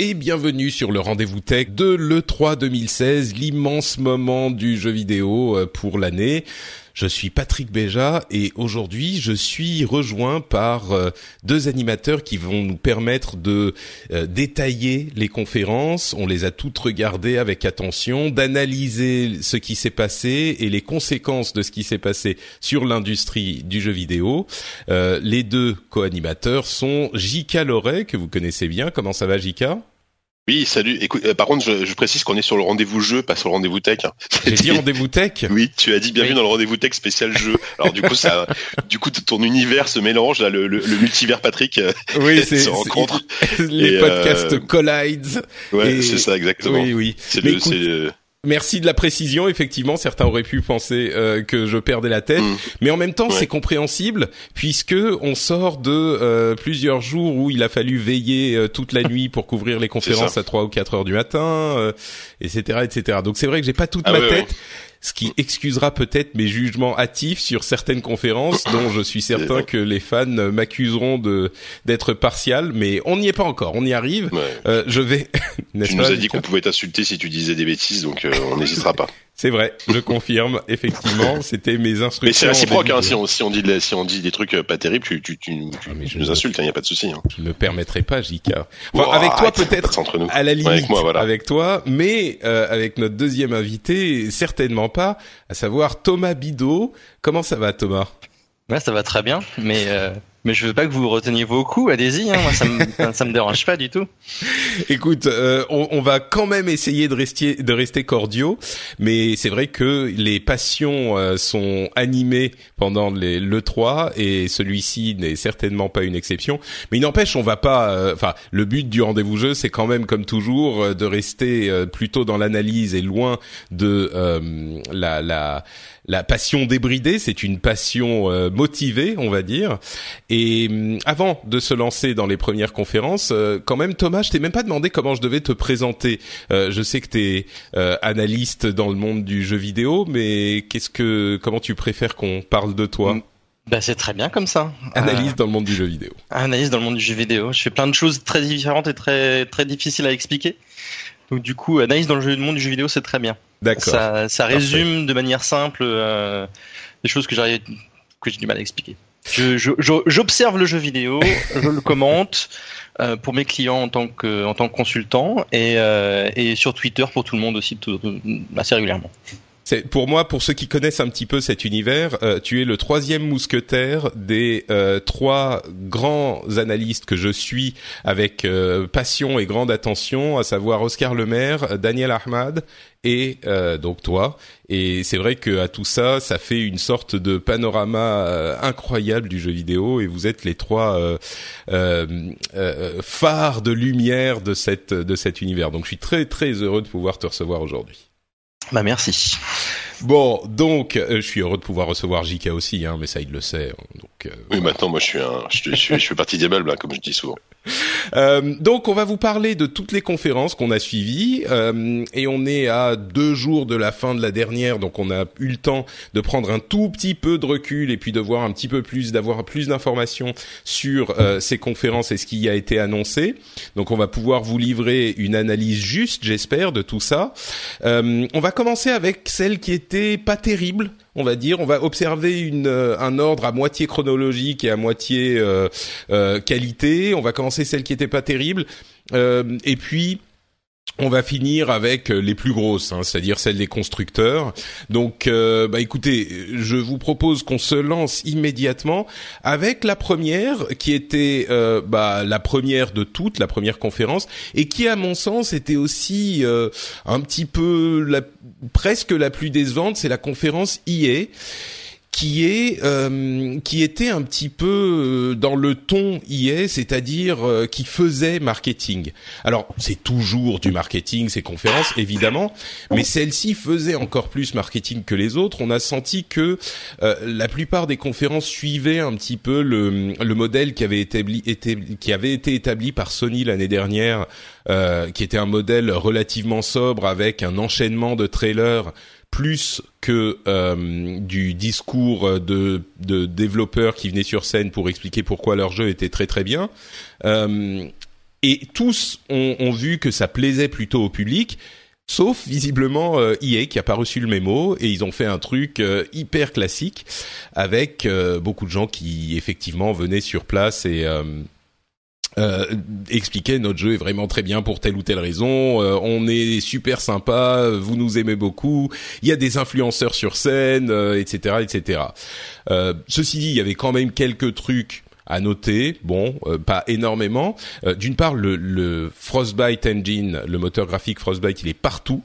et bienvenue sur le rendez-vous tech de l'E3 2016, l'immense moment du jeu vidéo euh, pour l'année. Je suis Patrick Béja et aujourd'hui je suis rejoint par euh, deux animateurs qui vont nous permettre de euh, détailler les conférences. On les a toutes regardées avec attention, d'analyser ce qui s'est passé et les conséquences de ce qui s'est passé sur l'industrie du jeu vidéo. Euh, les deux co-animateurs sont Jika Loret que vous connaissez bien. Comment ça va Jika Oui, salut. Écoute, euh, par contre, je, je précise qu'on est sur le rendez-vous jeu, pas sur le rendez-vous tech. hein. J'ai dit rendez-vous tech Oui, tu as dit bienvenue Oui. dans le rendez-vous tech spécial jeu. Alors du coup, ça, du coup, ton univers se mélange là, le, le, le multivers Patrick euh, Oui, c'est se rencontre. les Et, podcasts euh, collides. Ouais, Et- c'est ça exactement. Oui, oui. C'est le- Merci de la précision. Effectivement, certains auraient pu penser euh, que je perdais la tête, Mm. mais en même temps, Ouais. c'est compréhensible puisque on sort de euh, plusieurs jours où il a fallu veiller euh, toute la nuit pour couvrir les conférences à 3 ou 4 heures du matin, euh, etc., etc. Donc c'est vrai que j'ai pas toute Ah ma ouais, tête. Ce qui excusera peut-être mes jugements hâtifs sur certaines conférences dont je suis certain bon. que les fans m'accuseront de d'être partial, mais on n'y est pas encore, on y arrive. ouais. Euh, je vais. Tu nous pas, as dit qu'on pouvait t'insulter si tu disais des bêtises, donc euh, on n'hésitera pas. C'est vrai, je confirme. Effectivement, c'était mes instructions. Mais c'est réciproque, hein, si on, si on dit de la- si on dit des trucs euh, pas terribles, tu, tu, tu, tu, Ah, mais je- tu nous insultes, il n'y a pas de souci. Hein. Je ne permettrai pas, JK. Enfin, Oh, avec toi peut-être, à la limite, avec moi, voilà. avec toi, mais euh, avec notre deuxième invité, certainement pas, à savoir Thomas Bidot. Comment ça va, Thomas? Ouais, ça va très bien, mais euh, mais je veux pas que vous reteniez vos coups. Allez-y, hein, moi ça me ça, me dérange pas du tout. Écoute, euh, on, on va quand même essayer de rester, de rester cordiaux, mais c'est vrai que les passions euh, sont animées pendant les, le 3 et celui-ci n'est certainement pas une exception. Mais il n'empêche, on va pas. euh, Enfin, le but du rendez-vous jeu, c'est quand même, comme toujours, euh, de rester euh, plutôt dans l'analyse et loin de euh, la, la la passion débridée, c'est une passion euh, motivée, on va dire. Et hum, avant de se lancer dans les premières conférences, euh, quand même Thomas, je t'ai même pas demandé comment je devais te présenter. Euh, je sais que tu es analyste dans le monde du jeu vidéo, mais qu'est-ce que comment tu préfères qu'on parle de toi? Mm. Bah c'est très bien comme ça. Analyste dans le monde du jeu vidéo. Euh, analyse dans le monde du jeu vidéo. Je fais plein de choses très différentes et très très difficiles à expliquer. Donc du coup, analyse dans le jeu- monde du jeu vidéo, c'est très bien. D'accord. Ça, ça Parfait. résume de manière simple euh, des choses que j'arrive que j'ai du mal à expliquer. Je- je- je- J'observe le jeu vidéo, je le commente euh, pour mes clients en tant que en tant que consultant et, euh, et sur Twitter pour tout le monde aussi tout- tout- assez régulièrement. Pour moi, pour ceux qui connaissent un petit peu cet univers, euh, tu es le troisième mousquetaire des euh, trois grands analystes que je suis avec euh, passion et grande attention, à savoir Oscar Lemaire, Daniel Ahmad et donc toi. Et c'est vrai que à tout ça, ça fait une sorte de panorama incroyable du jeu vidéo. Et vous êtes les trois phares de lumière de cette de cet univers. Donc je suis très très heureux de pouvoir te recevoir aujourd'hui. Bah merci. Bon, donc euh, je suis heureux de pouvoir recevoir JK aussi, hein, mais ça il le sait. hein, donc, euh, Oui, maintenant, moi, je suis un, je, suis- je, suis- je fais partie des meubles, hein, comme je dis souvent. Euh, donc on va vous parler de toutes les conférences qu'on a suivies euh, et on est à deux jours de la fin de la dernière, donc on a eu le temps de prendre un tout petit peu de recul et puis de voir un petit peu plus, d'avoir plus d'informations sur euh, ces conférences et ce qui a été annoncé. Donc on va pouvoir vous livrer une analyse juste, j'espère, de tout ça. Euh, on va commencer avec celle qui est pas terrible, on va dire. On va observer une, un ordre à moitié chronologique et à moitié qualité. On va commencer celle qui était pas terrible, et puis on va finir avec euh, les plus grosses, hein, c'est-à-dire celles des constructeurs. Donc, euh, bah écoutez, je vous propose qu'on se lance immédiatement avec la première, qui était euh, bah, la première de toutes, la première conférence, et qui, à mon sens, était aussi un petit peu la, presque la plus décevante. C'est la conférence IA qui est euh, qui était un petit peu euh, dans le ton IA, c'est-à-dire euh, qui faisait marketing. Alors c'est toujours du marketing ces conférences évidemment, mais celle-ci faisait encore plus marketing que les autres. On a senti que la plupart des conférences suivaient un petit peu le, le modèle qui avait établi, qui avait été établi par Sony l'année dernière, qui était un modèle relativement sobre avec un enchaînement de trailers plus que euh, du discours de, de, développeurs qui venaient sur scène pour expliquer pourquoi leur jeu était très très bien. Euh, et tous ont, ont, vu que ça plaisait plutôt au public, sauf visiblement euh, EA qui a pas reçu le mémo et ils ont fait un truc euh, hyper classique avec euh, beaucoup de gens qui effectivement venaient sur place et euh, expliquer notre jeu est vraiment très bien pour telle ou telle raison, euh, on est super sympa, vous nous aimez beaucoup, il y a des influenceurs sur scène, etc., euh, etc. Ceci dit, il y avait quand même quelques trucs à noter, bon, pas énormément. D'une part, le, le Frostbite Engine, le moteur graphique Frostbite, il est partout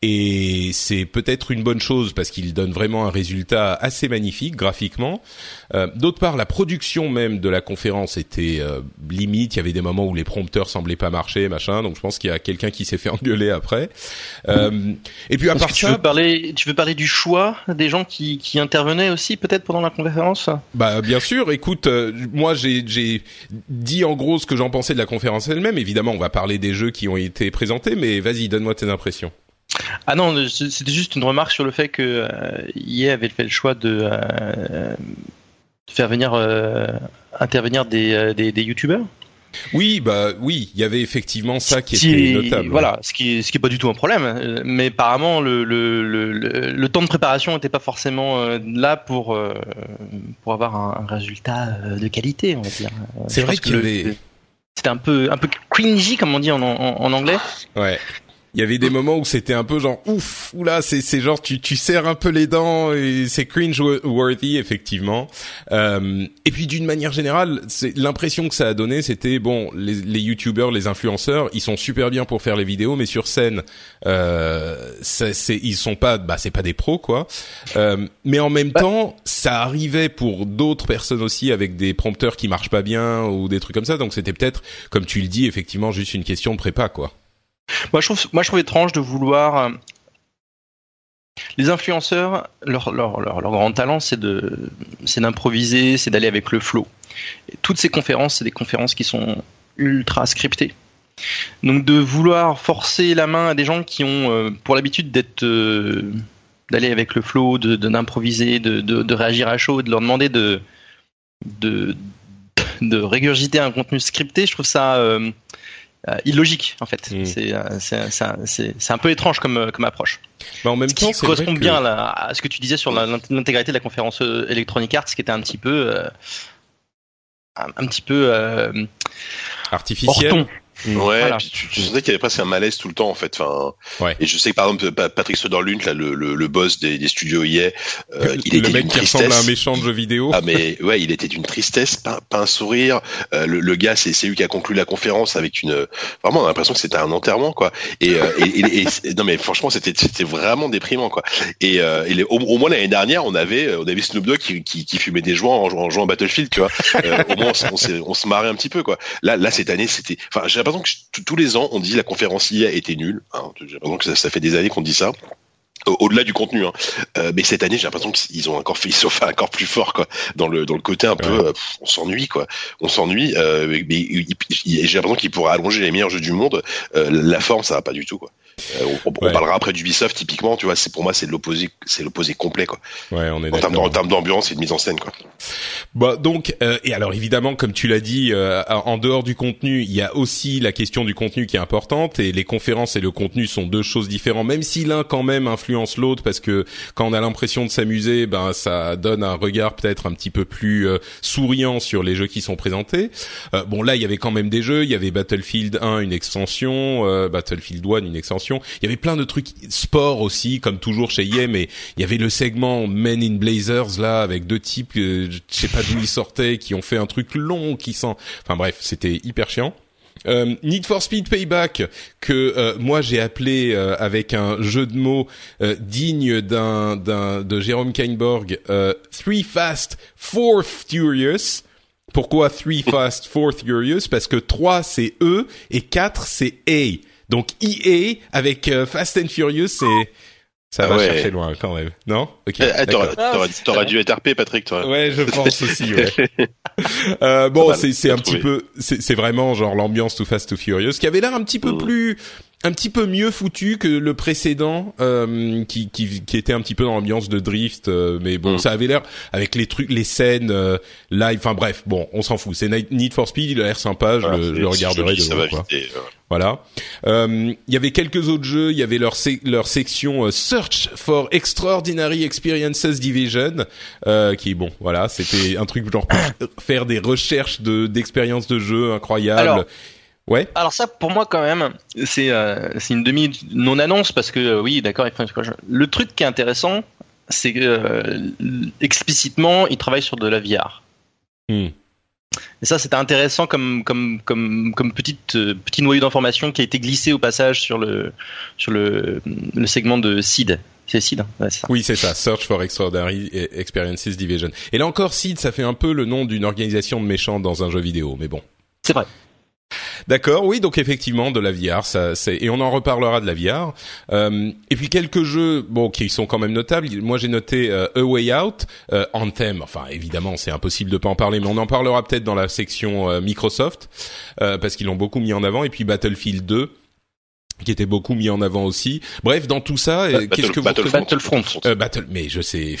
et c'est peut-être une bonne chose parce qu'il donne vraiment un résultat assez magnifique graphiquement. Euh, D'autre part, la production même de la conférence était euh, limite. Il y avait des moments où les prompteurs semblaient pas marcher, machin. Donc je pense qu'il y a quelqu'un qui s'est fait engueuler après. Euh, et puis à part tu ça, veux parler, tu veux parler du choix des gens qui, qui intervenaient aussi peut-être pendant la conférence? Bah bien sûr. Écoute, euh, moi j'ai dit en gros ce que j'en pensais de la conférence elle-même. Évidemment, on va parler des jeux qui ont été présentés, mais vas-y, donne-moi tes impressions. Ah non, c'était juste une remarque sur le fait que euh, EA avait fait le choix de, euh, de faire venir euh, intervenir des, euh, des, des youtubeurs. Oui, bah oui, il y avait effectivement ça qui, qui était notable. Voilà, ce qui, ce qui est pas du tout un problème. Mais apparemment, le, le, le, le temps de préparation n'était pas forcément là pour pour avoir un, résultat de qualité, on va dire. C'est vrai qu'il avait. C'était un peu un peu cringy comme on dit en, en, en anglais. Ouais il y avait des moments où c'était un peu genre ouf, oula, c'est c'est genre tu tu serres un peu les dents et c'est cringe worthy effectivement. Euh, et puis d'une manière générale, c'est l'impression que ça a donné, c'était bon, les les youtubeurs, les influenceurs, ils sont super bien pour faire les vidéos, mais sur scène, euh, c'est ils sont pas, bah c'est pas des pros quoi. Euh, mais en même temps, ça arrivait pour d'autres personnes aussi avec des prompteurs qui marchent pas bien ou des trucs comme ça. Donc c'était peut-être, comme tu le dis, effectivement juste une question de prépa quoi. Moi, je trouve, moi, je trouve étrange de vouloir. Euh, les influenceurs, leur, leur, leur, grand talent, c'est d'improviser, c'est d'aller avec le flow. Toutes ces conférences, c'est des conférences qui sont ultra scriptées. Donc, de vouloir forcer la main à des gens qui ont euh, pour l'habitude d'être, euh, d'aller avec le flow, de, d'improviser, de, de, réagir à chaud, de leur demander de, de, de régurgiter un contenu scripté, je trouve ça illogique en fait. Mm. C'est c'est un peu étrange comme comme approche. Mais en même Ce temps, qui correspond que- bien à, à ce que tu disais sur l'intégralité de la conférence euh, Electronic Arts, qui était un petit peu euh, un, un petit peu euh, artificiel. Ouais, Voilà. puis tu, tu sentais qu'il y avait presque un malaise tout le temps en fait. Enfin, Ouais. Et je sais que par exemple Pa- Patrick Soderlund, là, le, le, le boss des, des studios EA, euh, il le était mec qui ressemble à un tristesse. méchant de jeu vidéo. Ah mais ouais, il était d'une tristesse, pas, pas un sourire. Euh, le, le gars, c'est c'est lui qui a conclu la conférence avec une. Vraiment, on a l'impression que c'était un enterrement quoi. Et, euh, et, et- et- non mais franchement, c'était c'était vraiment déprimant quoi. Et, euh, et les- au, au moins l'année dernière, on avait on avait Snoop Dogg qui, qui, qui fumait des joints en, jouant- en jouant à Battlefield, tu vois. Euh, au moins, on, on, se marrait un petit peu quoi. Là, là cette année, c'était. Enfin, j'ai l'impression que tous les ans, on dit la conférence IA était nulle. Hein. J'ai l'impression que ça, ça fait des années qu'on dit ça. Au- Au-delà du contenu, hein. Euh, mais cette année, j'ai l'impression qu'ils ont encore fait, ils sont fait encore plus fort, quoi, dans le dans le côté un peu, euh, pff, on s'ennuie, quoi, on s'ennuie. Euh, mais j'ai l'impression qu'ils pourraient allonger les meilleurs jeux du monde. La forme, ça va pas du tout, quoi. Euh, on, on Ouais. parlera après d'Ubisoft typiquement, tu vois, c'est pour moi c'est l'opposé, c'est l'opposé complet quoi. Ouais, on est En termes, d'accord. en termes d'ambiance et de mise en scène quoi. Bah donc euh, et alors évidemment comme tu l'as dit euh, en dehors du contenu il y a aussi la question du contenu qui est importante et les conférences et le contenu sont deux choses différentes même si l'un quand même influence l'autre parce que quand on a l'impression de s'amuser ben ça donne un regard peut-être un petit peu plus euh, souriant sur les jeux qui sont présentés Euh, bon là il y avait quand même des jeux il y avait Battlefield 1 une extension euh, Battlefield 1 une extension il y avait plein de trucs sport aussi comme toujours chez EA mais il y avait le segment Men in Blazers là avec deux types euh, je sais pas d'où ils sortaient qui ont fait un truc long qui sent enfin bref c'était hyper chiant. Euh, Need for Speed Payback que euh, moi j'ai appelé euh, avec un jeu de mots euh, digne d'un de Jérôme Kainborg euh, Three Fast Four Furious. Pourquoi Three Fast Four Furious? Parce que 3 c'est E et 4 c'est A donc EA avec euh, Fast and Furious c'est ça Ah va ouais. chercher loin quand même non? Ok eh, d'accord. T'aurais dû être RP Patrick toi. Ouais, je pense aussi. Ouais. Euh, bon, c'est un petit peu, c'est c'est vraiment genre l'ambiance Too Fast Too Furious qui avait l'air un petit peu Mm. plus, un petit peu mieux foutu que le précédent, euh, qui, qui qui était un petit peu dans l'ambiance de drift, euh, mais bon, Mm. ça avait l'air avec les trucs, les scènes euh, live. Enfin bref, bon, on s'en fout. C'est Need for Speed, il a l'air sympa, je, Voilà, le, je regarderai devant, va quoi. euh, Voilà. Euh, Il y avait quelques autres jeux. Il y avait leur leur section euh, Search for Extraordinary Experiences Division, euh, qui bon, voilà, c'était un truc genre pour faire des recherches de d'expériences de jeu incroyables. Alors, ouais. Alors ça, pour moi quand même, c'est euh, une demi non annonce parce que euh, oui, d'accord. Le truc qui est intéressant, c'est que euh, explicitement, il travaille sur de la VR. Hmm. Et ça, c'était intéressant comme comme comme comme petite petit noyau d'information qui a été glissé au passage sur le sur le le segment de Seed. C'est Seed, hein ouais, c'est ça. Oui, c'est ça. Search for Extraordinary Experiences Division. Et là encore, Seed, ça fait un peu le nom d'une organisation de méchants dans un jeu vidéo, mais bon. C'est vrai. D'accord, oui, donc effectivement de la VR, ça, c'est et on en reparlera de la VR. Euh, et puis quelques jeux, bon, qui sont quand même notables. Moi, j'ai noté euh, A Way Out, euh, Anthem. Enfin, évidemment, c'est impossible de pas en parler, mais on en parlera peut-être dans la section euh, Microsoft parce qu'ils l'ont beaucoup mis en avant. Et puis Battlefield 2 qui était beaucoup mis en avant aussi. Bref, dans tout ça, Battle- qu'est-ce que vous Battlefront. Battlefront. euh, Battle, mais je sais.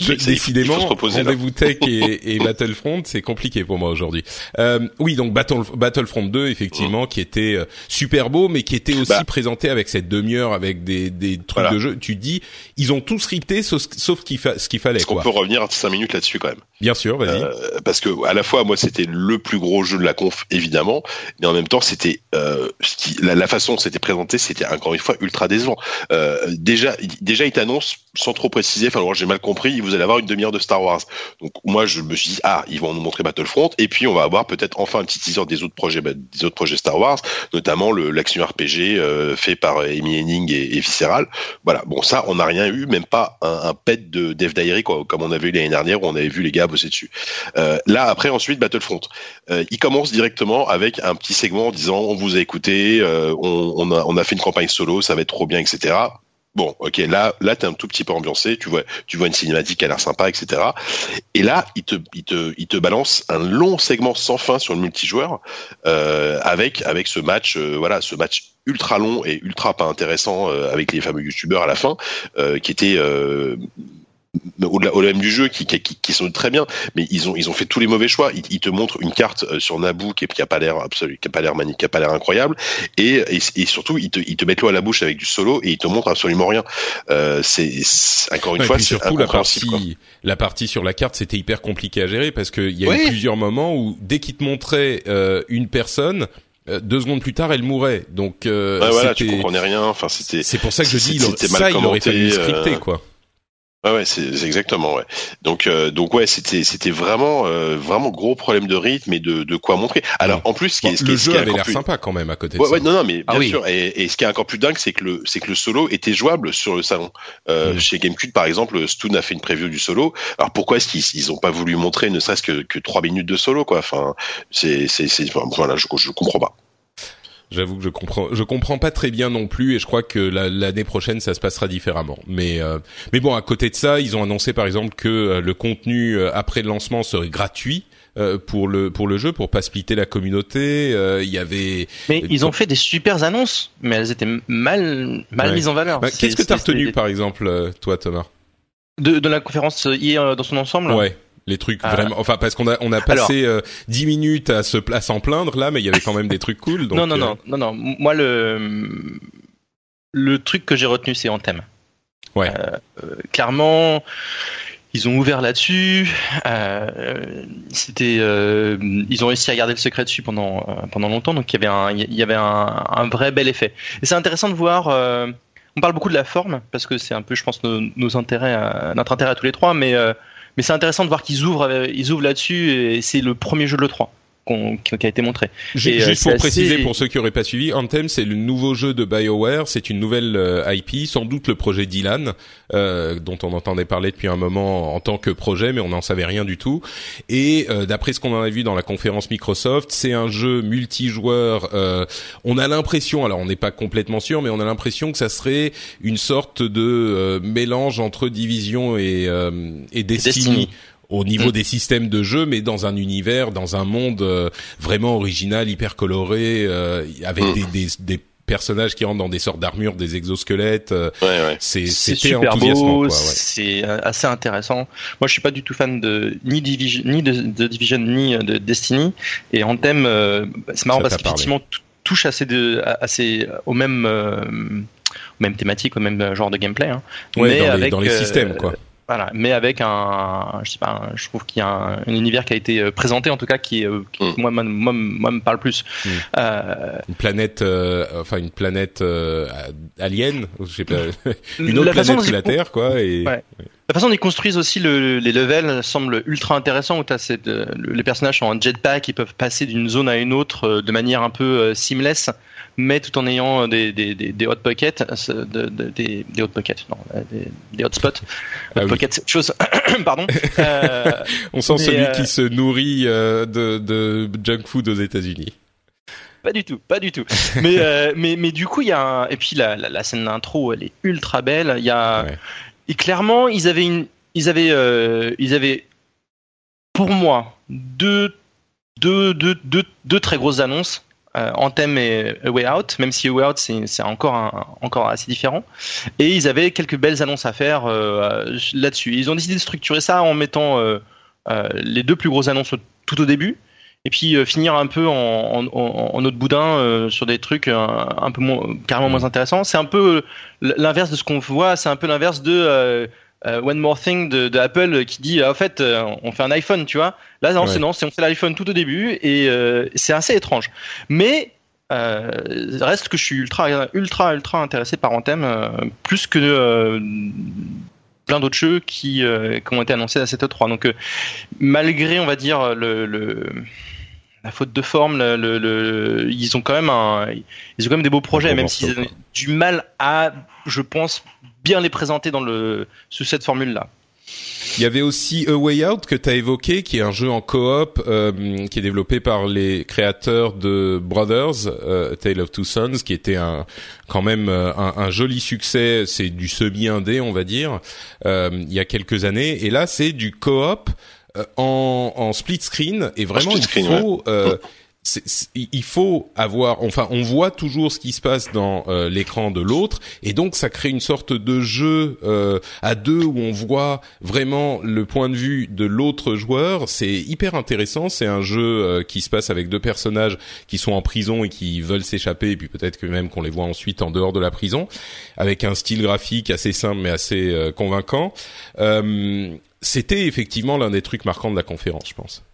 Je- décidément, rendez-vous tech et, et Battlefront, c'est compliqué pour moi aujourd'hui. Euh, oui, donc Battle, Battlefront 2, effectivement, qui était euh, super beau, mais qui était aussi Bah. présenté avec cette demi-heure, avec des, des trucs Voilà. de jeu. Tu dis, ils ont tous scripté, sauf, sauf qu'il fa- ce qu'il fallait, Est-ce qu'on peut revenir cinq minutes là-dessus quand même Bien sûr, vas-y. Euh, parce que à la fois moi c'était le plus gros jeu de la conf évidemment, mais en même temps c'était euh, ce qui- la, la façon dont c'était présenté c'était encore une fois ultra décevant. Euh, déjà déjà il t'annonce sans trop préciser, enfin j'ai mal compris, vous allez avoir une demi-heure de Star Wars. Donc moi je me suis dit ah ils vont nous montrer Battlefront et puis on va avoir peut-être enfin un petit teaser des autres projets bah, des autres projets Star Wars, notamment l'action RPG euh, fait par Amy Henning et, et Visceral. Voilà bon ça on n'a rien eu, même pas un, un pet de Dev Diary quoi, comme on avait eu l'année dernière où on avait vu les gars bosser dessus. Euh, là après ensuite Battlefront, euh, il commence directement avec un petit segment en disant on vous a écouté, euh, on, on, a, on a fait une campagne solo, ça va être trop bien, etc. Bon, ok, là, là, t'es un tout petit peu ambiancé, tu vois, tu vois une cinématique qui a l'air sympa, etc. Et là, il te, il te, il te balance un long segment sans fin sur le multijoueur, euh, avec, avec ce match, euh, voilà, ce match ultra long et ultra pas intéressant euh, avec les fameux youtubeurs à la fin, euh, qui était au-delà au même du jeu qui, qui, qui sont très bien mais ils ont ils ont fait tous les mauvais choix ils, ils te montrent une carte euh, sur Naboo qui, qui a pas l'air absolu qui a pas l'air mani qui a pas l'air incroyable et, et, et surtout ils te ils te mettent l'eau à la bouche avec du solo et ils te montrent absolument rien euh, c'est encore une Ouais, fois surtout la quoi. partie, la partie sur la carte, c'était hyper compliqué à gérer parce qu'il y a Oui. eu plusieurs moments où dès qu'il te montrait euh, une personne, euh, deux secondes plus tard, elle mourait. Donc euh, Ouais, voilà tu comprenais rien enfin c'était c'est pour ça que je dis, ça, il aurait fallu scripter, euh, quoi. Ouais, ouais, c'est c'est exactement ouais. Donc euh, donc ouais, c'était c'était vraiment euh, vraiment gros problème de rythme et de de quoi montrer. Alors en plus, ce qui est, Bon, ce qui est- le ce jeu qui est avait l'air plus- sympa quand même à côté de Ouais, ça. ouais, non, non, mais Ah bien oui. sûr. Et, et ce qui est encore plus dingue, c'est que le, c'est que le solo était jouable sur le salon. Euh, Mm. Chez Gamecube, par exemple, Stoon a fait une preview du solo. Alors pourquoi est-ce qu'ils ils ont pas voulu montrer ne serait-ce que que trois minutes de solo, quoi? Enfin, c'est c'est c'est enfin, voilà, je je comprends pas. J'avoue que je comprends, je comprends pas très bien non plus, et je crois que l'année prochaine ça se passera différemment. Mais euh, mais bon, à côté de ça, ils ont annoncé par exemple que euh, le contenu après le lancement serait gratuit pour le pour le jeu pour pas splitter la communauté. Il y avait. Mais ils ont fait des super annonces, mais elles étaient mal mal mises en valeur. Bah, qu'est-ce que t'as retenu par exemple, toi, Thomas? De, de la conférence hier dans son ensemble? Ouais les trucs ah. vraiment enfin parce qu'on a on a passé euh, dix minutes à se à s'en plaindre là mais il y avait quand même des trucs cool donc, non non non euh, non non moi le le truc que j'ai retenu c'est Anthem ouais euh, clairement ils ont ouvert là-dessus. c'était, ils ont réussi à garder le secret dessus pendant pendant longtemps, donc il y avait un, il y avait un, un vrai bel effet. Et c'est intéressant de voir. on parle beaucoup de la forme parce que c'est un peu, je pense, nos, nos intérêts, notre intérêt à tous les trois, mais mais c'est intéressant de voir qu'ils ouvrent, ils ouvrent là-dessus et c'est le premier jeu de l'E3 qui a été montré. Juste, euh, pour préciser pour ceux qui auraient pas suivi, Anthem c'est le nouveau jeu de BioWare, c'est une nouvelle euh, IP, sans doute le projet Dylan euh, dont on entendait parler depuis un moment en tant que projet, mais on n'en savait rien du tout. Et euh, d'après ce qu'on en a vu dans la conférence Microsoft, c'est un jeu multijoueur. on a l'impression, alors on n'est pas complètement sûr, mais on a l'impression que ça serait une sorte de mélange entre Division et, et Destiny au niveau mm. des systèmes de jeu, mais dans un univers, dans un monde euh, vraiment original, hyper coloré, euh, avec mm. des, des, des, personnages qui rentrent dans des sortes d'armures, des exosquelettes. Euh, ouais, ouais. C'est super beau, ouais. c'est assez intéressant. Moi, je suis pas du tout fan de ni Division, ni de, de Division, ni de Destiny. Et en thème, c'est marrant parce qu'effectivement touche assez de, assez au même, aux mêmes thématiques, au même genre de gameplay. Hein. Ouais, mais dans, les, dans les systèmes, quoi. Voilà, mais avec un, je sais pas, je trouve qu'il y a un, univers qui a été euh, présenté en tout cas qui, euh, qui mm. moi, moi, moi, me parle plus. Mm. Euh, une planète, euh, enfin une planète alien, je sais pas, une autre planète que la Terre, quoi. Et... Ouais. La façon dont ils construisent aussi le, les levels semble ultra intéressant où as cette, les personnages sont en jetpack, ils peuvent passer d'une zone à une autre de manière un peu seamless mais tout en ayant des, des, des, des hot pockets, euh, des, des hot pockets, non, euh, des, des hotspots. Hot ah pockets, chose, pardon. Euh, On sent celui qui se nourrit de, de junk food aux États-Unis. Pas du tout, pas du tout. mais, mais, mais du coup, il y a un... et puis la, la, la scène d'intro, elle est ultra belle. Il y a et clairement, ils avaient une, ils avaient, ils avaient, pour moi, deux, deux, deux, deux, deux très grosses annonces euh, Anthem et A Way Out, même si A Way Out c'est encore assez différent. Et ils avaient quelques belles annonces à faire euh, là-dessus. Ils ont décidé de structurer ça en mettant euh, les deux plus grosses annonces tout au début et puis finir un peu en, autre boudin sur des trucs un, peu carrément moins intéressants. C'est un peu l'inverse de ce qu'on voit, c'est un peu l'inverse de euh, One More Thing de, de, Apple qui dit en fait euh, on fait un iPhone tu vois. Là non c'est non c'est on fait l'iPhone tout au début et euh, c'est assez étrange. Mais reste que je suis ultra ultra ultra intéressé par Anthem plus que plein d'autres jeux qui, qui, ont été annoncés à cette E3 donc malgré on va dire le, le la faute de forme, le, le, ils ont quand même un, ils ont quand même des beaux projets, même s'ils ont du mal à, je pense, bien les présenter dans le sous cette formule là. Il y avait aussi A Way Out que tu as évoqué, qui est un jeu en coop euh, qui est développé par les créateurs de Brothers, euh, Tale of Two Sons, qui était un quand même euh, un, un joli succès. C'est du semi-indé, on va dire, euh, il y a quelques années. Et là, c'est du coop en, en split screen. Et vraiment, il faut il faut avoir, enfin, on voit toujours ce qui se passe dans euh, l'écran de l'autre, et donc ça crée une sorte de jeu euh, à deux où on voit vraiment le point de vue de l'autre joueur. C'est hyper intéressant. C'est un jeu euh, qui se passe avec deux personnages qui sont en prison et qui veulent s'échapper, et puis peut-être que même qu'on les voit ensuite en dehors de la prison, avec un style graphique assez simple mais assez convaincant. C'était effectivement l'un des trucs marquants de la conférence, je pense.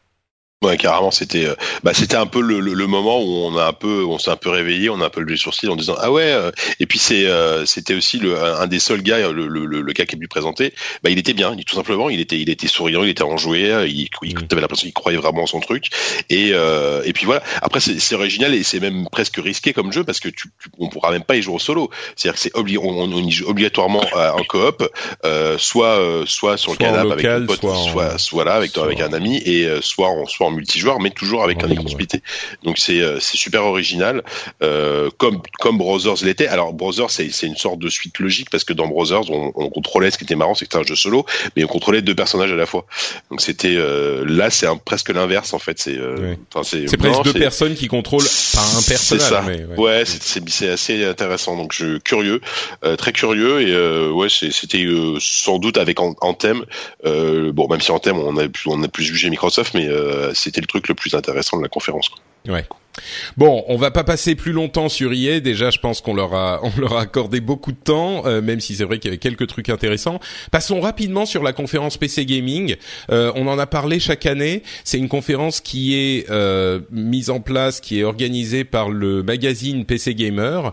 Ouais, carrément, c'était, euh, bah, c'était un peu le, le, moment où on a un peu, on s'est un peu réveillé, on a un peu levé le sourcil en disant ah ouais. Euh, et puis c'est, euh, c'était aussi le, un des seuls gars, le, le, le gars qui a pu présenter. Bah, il était bien, il, tout simplement, il était, il était souriant, il était enjoué, il, il mmh. l'impression qu'il croyait vraiment en son truc. Et, et puis voilà. Après, c'est, original et c'est même presque risqué comme jeu parce que tu, on pourra même pas y jouer au solo. C'est-à-dire que c'est obli on, on, y joue obligatoirement en coop, soit, soit sur le canapé avec un pote, soit, soit, là avec, avec un ami et soit en, soit en multijoueur, mais toujours avec un écran splitté. Donc c'est euh, c'est super original, euh, comme comme Brothers l'était. Alors Brothers c'est une sorte de suite logique parce que dans Brothers on, on contrôlait, ce qui était marrant, c'est que c'était un jeu solo, mais on contrôlait deux personnages à la fois. Donc c'était euh, là c'est presque l'inverse en fait. C'est Ouais. c'est presque deux personnes qui contrôlent pas un personnage, ça. mais ouais. Ouais, c'est assez intéressant. Donc je curieux, euh, très curieux et ouais, c'était sans doute avec An- Anthem. Euh, bon, même si Anthem on a plus on a plus jugé Microsoft, mais c'était le truc le plus intéressant de la conférence. quoi. Ouais. Bon, on va pas passer plus longtemps sur EA. Déjà, je pense qu'on leur a, on leur a accordé beaucoup de temps, euh, même si c'est vrai qu'il y avait quelques trucs intéressants. Passons rapidement sur la conférence PC Gaming. Euh, on en a parlé chaque année. C'est une conférence qui est euh, mise en place, qui est organisée par le magazine PC Gamer.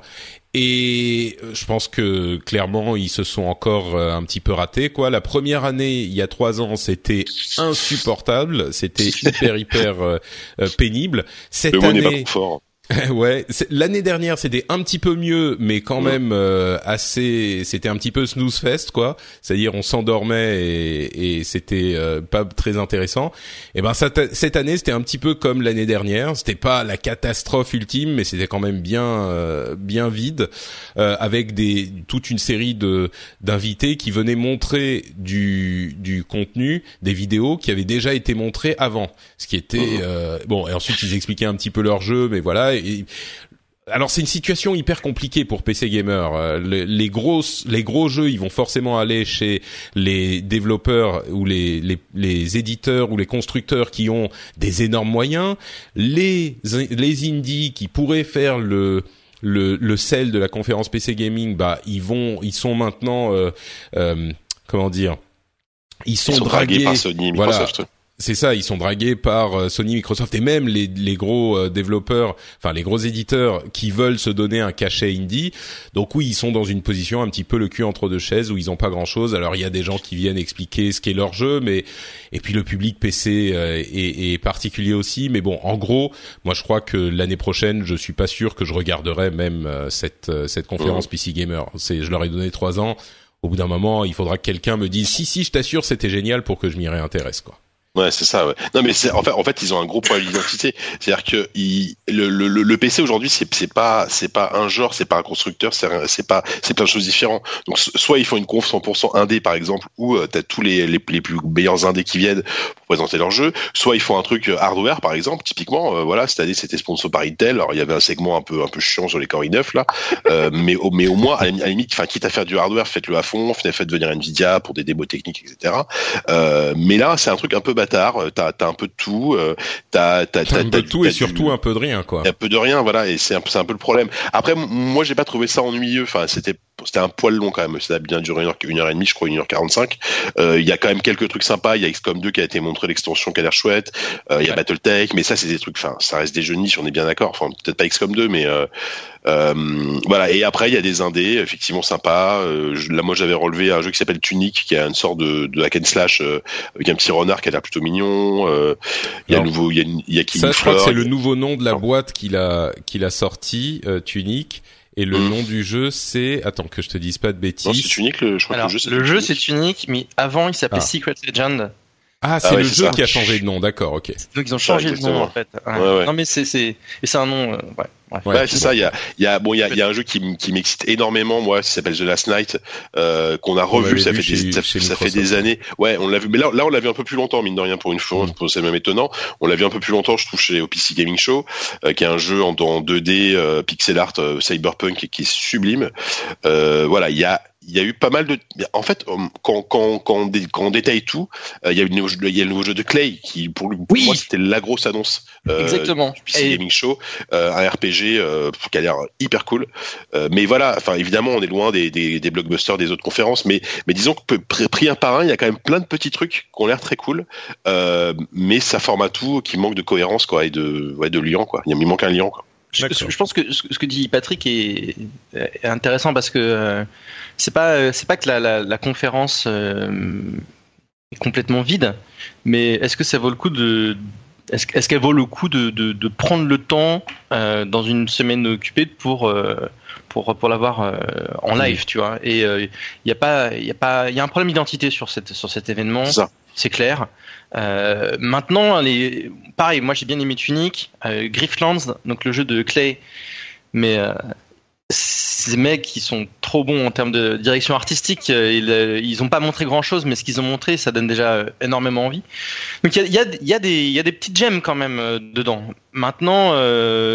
Et euh, je pense que clairement ils se sont encore euh, un petit peu ratés quoi. La première année, il y a trois ans, c'était insupportable, c'était hyper hyper euh, pénible. Cette Le mot n'est pas année. ouais, l'année dernière c'était un petit peu mieux, mais quand Ouais. même euh, assez. C'était un petit peu snooze fest quoi. C'est-à-dire on s'endormait et, et c'était euh, pas très intéressant. Et ben cette, cette année c'était un petit peu comme l'année dernière. C'était pas la catastrophe ultime, mais c'était quand même bien euh, bien vide, euh, avec des toute une série de d'invités qui venaient montrer du du contenu, des vidéos qui avaient déjà été montrées avant, ce qui était Mhm. euh, bon. Et ensuite ils expliquaient un petit peu leur jeu, mais voilà. Et, alors c'est une situation hyper compliquée pour PC gamer. Euh, le- les grosses, les gros jeux, ils vont forcément aller chez les développeurs ou les, les, les éditeurs ou les constructeurs qui ont des énormes moyens. Les les indies qui pourraient faire le le, le sel de la conférence PC gaming, bah ils vont, ils sont maintenant, euh, euh, comment dire, ils sont, Ils sont dragués dragués par Sony voilà. C'est ça, ils sont dragués par euh, Sony, Microsoft et même les, les gros euh, développeurs, enfin les gros éditeurs qui veulent se donner un cachet indie. Donc oui, ils sont dans une position un petit peu le cul entre deux chaises où ils ont pas grand-chose. Alors il y a des gens qui viennent expliquer ce qu'est leur jeu, mais et puis le public PC euh, est, est particulier aussi. Mais bon, en gros, moi je crois que l'année prochaine, je suis pas sûr que je regarderai même cette cette conférence PC Gamer. C'est, je leur ai donné trois ans. Au bout d'un moment, il faudra que quelqu'un me dise si si, je t'assure, c'était génial pour que je m'y réintéresse quoi. Ouais, c'est ça. Non, mais en fait, ils ont un gros problème d'identité. C'est-à-dire que le, PC aujourd'hui, c'est c'est pas un genre, c'est pas un constructeur, c'est pas c'est plein de choses différentes. Donc so- soit ils font une conf 100% indé par exemple, où euh, t'as tous les, les les plus meilleurs indés qui viennent pour présenter leur jeu. Soit ils font un truc euh, hardware par exemple. Typiquement, euh, voilà, cette année c'était sponsor par Intel. Alors il y avait un segment un peu chiant sur les Core i9 là, euh, mais au moins à la, limite, quitte à faire du hardware, faites-le à fond, faites faites venir Nvidia pour des démos techniques, etc. Mais là, c'est un truc un peu bâtard. Euh, T'as t'as un peu de tout. Euh, t'as un peu de tout t'as et du- surtout un peu de rien quoi. un peu de rien, voilà, et c'est un, un peu le problème. Après, moi, j'ai pas trouvé ça ennuyeux. Enfin, c'était c'était un poil long quand même. Ça a bien duré une heure, une heure et demie, je crois, une heure quarante-cinq. Euh, Il y a quand même quelques trucs sympas. Il y a XCOM 2 qui a été montré, l'extension qui a l'air chouette. Euh, Il y a Ouais. BattleTech, mais ça, c'est des trucs. Enfin, ça reste des jeux niche, on est bien d'accord. Enfin, peut-être pas XCOM 2, mais euh, euh, voilà. Et après, il y a des indés, effectivement sympas. Euh, je- là, moi, j'avais relevé un jeu qui s'appelle Tunic, qui a une sorte de, de hack and slash euh, avec un petit renard qui a l'air plutôt mignon. Euh, Il y a nouveau, il y a, il y a Killing Ça, je crois que c'est le nouveau nom de la boîte qu'il a qu'il a sorti, euh, Tunic. Et le Mm. nom du jeu, c'est attends que je te dise pas de Non, bêtises. c'est Tunic, le, je crois Alors, que le jeu, le jeu Tunic. c'est unique, mais avant il s'appelait Ah. Secret Legend. Ah, c'est Ah ouais, le c'est jeu ça. qui a changé de nom. D'accord, ok. Donc ils ont changé le nom en fait. Ouais. Ouais, ouais. Non mais c'est c'est et c'est un nom. euh, ouais. bref. Ouais, Ouais, c'est ça. Il y a, il y a, bon, il y a, il y a un jeu qui, qui m'excite énormément, moi, qui s'appelle The Last Night, euh, qu'on a revu. Ça, vu fait chez- des, ça, chez ça fait des années. Ouais, on l'a vu. Mais là, là, on l'a vu un peu plus longtemps, mine de rien, pour une fois. Mm. C'est même étonnant. On l'a vu un peu plus longtemps, je trouve, chez au PC Gaming Show, euh, qui est un jeu en, en 2D euh, pixel art euh, cyberpunk qui est sublime. Euh, voilà, il y a il y a eu pas mal de. En fait, euh, quand, quand, quand, on, dé- quand on détaille tout, euh, il y a eu le nouveau jeu- il y a le nouveau jeu de Clay qui, pour, lui- Oui. moi, c'était la grosse annonce. euh, Exactement. du PC Et- Gaming Show, euh, un RPG qui a l'air hyper cool. Mais voilà, enfin évidemment, on est loin des, des, des blockbusters des autres conférences, mais mais disons que pr- pris un par un, il y a quand même plein de petits trucs qui ont l'air très cool, mais ça forme à tout qui manque de cohérence quoi et de ouais de liant quoi. Il, manque un liant quoi. Je, pense que ce que dit Patrick est, est intéressant parce que euh, c'est pas euh, c'est pas que la, la, la conférence euh, est complètement vide, mais est-ce que ça vaut le coup de est-ce est-ce qu'elle vaut le coup de, de, de prendre le temps euh, dans une semaine occupée pour pour pour l'avoir en live, tu vois? Et il y a pas il y a pas il y a un problème d'identité sur cette sur cet événement. C'est clair. Euh, maintenant, pareil, moi j'ai bien aimé Tunic, euh, Grifflands, donc le jeu de Clay, mais euh, ces mecs qui sont trop bons en termes de direction artistique, euh, ils, euh, ils ont pas montré grand chose, mais ce qu'ils ont montré, ça donne déjà énormément envie. Donc il y a, des, petites gemmes quand même dedans. Maintenant,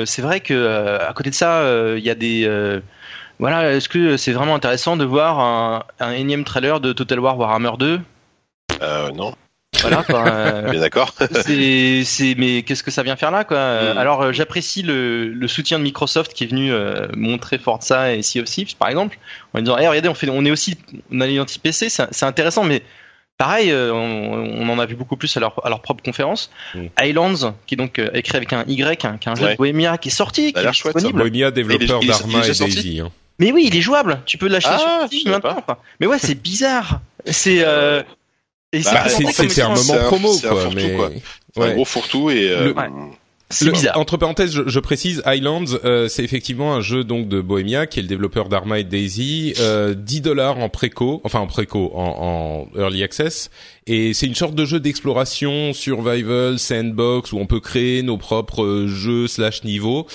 c'est vrai que à côté de ça, il y a des voilà, est-ce que c'est vraiment intéressant de voir un, un énième trailer de Total War Warhammer 2 Euh, non, Voilà, quoi, euh, bien d'accord. c'est, c'est, mais qu'est-ce que ça vient faire là, quoi? Euh, Mm. Alors, euh, j'apprécie le, le soutien de Microsoft qui est venu euh, montrer Forza et Sea of Thieves, par exemple, en disant, hey, regardez, on fait, on est aussi, on a l'identité PC, c'est, c'est intéressant, mais pareil, euh, on, on en a vu beaucoup plus à leur, à leur propre conférence. Mm. Islands, qui est donc euh, écrit avec un Y, hein, qui est un jeu Ouais. de Bohemia qui est sorti, qui a est ça. disponible. Bohemia, développeur il est- il est d'Arma et Daisy. Hein. Mais oui, il est jouable. Tu peux l'acheter Ah, sur Steam maintenant. pas. quoi. Mais ouais, c'est bizarre. C'est euh, et Bah, c'est- un c'est moment un- promo, un quoi. Mais quoi. C'est un ouais. gros fourre-tout et euh, Le- Ouais. Le- bizarre. Entre parenthèses, je, je précise, Islands, euh, c'est effectivement un jeu donc de Bohemia, qui est le développeur d'Arma et Daisy, euh, 10 dollars en préco, enfin en préco, en, en early access, et c'est une sorte de jeu d'exploration, survival, sandbox, où on peut créer nos propres euh, jeux slash niveaux.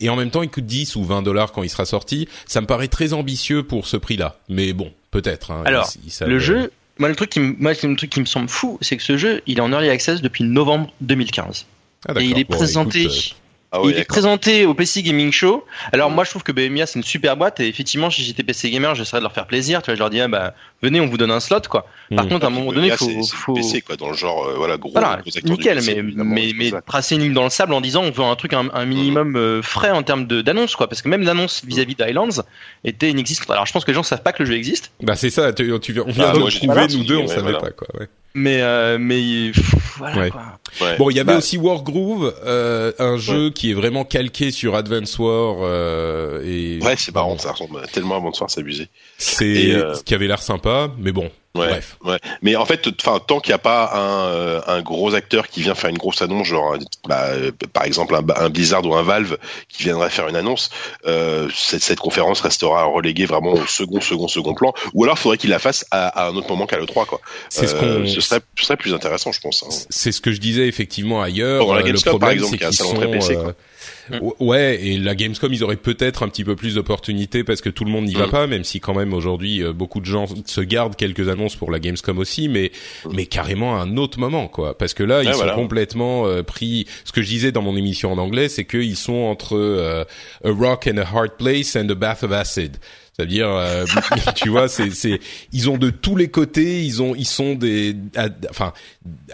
Et en même temps, il coûte 10 ou 20 dollars quand il sera sorti. Ça me paraît très ambitieux pour ce prix-là. Mais bon, peut-être. Hein, Alors, Le jeu, moi le truc qui, me- moi, le truc qui me semble fou, c'est que ce jeu, il est en early access depuis novembre 2015. Ah, Et il est Bon, présenté, écoute, euh, ah il est présenté au PC Gaming Show. Alors moi, je trouve que Bohemia c'est une super boîte et effectivement, si j'étais PC gamer, j'essaierais de leur faire plaisir. Tu vois, je leur dis, ah, bah, venez, on vous donne un slot, quoi. Par Mm. contre, à un moment donné, Là, faut, faut, PC quoi, dans le genre euh, voilà gros, voilà, gros nickel, PC, mais, mais, mais tracer une ligne dans le sable en disant on veut un truc un, un minimum euh, frais en termes de d'annonce quoi, parce que même l'annonce vis-à-vis d'Highlands était inexistante. Alors je pense que les gens savent pas que le jeu existe, Bah c'est ça. Tu, tu, on vient Ah, de moi, trouver, nous deux, on ouais, savait voilà. pas quoi. Ouais. mais euh, mais pff, voilà Ouais. quoi. Ouais. Bon, il y avait Bah, aussi Wargroove, euh, un jeu qui est vraiment calqué sur Advance War euh, et Ouais, c'est marrant, ça ressemble tellement à Bonsoir, c'est abusé. C'est euh, ce qui avait l'air sympa, mais bon, Ouais, bref. ouais. Mais en fait, enfin, tant qu'il n'y a pas un, euh, un gros acteur qui vient faire une grosse annonce, genre, bah, euh, par exemple, un, un Blizzard ou un Valve qui viendrait faire une annonce, euh, cette, cette conférence restera reléguée vraiment au second, second, second plan. Ou alors, il faudrait qu'il la fasse à, à un autre moment qu'à l'E3, quoi. C'est ce Euh, ce serait, ce serait plus intéressant, je pense. hein. c'est ce que je disais effectivement ailleurs. Pendant la le Gamescom, par exemple, qui est un salon PC, quoi. Ouais, et la Gamescom, ils auraient peut-être un petit peu plus d'opportunités parce que tout le monde n'y va Mm. pas, même si quand même aujourd'hui euh, beaucoup de gens se gardent quelques annonces pour la Gamescom aussi, mais Mm. mais carrément à un autre moment, quoi. Parce que là, ils sont complètement euh, pris. Ce que je disais dans mon émission en anglais, c'est qu'ils sont entre euh, a rock and a hard place and a bath of acid. C'est-à-dire, euh, tu vois, c'est, c'est, ils ont de tous les côtés, ils ont, ils sont des, enfin,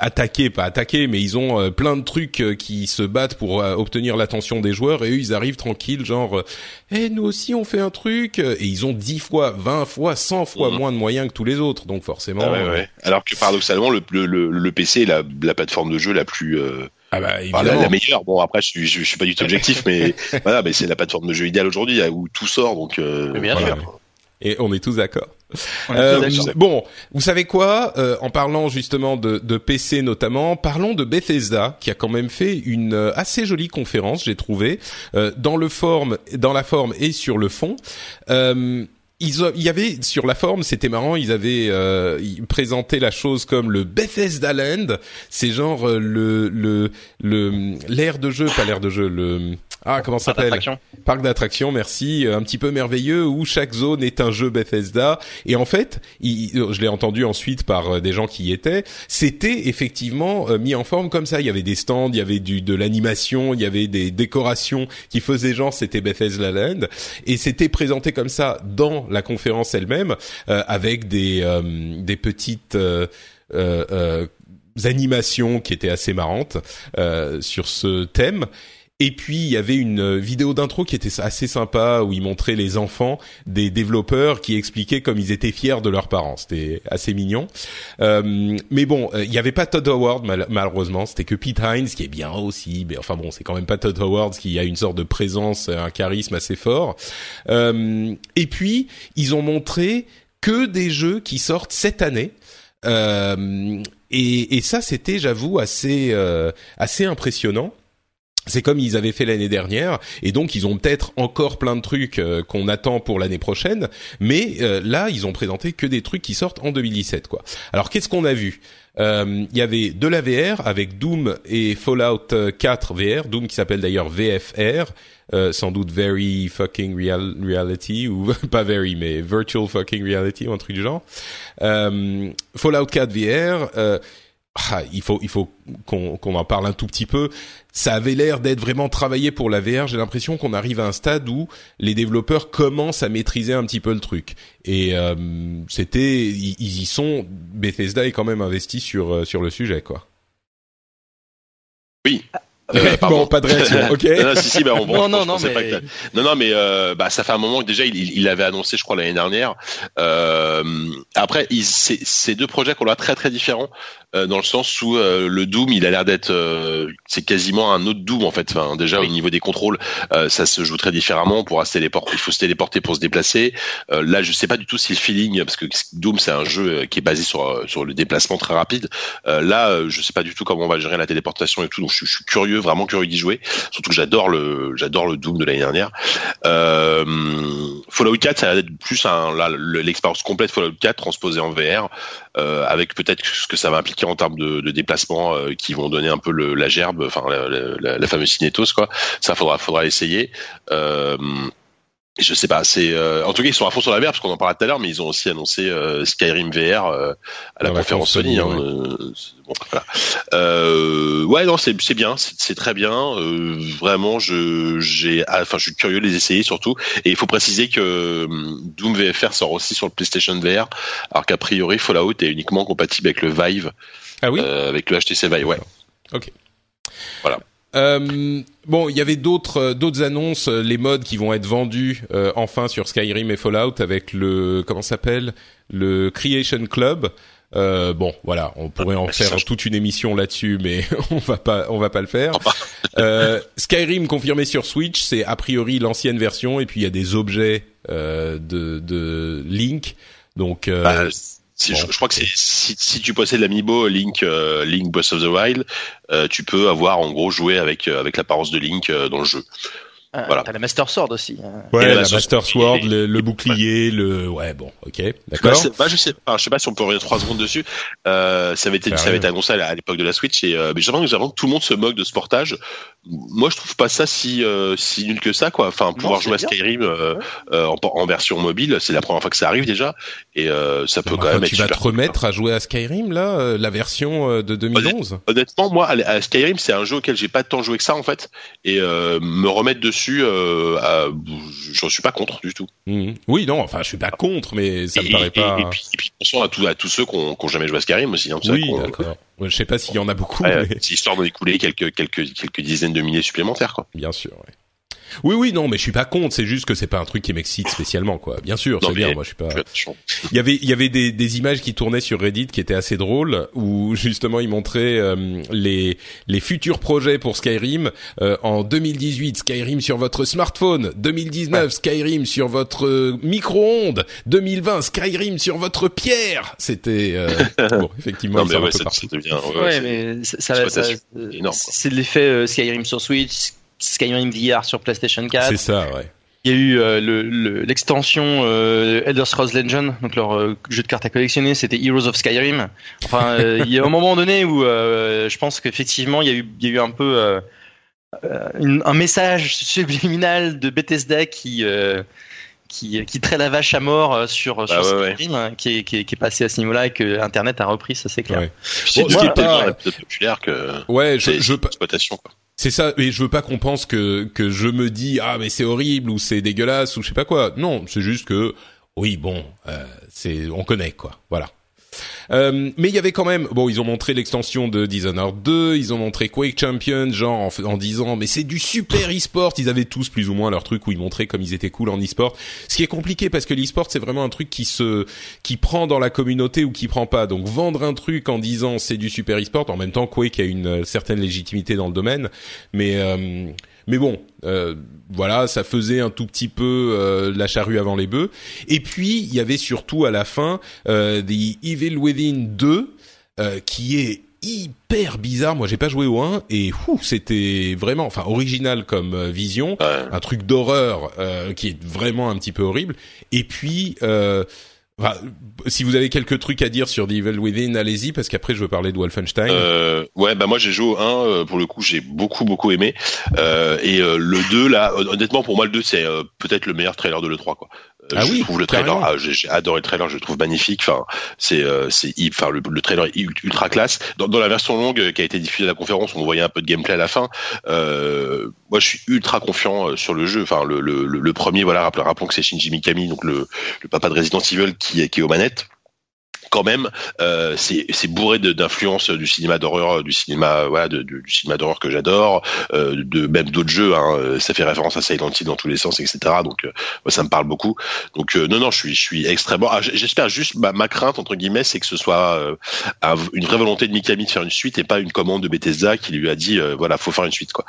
attaqués, pas attaqués, mais ils ont euh, plein de trucs euh, qui se battent pour euh, obtenir l'attention des joueurs, et eux, ils arrivent tranquilles, genre, eh, nous aussi, on fait un truc, et ils ont 10 fois, 20 fois, 100 fois Mhm. moins de moyens que tous les autres, donc forcément. Ah ouais, ouais. Alors que paradoxalement, le, le, le, le PC est la, la plateforme de jeu la plus, euh, ah bah, enfin, la, la meilleure. Bon, après, je, suis- je, je suis pas du tout objectif, mais voilà, mais c'est la plateforme de jeu idéale aujourd'hui où tout sort, donc. Euh, Mais bien voilà. sûr. Et on est tous d'accord. On est Euh, tous d'accord. bon, vous savez quoi Euh, En parlant justement de, de PC notamment, parlons de Bethesda qui a quand même fait une euh, assez jolie conférence, j'ai trouvé, euh, dans le forme, dans la forme et sur le fond. Euh, ils il y avait sur la forme, c'était marrant, ils avaient euh, présentaient la chose comme le Bethesda Land. C'est genre euh, le le le l'air de jeu, pas l'air de jeu, le ah comment ça s'appelle? d'attraction. parc d'attractions, merci, euh, un petit peu merveilleux où chaque zone est un jeu Bethesda. Et en fait, il- je l'ai entendu ensuite par euh, des gens qui y étaient, c'était effectivement euh, mis en forme comme ça. Il y avait des stands, il y avait du de l'animation, il y avait des décorations qui faisaient genre c'était Bethesda Land, et c'était présenté comme ça dans la conférence elle-même euh, avec des euh, des petites euh, animations qui étaient assez marrantes sur ce thème. Et puis il y avait une euh, vidéo d'intro qui était assez sympa où ils montraient les enfants des développeurs qui expliquaient comme ils étaient fiers de leurs parents. C'était assez mignon. Euh, mais bon, euh, il n'y avait pas Todd Howard mal- malheureusement. C'était que Pete Hines qui est bien aussi. Mais enfin bon, c'est quand même pas Todd Howard qui a une sorte de présence, un charisme assez fort. Euh, et puis ils ont montré que des jeux qui sortent cette année. Euh, et, et ça, c'était, j'avoue, assez euh, assez impressionnant. C'est comme ils avaient fait l'année dernière, et donc ils ont peut-être encore plein de trucs euh, qu'on attend pour l'année prochaine, mais euh, là ils ont présenté que des trucs qui sortent en 2017 quoi. Alors qu'est-ce qu'on a vu? Euh, Il y avait de la VR avec Doom et Fallout 4 VR, Doom qui s'appelle d'ailleurs VFR, sans doute Very Fucking real, Reality ou pas Very mais Virtual Fucking Reality ou un truc du genre. Fallout 4 VR ah, il faut il faut qu'on en parle un tout petit peu. Ça avait l'air d'être vraiment travaillé pour la VR. J'ai l'impression qu'on arrive à un stade où les développeurs commencent à maîtriser un petit peu le truc. Et euh, c'était ils, y sont. Bethesda est quand même investi sur euh, sur le sujet quoi. Oui. Euh, bon, pas de réaction. Ok. non, si, si, bah, on, non, non, non, mais... Pas que non, non, mais euh, bah, ça fait un moment que déjà il, il avait annoncé, je crois, l'année dernière. Euh, après, c'est deux projets qu'on a très très différents euh, dans le sens où euh, le Doom, il a l'air d'être, euh, c'est quasiment un autre Doom en fait. Enfin, déjà au niveau des contrôles, ça se joue très différemment. On pourra se téléporter, il faut se téléporter pour se déplacer. là, je sais pas du tout si le feeling, parce que Doom c'est un jeu qui est basé sur sur le déplacement très rapide. là, je sais pas du tout comment on va gérer la téléportation et tout. Donc je, je suis curieux, vraiment curieux d'y jouer. Surtout que j'adore le j'adore le Doom de l'année dernière. Fallout 4, ça va être plus un l'expérience complète Fallout 4 transposée en VR, avec peut-être ce que ça va impliquer en termes de, de déplacement euh, qui vont donner un peu le, la gerbe, enfin la, la, fameuse cinétose quoi. Ça faudra faudra essayer. Euh, je sais pas, c'est euh, en tout cas ils sont à fond sur la VR parce qu'on en parlait tout à l'heure, mais ils ont aussi annoncé euh, Skyrim VR euh, à la conférence Sony. Hein, bon, voilà. ouais, non, c'est c'est bien, c'est très bien. vraiment, je j'ai, ah, enfin, je suis curieux de les essayer surtout. Et il faut préciser que Doom VFR sort aussi sur le PlayStation VR, alors qu'a priori Fallout est uniquement compatible avec le Vive. Ah oui? avec le HTC Vive, ouais. Ok. Voilà. Euh, bon, il y avait d'autres euh, d'autres annonces, euh, les modes qui vont être vendus enfin sur Skyrim et Fallout avec le comment s'appelle? Le Creation Club. bon, voilà, on pourrait en faire toute une émission là-dessus, mais on va pas on va pas le faire. Skyrim confirmé sur Switch, c'est a priori l'ancienne version et puis il y a des objets de de Link. Donc bah, je, crois que c'est si, si, tu possèdes l'amiibo Link euh, Link Boss of the Wild, euh, tu peux avoir en gros joué avec euh, avec l'apparence de Link dans le jeu. Ah, voilà. T'as la Master Sword aussi. Hein. Ouais, la, Master Sword, le, bouclier, le, ouais, bon, ok, d'accord. Bah, je sais, je sais pas si on peut revenir trois secondes dessus. Euh, ça avait été, ça avait été annoncé à l'époque de la Switch et euh, mais j'ai l'impression que tout le monde se moque de ce portage. Moi, je trouve pas ça si euh, si nul que ça, quoi. Enfin, pouvoir jouer à Skyrim euh, euh, en, en, version mobile, c'est la première fois que ça arrive déjà et ça peut quand même être. Tu vas te remettre à jouer à Skyrim là, la version de 2011. Honnêtement, moi, à Skyrim, c'est un jeu auquel j'ai pas tant joué que ça en fait et me remettre dessus. Euh, euh, j'en suis pas contre du tout. Mhm. Oui, non, enfin, je suis pas contre, mais ça me paraît pas. Et, puis, et puis, attention à, à tous ceux qui ont jamais joué à Skyrim aussi. Hein, oui, d'accord. je sais pas s'il y en a beaucoup. mais... C'est histoire d'en écouler quelques, quelques, quelques dizaines de milliers supplémentaires, quoi. Bien sûr, ouais. Oui, oui, non, mais je suis pas contre. C'est juste que c'est pas un truc qui m'excite spécialement, quoi. Bien sûr, c'est bien. Moi, je suis pas. Il y avait, il y avait des, des, images qui tournaient sur Reddit qui étaient assez drôles, où justement ils montraient euh, les les futurs projets pour Skyrim euh, en 2018. Skyrim sur votre smartphone. 2019, Skyrim sur votre euh, micro-ondes. 2020, Skyrim sur votre pierre. C'était bon, effectivement. non, mais ouais, c'était bien. Ouais, mais ça, c'est l'effet Skyrim sur Switch Skyrim VR sur PlayStation 4. C'est ça, ouais. Il y a eu euh, l'extension euh, Elder Scrolls Legend, donc leur euh, jeu de cartes à collectionner, c'était Heroes of Skyrim. Enfin, euh, il y a un moment donné où je pense qu'effectivement il y a eu, il y a eu un peu un message subliminal de Bethesda qui qui, qui traite la vache à mort sur, bah sur Skyrim, hein, qui, est, qui, est, qui, est, passé à ce niveau-là et que Internet a repris, ça c'est clair. Ouais. C'est bon, tellement populaire que ouais, je, je, exploitation quoi. C'est ça, et je veux pas qu'on pense que que je me dis ah mais c'est horrible ou c'est dégueulasse ou je sais pas quoi. Non, c'est juste que oui bon, euh, c'est on connaît quoi. Voilà. Euh, mais il y avait quand même, bon, ils ont montré l'extension de Dishonored 2, ils ont montré Quake Champion, genre en, en disant, mais c'est du super e-sport. Ils avaient tous plus ou moins leur truc où ils montraient comme ils étaient cool en e-sport. Ce qui est compliqué parce que l'e-sport c'est vraiment un truc qui se, qui prend dans la communauté ou qui prend pas. Donc vendre un truc en disant c'est du super e-sport, en même temps Quake a une certaine légitimité dans le domaine, mais euh, mais bon, euh, voilà, ça faisait un tout petit peu euh, la charrue avant les bœufs. Et puis il y avait surtout à la fin euh, The Evil Within 2, euh, qui est hyper bizarre. Moi, j'ai pas joué au 1 et c'était vraiment, enfin, original comme vision, un truc d'horreur euh, qui est vraiment un petit peu horrible. Et puis, euh, si vous avez quelques trucs à dire sur The Evil Within, allez-y parce qu'après je veux parler de Wolfenstein. Euh, ouais, bah moi j'ai joué au 1 euh, pour le coup, j'ai beaucoup beaucoup aimé euh, et euh, le 2 là honnêtement pour moi le 2 c'est peut-être le meilleur trailer de l'E3 quoi. Ah je oui, trouve le trailer, ah, j'ai adoré le trailer, je le trouve magnifique. Enfin, c'est c'est enfin le, le, trailer est ultra classe. Dans, dans, la version longue qui a été diffusée à la conférence, on voyait un peu de gameplay à la fin. Euh, moi, je suis ultra confiant sur le jeu. Enfin, le, le, le premier, voilà, rappelons, rappelons que c'est Shinji Mikami, donc le, le papa de Resident Evil, qui est qui est aux manettes quand même, euh, c'est bourré d'influences du cinéma d'horreur, du cinéma, voilà, de, du cinéma d'horreur que j'adore, euh, de même d'autres jeux. Hein, ça fait référence à Silent Hill dans tous les sens, etc. Donc, euh, ça me parle beaucoup. Donc, euh, non, non, je suis, je suis extrêmement. Ah, J'espère juste, ma, ma, crainte entre guillemets, c'est que ce soit euh, une vraie volonté de Mikami de faire une suite et pas une commande de Bethesda qui lui a dit, voilà, faut faire une suite, quoi.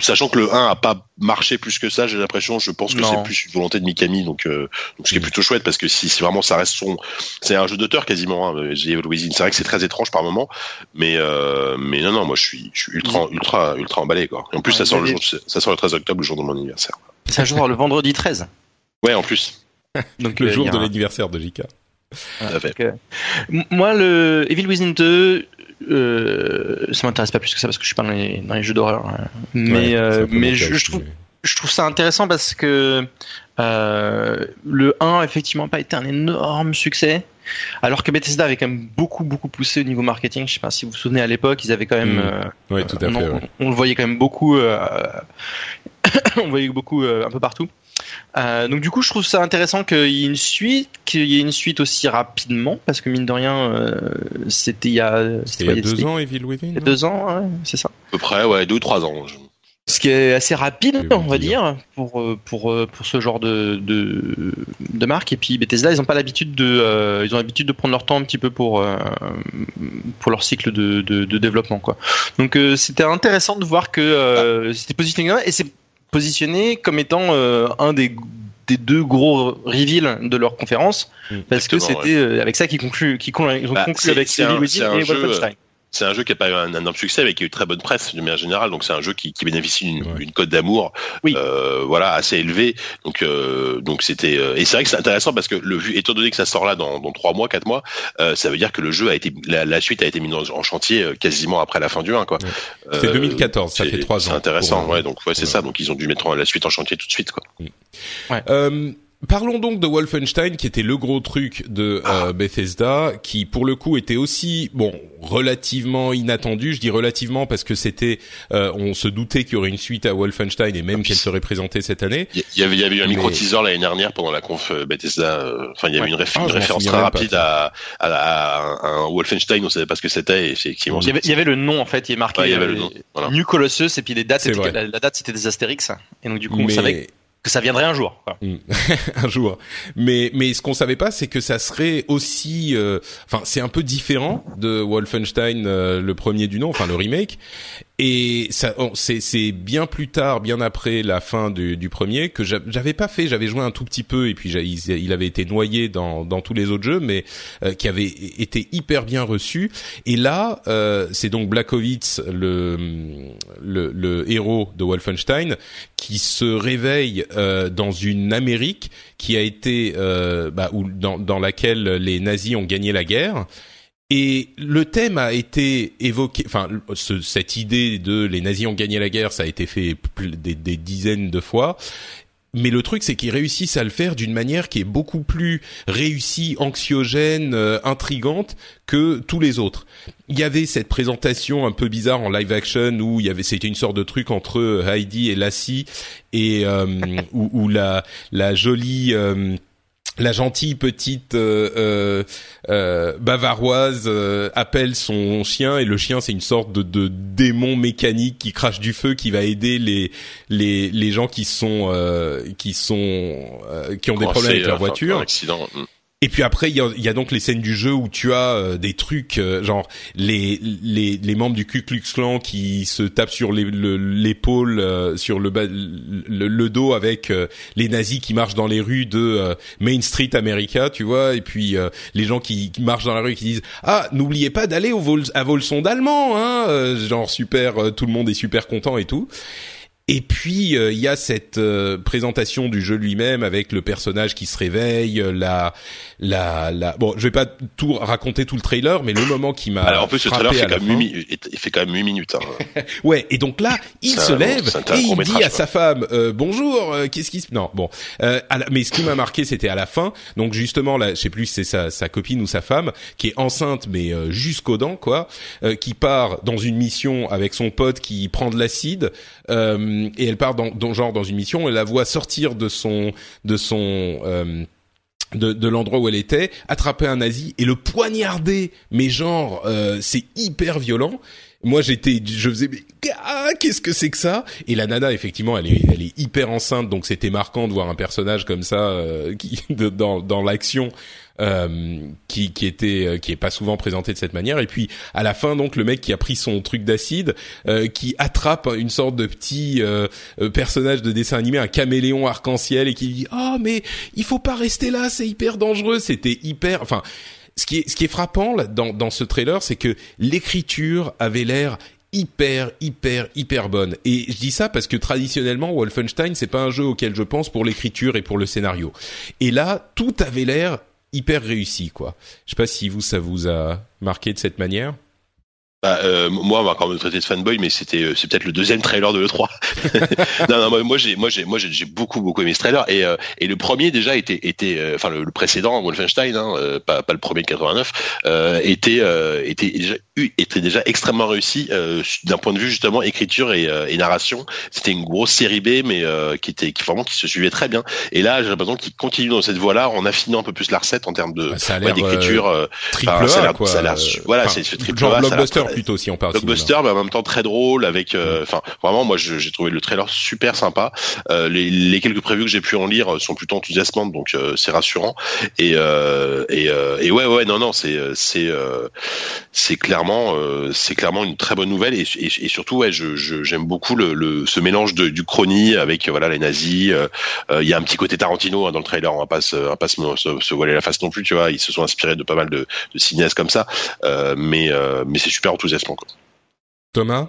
sachant que le 1 a pas marché plus que ça, j'ai l'impression. Je pense que c'est plus une volonté de Mikami, donc, donc ce qui est plutôt chouette parce que si, si vraiment ça reste son, c'est un jeu d'auteur quasiment. Hein, c'est vrai que c'est très étrange par moment, mais euh, mais non non, moi je suis je suis ultra ultra ultra emballé quoi. Et en plus ça sort le jour, ça sort le 13 octobre, le jour de mon anniversaire. Ça jour le vendredi 13. Ouais, en plus. Donc le euh, jour de l'anniversaire de JK. Euh, moi, le Evil Within 2, euh, ça m'intéresse pas plus que ça parce que je suis pas dans les, dans les jeux d'horreur. Hein. Mais, mais je, je, trouve, je trouve ça intéressant parce que euh, le 1 a effectivement pas été un énorme succès. Alors que Bethesda avait quand même beaucoup beaucoup poussé au niveau marketing. Je sais pas si vous vous souvenez à l'époque, ils avaient quand même. Mmh. Euh, tout à fait. On, le voyait quand même beaucoup. Euh, on voyait beaucoup un peu partout. donc du coup, je trouve ça intéressant qu'il y ait une suite, qu'il y ait une suite aussi rapidement, parce que mine de rien, c'était il y a. C'était il y a deux ans, Evil Within. Il y a deux ans, c'est ça. À peu près, ouais, deux ou trois ans. Ce qui est assez rapide, on va dire, pour euh, pour euh, pour ce genre de de, de marque. Et puis Bethesda, ils ont pas l'habitude de euh, ils ont l'habitude de prendre leur temps un petit peu pour pour leur cycle de, de, de développement quoi. Donc c'était intéressant de voir que c'était positionné et c'est positionné comme étant un des des deux gros reveals de leur conférence mmh. parce que c'était avec ça qu'ils concluent qui ils ont bah, conclu avec Evil et Wolfenstein c'est un jeu qui a pas eu un énorme succès, mais qui a eu très bonne presse de manière générale. Donc c'est un jeu qui, qui bénéficie d'une cote d'amour, oui. euh, voilà, assez élevée. Donc euh, donc c'était euh, et c'est vrai que c'est intéressant parce que le vu, étant donné que ça sort là dans, dans 3 mois, 4 mois, euh, ça veut dire que le jeu a été la, la, suite a été mise en, chantier euh, quasiment après la fin du 1 quoi. Ouais. C'est 2014, ça fait 3 ans. C'est intéressant, ouais. Donc ouais, c'est ça. Donc ils ont dû mettre la suite en chantier tout de suite quoi. Ouais. Parlons donc de Wolfenstein, qui était le gros truc de euh, Bethesda, qui pour le coup était aussi bon relativement inattendu. Je dis relativement parce que c'était, euh, on se doutait qu'il y aurait une suite à Wolfenstein et même qu'elle serait présentée cette année. Il y avait, il y avait eu un micro teaser l'année dernière pendant la conf euh, Bethesda. Enfin, il y avait une, ah, référence très rapide à, à, un Wolfenstein. On savait pas ce que c'était. Effectivement, il y, avait, il y avait le nom en fait. Il est marqué. il y avait le nom. Voilà. New Colossus et puis les dates. La, la, date c'était des Astérix. Et donc du coup, on savait que ça viendrait un jour. Quoi. Mm. un jour. Mais mais ce qu'on savait pas, c'est que ça serait aussi, euh, enfin c'est un peu différent de Wolfenstein, euh, le premier du nom, enfin le remake, et ça, c'est bien plus tard, bien après la fin du, du premier, que j'avais pas fait. J'avais joué un tout petit peu et puis il, avait été noyé dans, dans tous les autres jeux, mais euh, qui avait été hyper bien reçu. Et là, euh, c'est donc Blackovitz, le, le, le héros de Wolfenstein, qui se réveille euh, dans une Amérique qui a été euh, bah, dans, dans laquelle les nazis ont gagné la guerre et le thème a été évoqué, enfin ce, cette idée de les nazis ont gagné la guerre, ça a été fait des, des dizaines de fois. Mais le truc, c'est qu'ils réussissent à le faire d'une manière qui est beaucoup plus réussie, anxiogène, euh, intrigante que tous les autres. Il y avait cette présentation un peu bizarre en live action où il y avait, c'était une sorte de truc entre Heidi et Lassie et euh, où, où, la la jolie euh, la gentille petite euh, euh, euh bavaroise euh, appelle son chien et le chien c'est une sorte de, de, démon mécanique qui crache du feu qui va aider les les, les gens qui sont qui sont qui ont des problèmes avec leur voiture. Accident. Et puis après, il y a, y a, donc les scènes du jeu où tu as euh, des trucs genre les, les les membres du Ku Klux Klan qui se tapent sur l'épaule, sur le, le, le dos avec les nazis qui marchent dans les rues de Main Street America, tu vois, et puis les gens qui, qui, marchent dans la rue et qui disent ah n'oubliez pas d'aller au vol à Volson d'allemand, hein, genre super, tout le monde est super content et tout. Et puis euh, il y a cette euh, présentation du jeu lui-même avec le personnage qui se réveille, euh, la la la bon, je vais pas tout raconter tout le trailer, mais le moment qui m'a Alors en plus ce trailer fait quand, même 8, il fait quand même 8 minutes hein. ouais, et donc là, il se lève et il dit à sa femme bonjour, qu'est-ce qui se non, bon. mais ce qui m'a marqué c'était à la fin. Donc justement là, je sais plus si c'est sa sa copine ou sa femme qui est enceinte mais jusqu'aux dents quoi, qui part dans une mission avec son pote qui prend de l'acide euh, et elle part dans, genre dans une mission, elle la voit sortir de son de son euh, de, de l'endroit où elle était, attraper un nazi et le poignarder. Mais genre, euh, c'est hyper violent. Moi, j'étais, je faisais, ah, qu'est-ce que c'est que ça? Et la nana, effectivement, elle est, elle est hyper enceinte, donc c'était marquant de voir un personnage comme ça euh, qui, dans, dans l'action euh, qui, qui était euh, qui est pas souvent présenté de cette manière. Et puis à la fin, donc le mec qui a pris son truc d'acide, euh, qui attrape une sorte de petit euh, personnage de dessin animé, un caméléon arc-en-ciel, et qui dit ah oh, mais il faut pas rester là, c'est hyper dangereux. C'était hyper, enfin. Ce qui est, ce qui est frappant là, dans, dans ce trailer, c'est que l'écriture avait l'air hyper hyper hyper bonne et je dis ça parce que traditionnellement Wolfenstein c'est pas un jeu auquel je pense pour l'écriture et pour le scénario et là tout avait l'air hyper réussi quoi. Je sais pas si vous ça vous a marqué de cette manière. Bah, euh, moi, on va encore me traiter de fanboy, mais c'était euh, c'est peut-être le deuxième trailer de l'E3. non, non, moi j'ai moi j'ai moi j'ai beaucoup beaucoup aimé ce trailer et euh, et le premier déjà était était enfin le, précédent Wolfenstein, hein, pas pas le premier de 89, était était déjà était déjà extrêmement réussi d'un point de vue justement écriture et, et narration. C'était une grosse série B, mais qui était qui vraiment qui se suivait très bien. Et là, j'ai l'impression qu'il continue dans cette voie-là en affinant un peu plus la recette en termes de bah, d'écriture. triple A, quoi. voilà, c'est ce triple A, blockbuster plutôt si on parle blockbuster mais en même temps très drôle avec euh, enfin vraiment moi j'ai trouvé le trailer super sympa euh, les, les, quelques prévues que j'ai pu en lire sont plutôt enthousiasmantes donc euh, c'est rassurant et et, et ouais ouais non non c'est c'est c'est clairement c'est clairement une très bonne nouvelle et, et, surtout ouais je j'aime beaucoup le, le, ce mélange de, du chrony avec voilà les nazis il y a un petit côté Tarantino hein, dans le trailer on va pas se, on va pas se, se, voiler la face non plus tu vois ils se sont inspirés de pas mal de, de cinéastes comme ça mais mais c'est super enthousiasmant. Quoi. Thomas?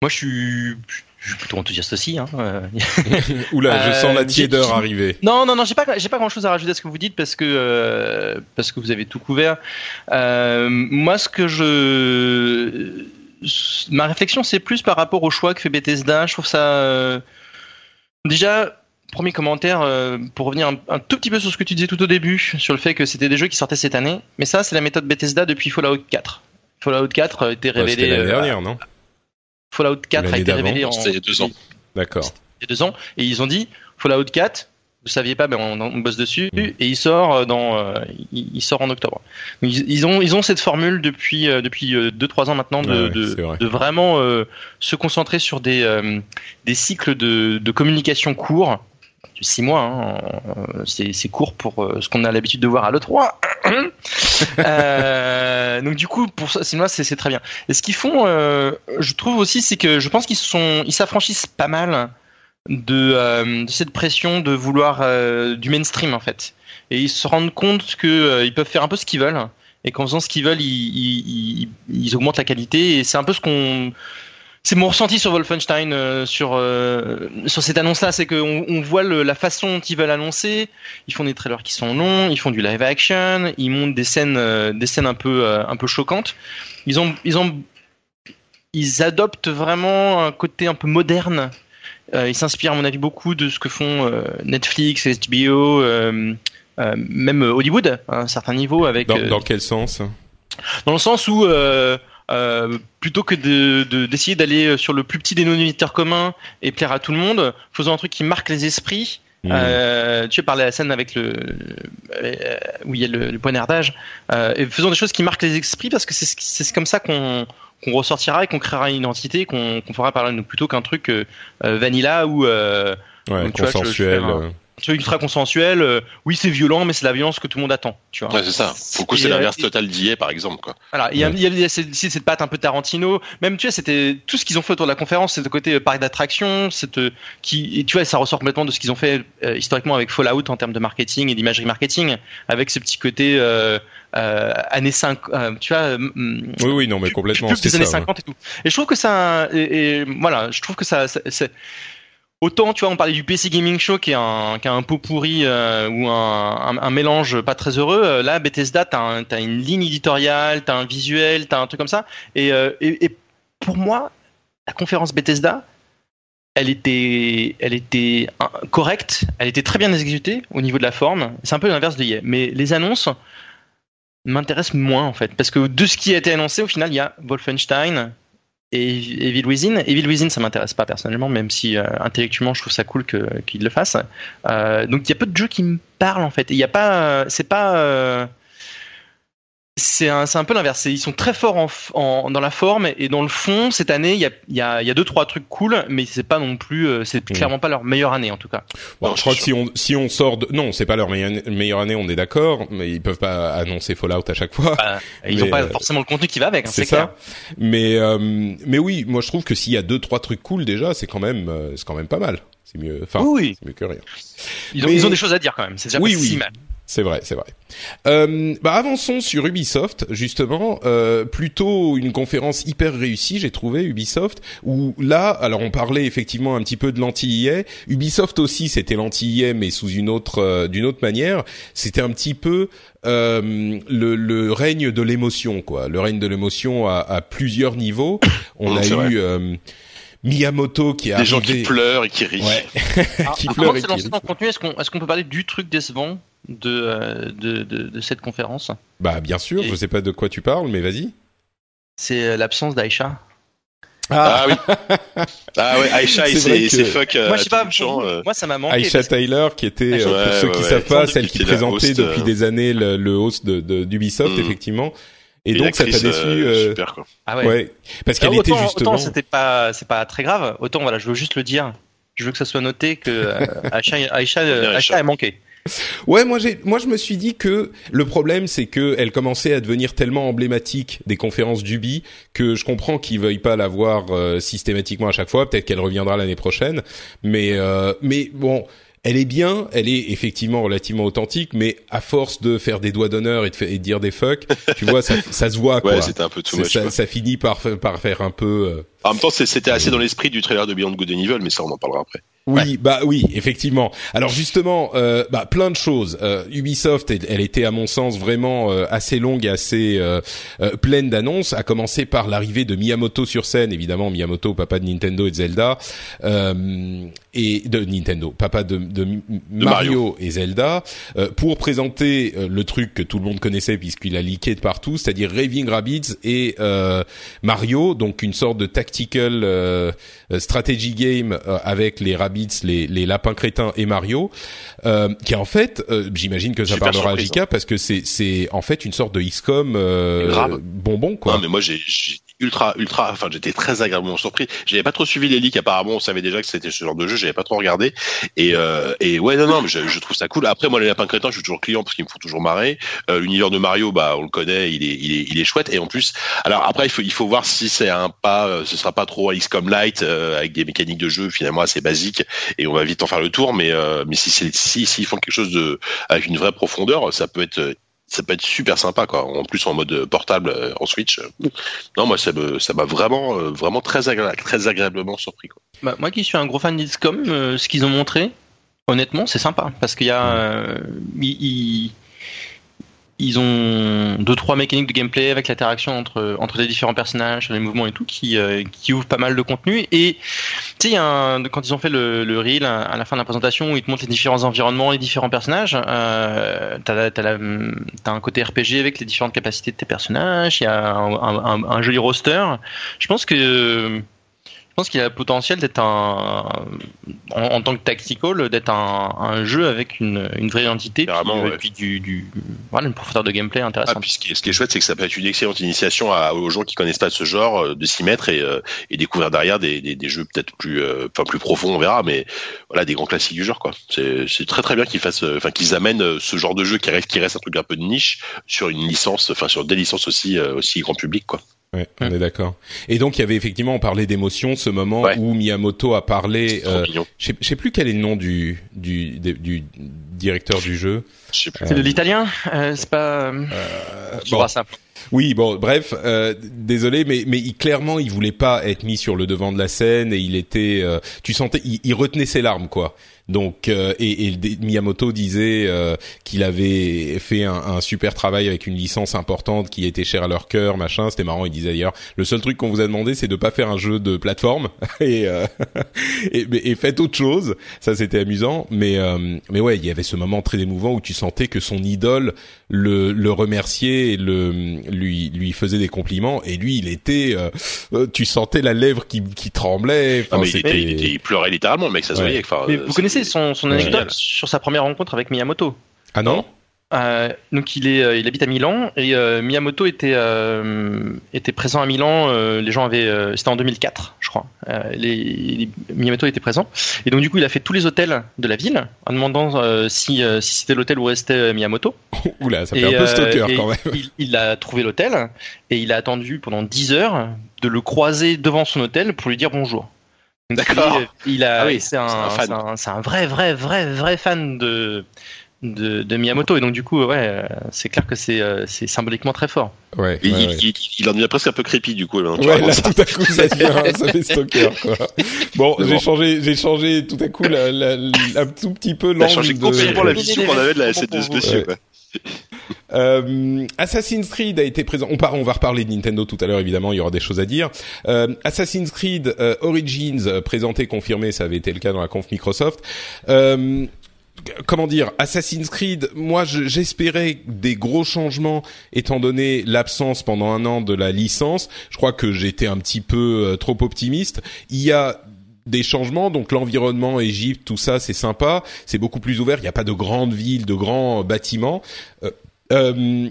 Moi, je suis, je suis plutôt enthousiaste aussi. Hein. Oula, je sens la euh, tiédeur arriver. Non, non, non, j'ai pas, j'ai pas grand chose à rajouter à ce que vous dites parce que euh, parce que vous avez tout couvert. Euh, moi, ce que je, ma réflexion, c'est plus par rapport au choix que fait Bethesda. Je trouve ça déjà. Premier commentaire pour revenir un, un, tout petit peu sur ce que tu disais tout au début sur le fait que c'était des jeux qui sortaient cette année. Mais ça, c'est la méthode Bethesda depuis Fallout 4. Fallout 4 a été révélé. l'année euh, dernière, non? Fallout 4 a été révélé en. C'était deux ans. D'accord. Il y a deux ans. Et ils ont dit Fallout 4, vous saviez pas, mais on, bosse dessus mm. et il sort euh, dans, euh, il, sort en octobre. Ils, ont, ils ont cette formule depuis depuis deux trois ans maintenant de, de, vraiment se concentrer sur des des cycles de, de communication courts six mois. Hein. C'est court pour euh, ce qu'on a l'habitude de voir à l'E3. euh, donc du coup, pour mois, c'est très bien. Et ce qu'ils font, euh, je trouve aussi, c'est que je pense qu'ils sont, ils s'affranchissent pas mal de, euh, cette pression de vouloir du mainstream en fait. Et ils se rendent compte que ils peuvent faire un peu ce qu'ils veulent. Et qu'en faisant ce qu'ils veulent, ils, augmentent la qualité. Et c'est un peu ce qu'on c'est mon ressenti sur Wolfenstein euh, sur euh, sur cette annonce-là, c'est qu'on on voit le, la façon dont ils veulent annoncer. Ils font des trailers qui sont longs, ils font du live action, ils montent des scènes euh, des scènes un peu un peu choquantes. Ils ont ils ont ils adoptent vraiment un côté un peu moderne. ils s'inspirent à mon avis beaucoup de ce que font Netflix, HBO, même Hollywood à un certain niveau. Avec dans, dans quel sens? Dans le sens où euh, plutôt que de, d'essayer d'aller sur le plus petit dénominateur commun et plaire à tout le monde, faisons un truc qui marque les esprits. Mmh. Euh, tu as parlé à la scène avec le euh, où il y a le, le poignardage. Euh, et faisons des choses qui marquent les esprits parce que c'est, c'est comme ça qu'on qu'on ressortira et qu'on créera une identité qu'on, qu'on fera parler de nous plutôt qu'un truc euh, vanilla ou ouais, consensuel. Tu vois, ultra consensuel. euh, oui, c'est violent, mais c'est la violence que tout le monde attend. Tu vois. Ouais, c'est ça. Foucault, Et, c'est euh, l'inverse total d'IA, par exemple, quoi. Voilà, il y y a, il y a cette, patte un peu Tarantino. Même, tu vois, c'était tout ce qu'ils ont fait autour de la conférence, c'est le côté euh, parc d'attraction, cette euh, qui, et tu vois, ça ressort complètement de ce qu'ils ont fait euh, historiquement avec Fallout en termes de marketing et d'imagerie marketing, avec ce petit côté euh, euh, années 5, euh, tu vois. Oui, oui, non, mais complètement, plus c'est des années ça. ouais. 50 et tout. Et je trouve que ça, et, et voilà, je trouve que ça, autant, tu vois, on parlait du PC Gaming Show qui est un, qui a un pot pourri euh, ou un, un, mélange pas très heureux. euh, Là, Bethesda, t'as un, une ligne éditoriale, t'as un visuel, t'as un truc comme ça. Et, euh, et, et pour moi, la conférence Bethesda, elle était, elle était correcte, elle était très bien exécutée au niveau de la forme. C'est un peu l'inverse de hier. Mais les annonces m'intéressent moins en fait, parce que de ce qui a été annoncé, au final, il y a Wolfenstein et Evil Within. Evil Within, ça m'intéresse pas personnellement, même si euh, intellectuellement, je trouve ça cool que qu'ils le fassent. Euh, donc il y a peu de jeux qui me parlent en fait. Il y a pas, euh, c'est pas. C'est un, c'est un peu l'inverse. Ils sont très forts en, en- dans la forme et dans le fond. Cette année, il y a, il y, a, il y a deux trois trucs cool, mais c'est pas non plus, euh, c'est Mm. clairement pas leur meilleure année en tout cas. Bon, Non, je crois que si on si on sort de non, c'est pas leur meilleure, meilleure année, on est d'accord, mais ils peuvent pas annoncer Fallout à chaque fois. Bah, ils Mais, ont pas euh, forcément le contenu qui va avec. hein, c'est clair. ça. Mais euh, mais oui, moi je trouve que s'il y a deux trois trucs cool déjà, c'est quand même euh, c'est quand même pas mal. C'est mieux. Enfin, Oui, oui. c'est mieux que rien. Ils ont, Mais- ils ont des choses à dire quand même. C'est déjà Oui, pas oui. si mal. C'est vrai, c'est vrai. Euh, bah avançons sur Ubisoft justement. Euh, plutôt une conférence hyper réussie, j'ai trouvé Ubisoft. Où là, alors on parlait effectivement un petit peu de l'anti-EA. Ubisoft aussi, c'était l'anti-EA, mais sous une autre, euh, d'une autre manière. C'était un petit peu euh, le, le règne de l'émotion, quoi. Le règne de l'émotion à, à plusieurs niveaux. On Mmh, a eu euh, Miyamoto qui est Des gens qui pleurent et qui rient. Ouais. Qui avant pleure de et qui dans le contenu, est-ce qu'on est-ce qu'on peut parler du truc décevant de, euh, de, de, de cette conférence Bah bien sûr, Et- je sais pas de quoi tu parles, mais vas-y. C'est euh, l'absence d'Aïcha. Ah oui. Ah ouais, Aïcha et C'est que- fuck. euh, moi, je sais pas, champ, euh. moi ça m'a manqué. Aisha Tyler, qui était, Aisha- euh, pour Ouais, ceux ouais, qui ouais. savent pas, Qui celle qui présentait host, depuis euh, des années le, le host de de- d'Ubisoft, Mm. effectivement. Et, donc ça t'a déçu, Super quoi. Ah ouais. ouais. parce qu'elle Alors, était justement. autant c'était pas, c'est pas très grave. Autant voilà, je veux juste le dire. Je veux que ça soit noté que Aïcha, Aïcha, Bien, Aïcha Aïcha. a manqué. Ouais, moi j'ai, moi je me suis dit que le problème c'est que elle commençait à devenir tellement emblématique des conférences d'Ubi que je comprends qu'ils veuillent pas la voir euh, systématiquement à chaque fois. Peut-être qu'elle reviendra l'année prochaine, mais euh, mais bon. Elle est bien, elle est effectivement relativement authentique, mais à force de faire des doigts d'honneur et de, et de dire des fuck, tu vois, ça, ça se voit quoi. Ouais, c'était un peu too much. ça, ça finit par, par faire un peu. euh, En même temps, c'était assez dans l'esprit du trailer de Beyond Good and Evil, mais ça, on en parlera après. Oui, bah oui, effectivement. Alors justement, euh, bah plein de choses. Euh, Ubisoft, elle, était à mon sens vraiment euh, assez longue et assez euh, pleine d'annonces. À commencer par l'arrivée de Miyamoto sur scène, évidemment Miyamoto, papa de Nintendo et Zelda, et de Nintendo, papa de, Mario, et Zelda, euh, pour présenter euh, le truc que tout le monde connaissait puisqu'il a leaké de partout, c'est-à-dire Raving Rabbids et euh, Mario, donc une sorte de tactical euh, strategy game euh, avec les Rabbids, les, les lapins crétins et Mario, euh, qui en fait, euh, j'imagine que ça Super parlera à surprise, JK parce que c'est c'est en fait une sorte de XCOM euh, bonbon quoi. Non, mais moi, j'ai j'ai ultra, ultra, enfin, j'étais très agréablement surpris. J'avais pas trop suivi les leaks. Apparemment, on savait déjà que c'était ce genre de jeu. J'avais pas trop regardé. Et, euh, et ouais, non, non, mais je, je trouve ça cool. Après, moi, les lapins crétins, je suis toujours client parce qu'ils me font toujours marrer. Euh, L'univers de Mario, bah, on le connaît, il est, il est, il est chouette. Et en plus, alors après, il faut, il faut voir si c'est un pas, euh, ce sera pas trop XCOM Light euh, avec des mécaniques de jeu finalement assez basiques. Et on va vite en faire le tour. Mais, euh, mais si c'est, si, s'ils font quelque chose de, avec une vraie profondeur, ça peut être ça peut être super sympa quoi. En plus en mode portable euh, en Switch. Non, moi ça me ça m'a vraiment euh, vraiment très agré- très agréablement surpris quoi. Bah, moi qui suis un gros fan d'XCOM, euh, ce qu'ils ont montré, honnêtement, c'est sympa parce qu'il y a, euh, ils ont deux trois mécaniques de gameplay avec l'interaction entre entre les différents personnages, les mouvements et tout, qui euh, qui ouvrent pas mal de contenu. Et tu sais, quand ils ont fait le, le reel à la fin de la présentation où ils te montrent les différents environnements, les différents personnages, euh, t'as t'as un côté RPG avec les différentes capacités de tes personnages. Il y a un, un- un- un joli roster. Je pense que Je pense qu'il a le potentiel d'être un, en, en tant que tactical, d'être un, un jeu avec une, une vraie identité, puis, Carrément, euh, puis du, du, voilà, une profondeur de gameplay Ah, intéressante. puis ce qui est, ce qui est chouette, c'est que ça peut être une excellente initiation à, aux gens qui connaissent pas ce genre, euh, de s'y mettre et, euh, et découvrir derrière des, des, des jeux peut-être plus, euh, enfin plus profonds, on verra, mais voilà, des grands classiques du genre, quoi. C'est, très très bien qu'ils fassent, enfin qu'ils amènent ce genre de jeu qui reste, qui reste un truc un peu de niche sur une licence, enfin sur des licences aussi, aussi grand public, quoi. Ouais, on est d'accord. Et donc il y avait effectivement, on parlait d'émotion, ce moment Ouais. où Miyamoto a parlé. Euh, je sais- plus quel est le nom du du du, du directeur du jeu. Je sais plus. C'est de l'italien, euh, c'est pas. Euh, je bon. ça. Oui, bon, bref, euh, désolé, mais mais il, clairement, il voulait pas être mis sur le devant de la scène et il était, euh, tu sentais, il, il retenait ses larmes, quoi. Donc, euh, et, et Miyamoto disait euh, qu'il avait fait un, un super travail avec une licence importante qui était chère à leur cœur, machin. C'était marrant. Il disait d'ailleurs, le seul truc qu'on vous a demandé, c'est de pas faire un jeu de plateforme et euh, et, et faites autre chose. Ça, c'était amusant. Mais euh, mais ouais, il y avait ce moment très émouvant où tu sentais que son idole le, le remerciait, et le lui lui faisait des compliments et lui il était, euh, euh, tu sentais la lèvre qui qui tremblait. Ah, mais il, c'était- était, il, était- il pleurait littéralement, le mec, ça se Ouais. voyait. Enfin, Mais euh, vous connaissez son, son anecdote génial. sur sa première rencontre avec Miyamoto? Ah non Euh, donc il est, euh, il habite à Milan et euh, Miyamoto était euh, était présent à Milan. euh, les gens avaient, euh, c'était en 2004, je crois. Euh, les, les- Miyamoto était présent et donc du coup il a fait tous les hôtels de la ville en demandant euh, si euh, si c'était l'hôtel où restait Miyamoto. Oula, ça fait Et, un peu euh, stalker et quand même. Il, il a trouvé l'hôtel et il a attendu pendant 10 heures de le croiser devant son hôtel pour lui dire bonjour. D'accord. Il, il a, Ah oui, c'est un, un vrai, vrai, vrai, vrai fan de, de, de Miyamoto et donc du coup, ouais, euh, c'est clair que c'est, euh, c'est symboliquement très fort. Ouais, il, ouais, il, ouais. il- il en devient presque un peu creepy du coup. que tu Ouais, là, tout à coup, ça devient, ça fait stalker, quoi. Bon, j'ai bon. changé, j'ai changé tout à coup la, la, la- un tout petit peu l'angle changé de... complètement la vision qu'on avait de la Ouais. S2 dessus. Ouais. quoi. Euh, Assassin's Creed a été présent. On, par, on va reparler de Nintendo tout à l'heure, évidemment, il y aura des choses à dire. Euh, Assassin's Creed euh, Origins, présenté, confirmé, ça avait été le cas dans la conf Microsoft. Euh, comment dire, Assassin's Creed, moi je- j'espérais des gros changements étant donné l'absence pendant un an de la licence. Je crois que j'étais un petit peu euh, trop optimiste. Il y a des changements, donc l'environnement Égypte, tout ça, c'est sympa, c'est beaucoup plus ouvert. Il n'y a pas de grandes villes, de grands bâtiments. Euh, euh,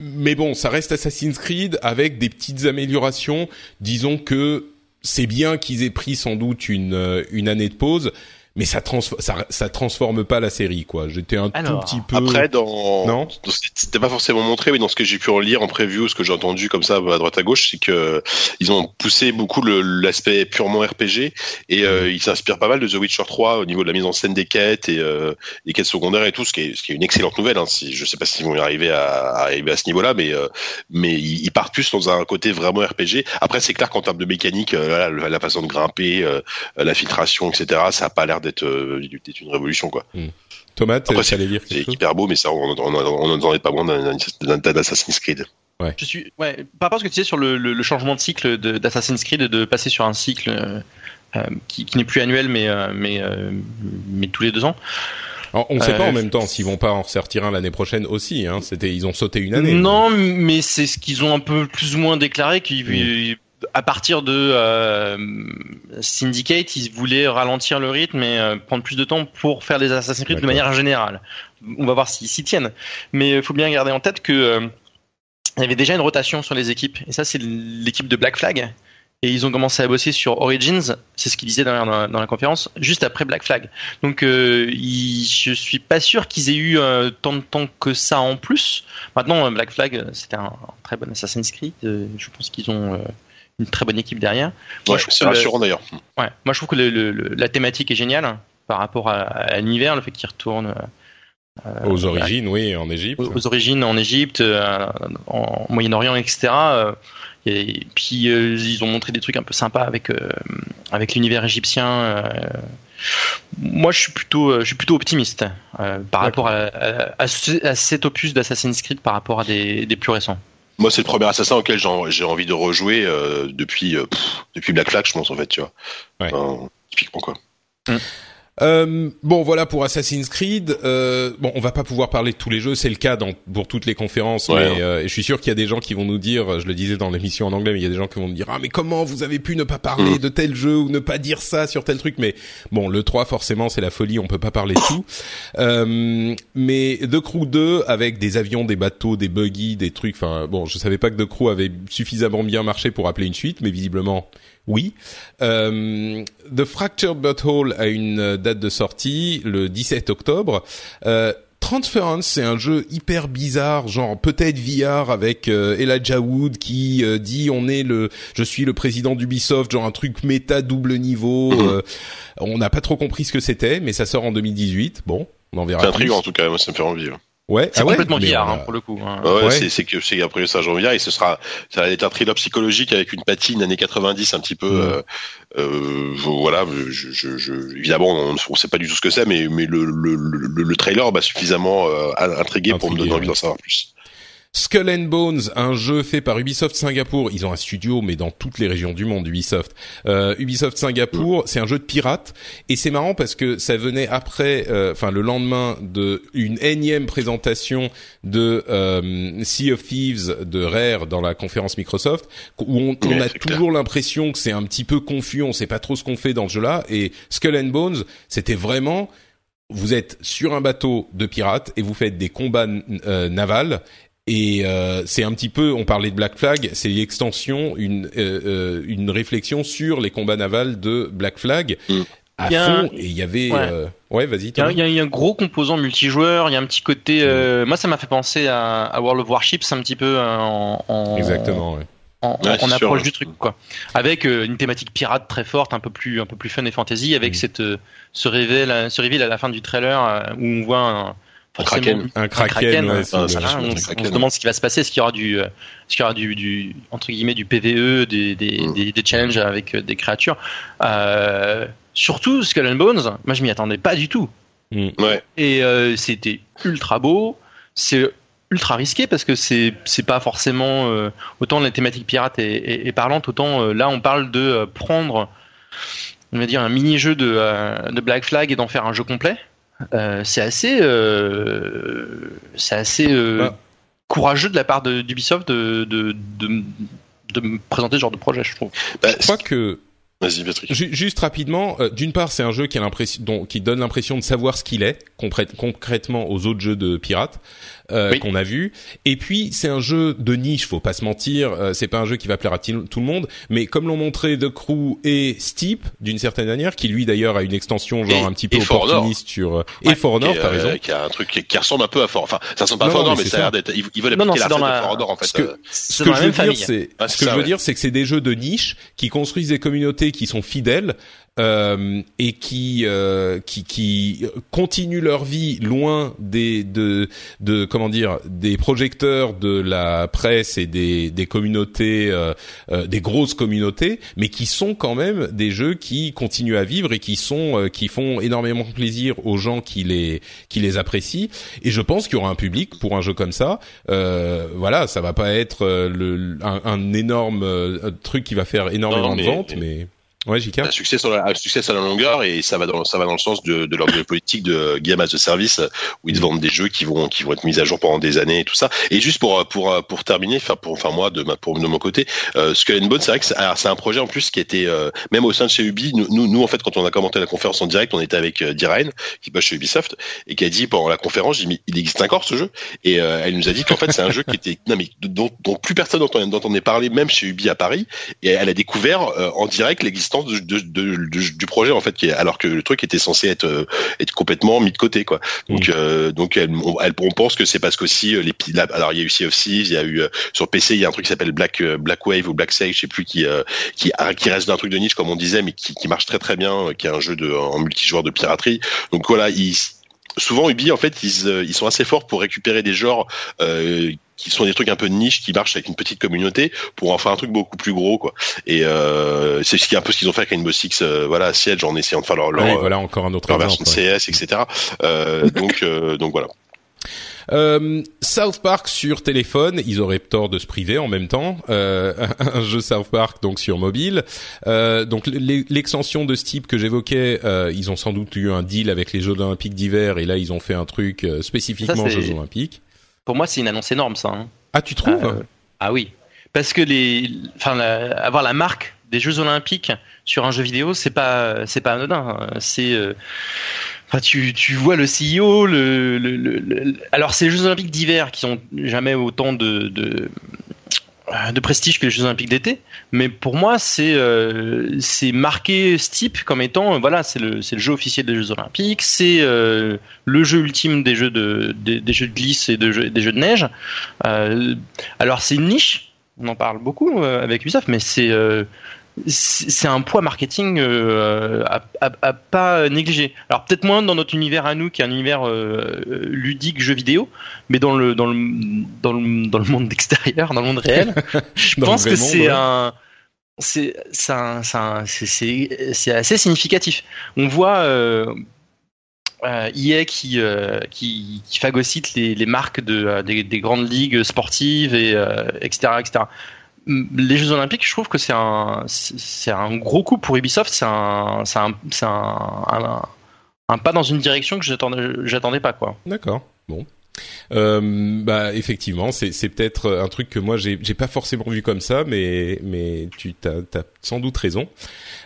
mais bon, ça reste Assassin's Creed avec des petites améliorations. Disons que c'est bien qu'ils aient pris sans doute une euh, une année de pause, mais ça transforme ça, ça transforme pas la série quoi. J'étais un Alors, tout petit peu Après, dans Non. c'était pas forcément montré, mais dans ce que j'ai pu en lire en preview, ce que j'ai entendu comme ça à droite à gauche, c'est que ils ont poussé beaucoup l'aspect purement RPG et Mm. euh, ils s'inspirent pas mal de The Witcher 3 au niveau de la mise en scène des quêtes et euh, des quêtes secondaires et tout, ce qui est, ce qui est une excellente nouvelle. Hein, si, je sais pas s'ils vont y arriver à, à arriver à ce niveau-là, mais euh, mais ils, ils partent plus dans un côté vraiment RPG. Après, c'est clair qu'en termes de mécanique, euh, voilà, la, la façon de grimper, euh, la filtration, etc., ça a pas l'air d'être euh, une révolution quoi. Thomas, Après, allais dire C'est hyper beau, mais ça, on on n'en est pas moins d'un Assassin's Creed. Je suis, ouais, par rapport à ce que tu disais sur le, le- le changement de cycle de- d'Assassin's Creed, de passer sur un cycle euh, euh, qui, qui n'est plus annuel, mais euh, mais euh, mais tous les deux ans. Alors, On ne sait Euh, pas en même temps s'ils vont pas en ressortir un l'année prochaine aussi. Hein. C'était ils ont sauté une année. Non, mais c'est ce qu'ils ont un peu plus ou moins déclaré qu'ils à partir de euh, Syndicate, ils voulaient ralentir le rythme et euh, prendre plus de temps pour faire les Assassin's Creed de manière générale. On va voir s'ils s'y tiennent. Mais il faut bien garder en tête que euh, il y avait déjà une rotation sur les équipes. Et ça, c'est l'équipe de Black Flag. Et ils ont commencé à bosser sur Origins, c'est ce qu'ils disaient dans la, dans conférence, juste après Black Flag. Donc euh, ils- je suis pas sûr qu'ils aient eu euh, tant de temps que ça en plus. Maintenant, euh, Black Flag, euh, c'était un, un très bon Assassin's Creed. euh, je pense qu'ils ont euh, une très bonne équipe derrière. Moi, Ouais, je trouve c'est rassurant d'ailleurs. Ouais, moi je trouve que le- le- le- la thématique est géniale par rapport à, à l'univers, le fait qu'il retourne euh, Aux origines, oui, en Égypte. aux, aux origines en Égypte, euh, en Moyen-Orient, etc. euh, et puis euh, ils ont montré des trucs un peu sympas avec euh, avec l'univers égyptien. euh. Moi, je suis plutôt euh, je suis plutôt optimiste euh, par rapport à, à, à ce- à cet opus d'Assassin's Creed par rapport à des, des plus récents. Moi, c'est le premier assassin auquel j'ai envie de rejouer euh, depuis euh, pff, depuis Black Flag, je pense en fait, tu vois. Ouais. Enfin, typiquement quoi. Euh, bon, voilà pour Assassin's Creed. Euh, bon, on va pas pouvoir parler de tous les jeux, c'est le cas dans, pour toutes les conférences. Ouais. mais euh, et je suis sûr qu'il y a des gens qui vont nous dire, je le disais dans l'émission en anglais, mais il y a des gens qui vont nous dire ah mais comment vous avez pu ne pas parler Mm. de tel jeu ou ne pas dire ça sur tel truc? Mais bon, le 3 forcément c'est la folie, on peut pas parler de tout. Euh, mais The Crew 2 avec des avions, des bateaux, des buggy, des trucs. Enfin bon, je savais pas que The Crew avait suffisamment bien marché pour appeler une suite, mais visiblement oui. Euh, The Fractured Butthole a une euh, date de sortie le 17 octobre. Euh, Transference, c'est un jeu hyper bizarre, genre peut-être VR avec euh, Elijah Wood qui euh, dit on est le, je suis le président d'Ubisoft, genre un truc méta double niveau. Mhm. euh, on n'a pas trop compris ce que c'était, mais ça sort en 2018. Bon, on en verra. C'est intriguant en tout cas, moi ça me fait envie. hein. Ouais, C'est ah ouais, complètement a- hein, pour le coup. hein. Ouais, Ouais. c'est c'est que c'est après ça j'en viens et ce sera ça va être un thriller psychologique avec une patine années 90 un petit peu Mm. euh, euh, voilà je, je, je, évidemment on, on sait pas du tout ce que c'est mais mais le le, le, le trailer m'a suffisamment euh, intrigué pour me Intrigué, donner envie ouais. d'en savoir plus. Skull and Bones, un jeu fait par Ubisoft Singapour. Ils ont un studio, mais dans toutes les régions du monde, Ubisoft. Euh, Ubisoft Singapour, c'est un jeu de pirates, et c'est marrant parce que ça venait après, euh, enfin le lendemain de une énième présentation de euh, Sea of Thieves de Rare dans la conférence Microsoft, où on, a toujours l'impression que c'est un petit peu confus, on sait pas trop ce qu'on fait dans ce jeu-là. Et Skull and Bones, c'était vraiment vous êtes sur un bateau de pirates et vous faites des combats euh, navals et euh, c'est un petit peu, on parlait de Black Flag, c'est l'extension, une euh, euh, une réflexion sur les combats navals de Black Flag Mm. à Il y a un- fond. Et il y avait, Ouais. euh, ouais, vas-y. Il y, a, y y un gros composant multijoueur, il y a un petit côté. euh, moi, ça m'a fait penser à, à World of Warships un petit peu euh, en, en, Exactement. Ouais. en, sûr, approche du truc, quoi. Avec euh, une thématique pirate très forte, un peu plus, un peu plus fun et fantasy, avec Mm. cette euh, ce révèle, ce reveal à la fin du trailer euh, où on voit un, forcément- kraken. Un kraken, ouais, Ah, on, un se demande ce qui va se passer, est-ce qu'il y aura du, euh, est-ce qu'il y aura du, du entre guillemets du PVE, des, des, Mm. des, des challenges avec euh, des créatures. Euh, surtout Skull and Bones, moi je m'y attendais pas du tout. Ouais. Et euh, c'était ultra beau. C'est ultra risqué parce que c'est c'est pas forcément euh, autant la thématique pirate est, est, est parlante, autant euh, là on parle de euh, prendre on va dire un mini jeu de, euh, de Black Flag et d'en faire un jeu complet. Euh, c'est assez euh, c'est assez euh, Bah. courageux de la part de- d'Ubisoft de, de, de, de me présenter ce genre de projet, je trouve. Bah, Je crois que Vas-y Patrick. Ju- Juste rapidement, euh, d'une part, c'est un jeu qui a l'impression, dont- qui donne l'impression de savoir ce qu'il est concrè- concrètement aux autres jeux de pirates euh, Oui. qu'on a vus. Et puis, c'est un jeu de niche, faut pas se mentir. euh, c'est pas un jeu qui va plaire à tout le monde, mais comme l'ont montré The Crew et Steep, d'une certaine manière, qui lui d'ailleurs a une extension genre Et- un petit peu For Honor. opportuniste sur euh, et For Honor, t'as euh, raison. qui a un truc qui, qui ressemble un peu à Fort. Enfin, ça ressemble pas à non, Honor, mais ça a l'air d'être. Ils, ils veulent Non, non, appliquer la de la- Honor en fait. Ce que- Ce je la veux dire, famille. c'est Ah, ce que ça, je veux ouais. dire, c'est que c'est des jeux de niche qui construisent des communautés qui sont fidèles euh, et qui euh, qui qui continuent leur vie loin des de de comment dire des projecteurs de la presse et des des communautés euh, euh, des grosses communautés, mais qui sont quand même des jeux qui continuent à vivre et qui sont euh, qui font énormément plaisir aux gens qui les qui les apprécient. Et je pense qu'il y aura un public pour un jeu comme ça. Euh, voilà, ça va pas être le, un, un énorme truc qui va faire énormément Non, de mais- ventes, mais ouais, JK. un succès sur la, un succès sur la longueur et ça va dans ça va dans le sens de, de leur politique de game as a service où ils vendent des jeux qui vont qui vont être mis à jour pendant des années et tout ça. Et juste pour pour pour terminer enfin pour enfin moi de ma pour de mon côté euh, Skull and Bones c'est vrai que c'est un projet en plus qui était euh, même au sein de chez Ubi nous, nous nous, en fait quand on a commenté la conférence en direct on était avec euh, Diraine qui bosse chez Ubisoft et qui a dit pendant la conférence dit, mais il existe encore ce jeu. Et euh, elle nous a dit qu'en fait c'est un jeu qui était non mais dont, dont plus personne n'entendait n'entendait parler même chez Ubi à Paris. Et elle a découvert euh, en direct l'existence de, de, de- de- du projet en fait qui est, alors que le truc était censé être euh, être complètement mis de côté quoi. Donc euh, donc elle, on, elle- on pense que c'est parce qu'aussi euh, les là, alors il y a eu Sea of Thieves il y a eu euh, sur PC il y a un truc qui s'appelle Black Black Wave ou Black Sage je sais plus qui euh, qui qui reste d'un truc de niche comme on disait mais qui, qui marche très très bien qui est un jeu de en multijoueur de piraterie. Donc voilà ils souvent Ubi en fait ils, ils sont assez forts pour récupérer des genres euh, qui sont des trucs un peu de niche qui marchent avec une petite communauté pour en faire un truc beaucoup plus gros quoi et euh, c'est ce qui est un peu ce qu'ils ont fait avec Rainbow Six euh, voilà Siege en essayant de faire leur, leur, Ouais, voilà encore un autre leur version exemple. de ouais. CS etc euh, donc euh, donc voilà Euh, South Park sur téléphone, ils auraient tort de se priver en même temps. Euh, un jeu South Park donc sur mobile. Euh, donc l'extension de ce type que j'évoquais, euh, ils ont sans doute eu un deal avec les Jeux Olympiques d'hiver et là ils ont fait un truc euh, spécifiquement Jeux Olympiques. Pour moi, c'est une annonce énorme ça. Hein. Ah, tu trouves Ah oui, parce que les, enfin, avoir la marque des Jeux Olympiques sur un jeu vidéo, c'est pas, c'est pas anodin. Hein. C'est Enfin, tu, tu vois le CEO, le, le, le, alors ces Jeux Olympiques d'hiver qui ont jamais autant de, de, de prestige que les Jeux Olympiques d'été, mais pour moi c'est euh, marqué ce type comme étant voilà c'est le le jeu officiel des Jeux Olympiques, c'est euh, le jeu ultime des jeux de des, jeux de glisse et de des jeux de neige. Euh, alors c'est une niche, on en parle beaucoup euh, avec Ubisoft, mais c'est euh, c'est un poids marketing euh, à, pas négliger. Alors peut-être moins dans notre univers à nous, qui est un univers euh, ludique jeu vidéo, mais dans le dans le dans le, dans le monde extérieur, dans le monde réel, je pense que c'est un c'est c'est assez significatif. On voit euh, euh EA qui, euh, qui, qui phagocyte les, les marques de, des, des, grandes ligues sportives et etc etc les Jeux Olympiques, je trouve que c'est un, c'est un gros coup pour Ubisoft. C'est un, un, un, un, pas dans une direction que j'attendais, pas quoi. D'accord. Bon. Euh, bah effectivement, c'est peut-être un truc que moi j'ai pas forcément vu comme ça, mais mais tu t'as as sans doute raison.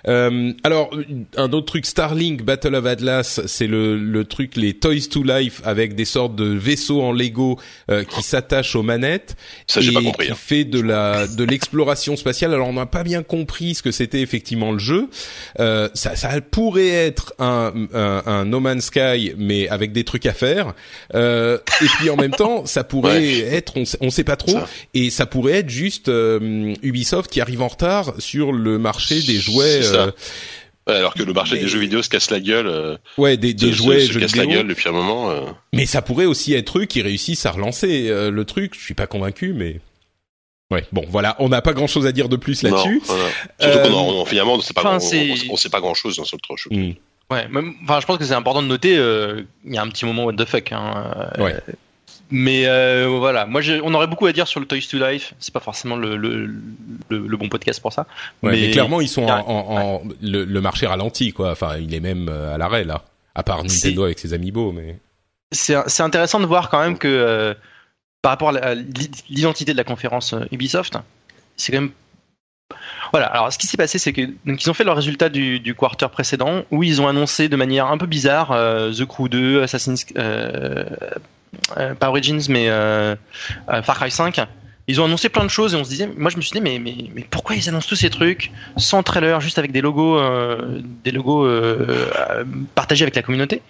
Euh, alors, un autre truc, Starlink Battle of Atlas, c'est le, le truc, les Toys to Life avec des sortes de vaisseaux en Lego euh, qui s'attachent aux manettes Ça, et pas compris, qui hein. fait de la de l'exploration spatiale. Alors, on n'a pas bien compris ce que c'était effectivement le jeu. Euh, ça, ça pourrait être un, un, un No Man's Sky, mais avec des trucs à faire. Euh, et puis en même temps, ça pourrait Ouais. être, on, on sait pas trop, Ça. et ça pourrait être juste euh, Ubisoft qui arrive en retard sur le marché des jouets. Euh, alors que le marché Mais- des jeux vidéo se casse la gueule. euh, Ouais, des, des se- jouets se, se jeux casse la vidéo. gueule depuis un moment. euh. Mais ça pourrait aussi être eux qui réussissent à relancer euh, le truc. Je suis pas convaincu, mais ouais. Bon, voilà, on n'a pas grand chose à dire de plus là-dessus. Surtout Euh, qu'on en- on- finalement, on sait pas, enfin, on, sait pas grand chose dans ce truc. Mm. Ouais, même, enfin, je pense que c'est important de noter. euh, Il y a un petit moment what the fuck. Hein, euh, Ouais. Mais euh, voilà, moi, on aurait beaucoup à dire sur le Toys to Life. C'est pas forcément le, le, le, le bon podcast pour ça. Ouais, mais, Mais- clairement, ils sont en, Ouais. en- en- le, le marché ralenti, quoi. Enfin, il est même euh, à l'arrêt là. À part Nintendo avec ses amiibo, mais c'est intéressant de voir quand même que euh, par rapport à l'identité de la conférence Ubisoft, c'est quand même voilà. Alors, ce qui s'est passé, c'est que donc ils ont fait le résultat du, du quarter précédent où ils ont annoncé de manière un peu bizarre euh, The Crew 2, Assassin's euh, pas Origins, mais euh, euh, Far Cry 5. Ils ont annoncé plein de choses et on se disait, moi je me suis dit, mais, mais, mais pourquoi ils annoncent tous ces trucs sans trailer, juste avec des logos, euh, des logos euh, euh, partagés avec la communauté?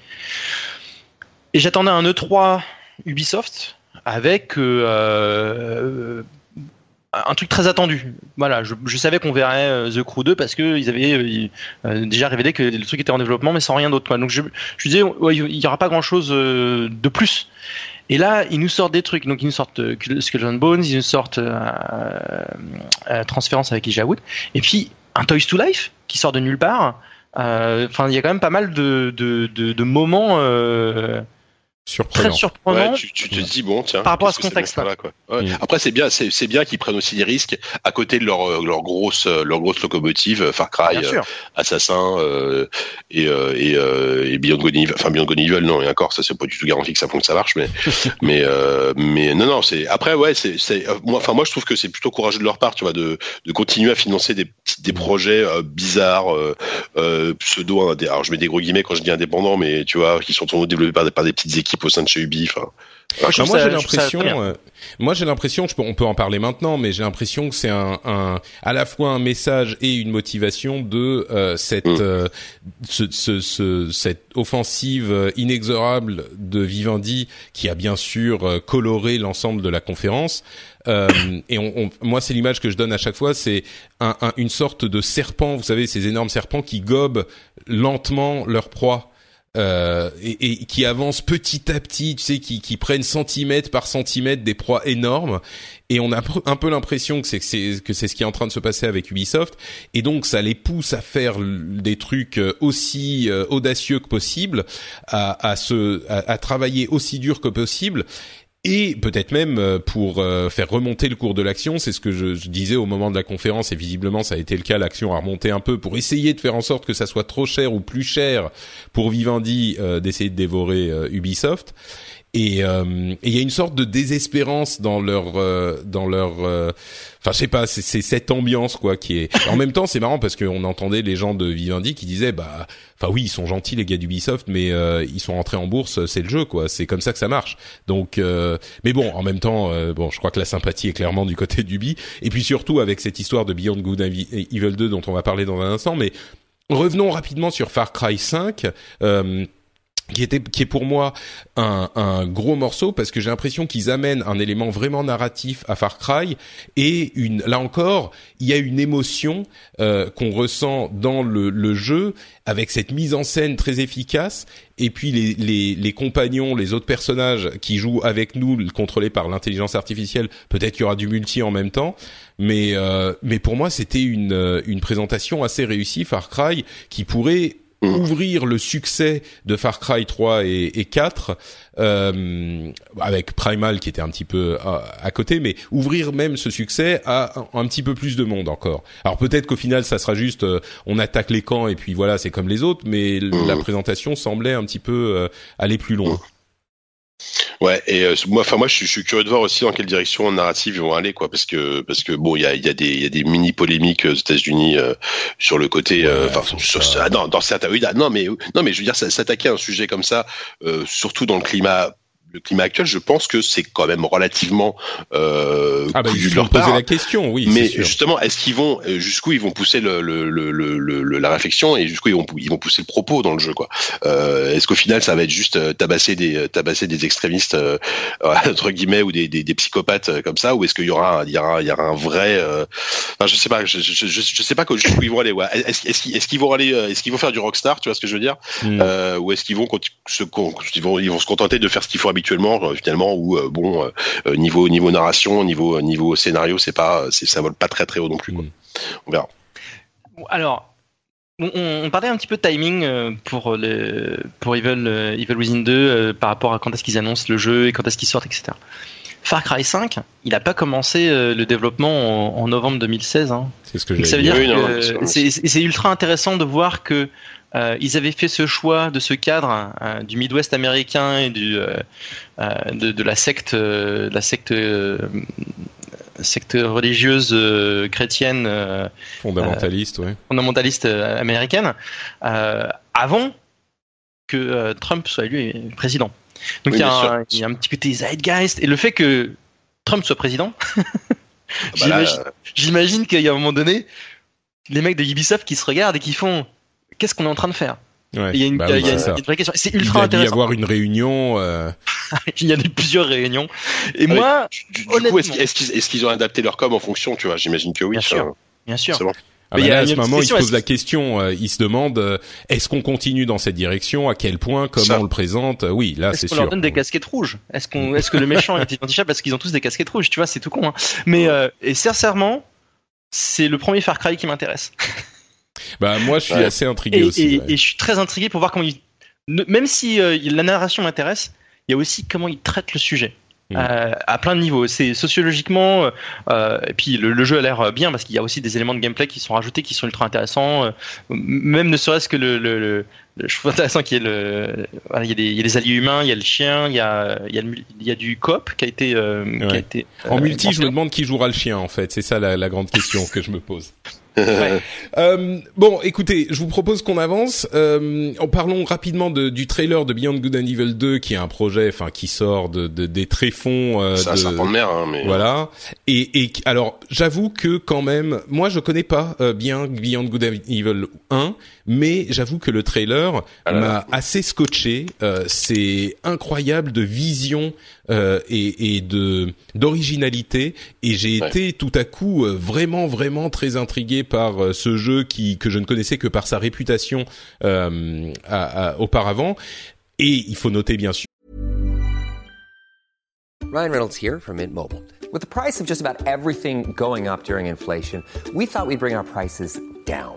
Et j'attendais un E3 Ubisoft avec euh, euh, un truc très attendu. Voilà, je, je savais qu'on verrait euh, The Crew 2 parce que ils avaient euh, euh, déjà révélé que le truc était en développement, mais sans rien d'autre. Donc je, je disais, ouais, il y aura pas grand chose de plus. Et là, ils nous sortent des trucs. Donc, ils nous sortent euh, Skull and Bones, ils nous sortent euh, euh, Transférence avec Elijah Wood. Et puis, un Toys to Life qui sort de nulle part. Euh, Enfin, il y a quand même pas mal de, de, de, de moments euh, surprenant. très surprenants. Ouais, tu, tu te dis bon tiens. Par rapport à ce contexte-là. va faire là, quoi. Ouais. Mm. Après c'est bien, c'est c'est bien qu'ils prennent aussi des risques à côté de leur euh, leur grosse euh, leur grosse locomotive euh, Far Cry, euh. Assassin euh, et euh, et, euh, et Beyond Good Evil. Enfin Beyond Good Evil non et encore ça c'est pas du tout garanti que ça que ça marche mais mais euh, mais non non c'est après ouais c'est c'est moi enfin moi je trouve que c'est plutôt courageux de leur part tu vois de de continuer à financer des des projets euh, bizarres euh, euh, pseudo indé- alors je mets des gros guillemets quand je dis indépendants mais tu vois qui sont développés par des, par des petites équipes au sein de chez Ubi enfin Moi, j'ai l'impression, très bien. euh, moi j'ai l'impression, on peut en parler maintenant, mais j'ai l'impression que c'est un, un, à la fois un message et une motivation de euh, cette, Mm. euh, ce, ce, ce- cette offensive inexorable de Vivendi qui a bien sûr coloré l'ensemble de la conférence. Euh, et on, on- moi, c'est l'image que je donne à chaque fois, c'est un, un- une sorte de serpent, vous savez, ces énormes serpents qui gobent lentement leur proie. Euh, et, et, qui avancent petit à petit, tu sais, qui, qui prennent centimètre par centimètre des proies énormes. Et on a un peu l'impression que c'est que c'est ce qui est en train de se passer avec Ubisoft. Et donc ça les pousse à faire des trucs euh, aussi euh, audacieux que possible, à, à se à, à travailler aussi dur que possible et peut-être même euh, pour euh, faire remonter le cours de l'action, c'est ce que je, disais au moment de la conférence, et visiblement ça a été le cas, l'action a remonté un peu pour essayer de faire en sorte que ça soit trop cher ou plus cher pour Vivendi euh, d'essayer de dévorer Ubisoft. Et il y a une sorte de désespérance dans leur dans leur enfin je sais pas c'est cette ambiance quoi qui est en même temps c'est marrant parce qu'on entendait les gens de Vivendi qui disaient bah enfin oui ils sont gentils les gars d'Ubisoft mais euh, ils sont rentrés en bourse c'est le jeu quoi c'est comme ça que ça marche. Donc euh, mais bon en même temps euh, bon je crois que la sympathie est clairement du côté d'Ubi. Et puis surtout avec cette histoire de Beyond Good and Evil 2 dont on va parler dans un instant mais revenons rapidement sur Far Cry 5 qui était qui est pour moi un, un gros morceau parce que j'ai l'impression qu'ils amènent un élément vraiment narratif à Far Cry et une là encore il y a une émotion euh, qu'on ressent dans le, le, jeu avec cette mise en scène très efficace et puis les, les, les compagnons les autres personnages qui jouent avec nous contrôlés par l'intelligence artificielle peut-être qu'il y aura du multi en même temps mais euh, mais pour moi c'était une une présentation assez réussie Far Cry qui pourrait. Ouvrir le succès de Far Cry 3 et, et 4 euh, avec Primal qui était un petit peu à, à, côté, mais ouvrir même ce succès à un, un petit peu plus de monde encore. Alors peut-être qu'au final ça sera juste euh, on attaque les camps et puis voilà c'est comme les autres, mais mmh. la présentation semblait un petit peu euh, aller plus loin. Ouais, et euh, moi, enfin moi, je suis, je suis, curieux de voir aussi dans quelle direction narrative ils vont aller, quoi, parce que parce que bon, il y a, y a des il y a des mini polémiques aux États-Unis euh, sur le côté, euh, enfin, ouais, dans, dans certains, oui, non, mais non, mais je veux dire, s'attaquer à un sujet comme ça, surtout dans le climat le climat actuel, je pense que c'est quand même relativement euh, ah bah, de leur poser la question, oui. Mais justement, est-ce qu'ils vont euh, jusqu'où ils vont pousser le, le, le, le, la réflexion et jusqu'où ils vont ils vont pousser le propos dans le jeu, quoi euh, Est-ce qu'au final, ça va être juste euh, tabasser des tabasser des extrémistes euh, entre guillemets ou des, des, des psychopathes euh, comme ça, ou est-ce qu'il y aura il y aura il y aura un vrai euh... enfin, je sais pas, je, je, je, je sais pas jusqu'où ils vont aller. Ouais. Est-ce est est qu'ils vont aller est-ce qu'ils vont faire du rockstar, tu vois ce que je veux dire? Mm. Ou est-ce qu'ils vont se ils vont ils vont se contenter de faire ce qu'il faut habituellement euh, finalement où euh, bon euh, niveau niveau narration niveau niveau scénario c'est pas c'est ça vole pas très très haut non plus quoi. Mm. on verra alors on, on, parlait un petit peu de timing pour le pour Evil Evil Within 2 par rapport à quand est-ce qu'ils annoncent le jeu et quand est-ce qu'ils sortent etc Far Cry 5, il n'a pas commencé le développement en, en novembre 2016. Hein. C'est ce que j'ai Ça veut dire oui, c'est ultra intéressant de voir que euh, ils avaient fait ce choix de ce cadre euh, du Midwest américain et du, euh, de, de, la secte, de la secte, secte religieuse chrétienne fondamentaliste, ouais. fondamentaliste américaine, avant que Trump soit élu président. Donc oui, il, y un, il, y a un, petit côté zeitgeist et le fait que Trump soit président, bah j'imagine qu'il y a un moment donné les mecs de Ubisoft qui se regardent et qui font qu'est-ce qu'on est en train de faire Ouais, il y a une, bah y oui, il y a une vraie question. C'est ultra il intéressant. Il y avoir une réunion. Euh... il y a eu plusieurs réunions. Et ah moi, du, du coup, est-ce qu'ils est qu ont adapté leur com en fonction Tu vois, j'imagine que oui. Bien sûr. Bien sûr. Bon. Ah bah là, à ce moment, il se pose la question, euh, il se demande euh, est-ce qu'on continue dans cette direction, à quel point, comment Ça. on le présente? Oui, là, c'est Est-ce qu'on sûr. leur donne des casquettes rouges? Est-ce qu'on, est-ce que le méchant est identifiable parce qu'ils ont tous des casquettes rouges? Tu vois, c'est tout con. Hein. Mais euh, et sincèrement, c'est le premier Far Cry qui m'intéresse. Bah moi, je suis Ouais. assez intrigué Et, aussi. et- ouais. et je suis très intrigué pour voir comment il, même si euh, la narration m'intéresse, il y a aussi comment il traite le sujet. Mm. Euh, à plein de niveaux. C'est sociologiquement, euh, et puis le, le jeu a l'air bien parce qu'il y a aussi des éléments de gameplay qui sont rajoutés, qui sont ultra intéressants. euh, même ne serait-ce que le, le, le, le- je trouve intéressant qu'il y ait le, voilà, il y a des, il y a des alliés humains, il y a le chien, il y a, il y a, le- il y a du coop qui a été, qui a Ouais. été. En multi, je me demande qui jouera le chien en fait. C'est ça la, la grande question que je me pose. Ouais. Euh, bon, écoutez, je vous propose qu'on avance. Euh, en parlons rapidement de, du trailer de Beyond Good and Evil 2, qui est un projet, enfin, qui sort de, de des tréfonds euh, un de serpent de mer, hein, mais voilà. et, et alors, j'avoue que quand même, moi je connais pas euh, bien Beyond Good and Evil 1, mais j'avoue que le trailer Ah m'a assez scotché. Euh, c'est incroyable de vision euh, et, et de d'originalité, et j'ai Ouais. été tout à coup euh, vraiment vraiment très intrigué par euh, ce jeu qui que je ne connaissais que par sa réputation euh, à- à- auparavant. Et il faut noter bien sûr. Ryan Reynolds here from Mint Mobile. With the price of just about everything going up during inflation, we thought we'd bring our prices down.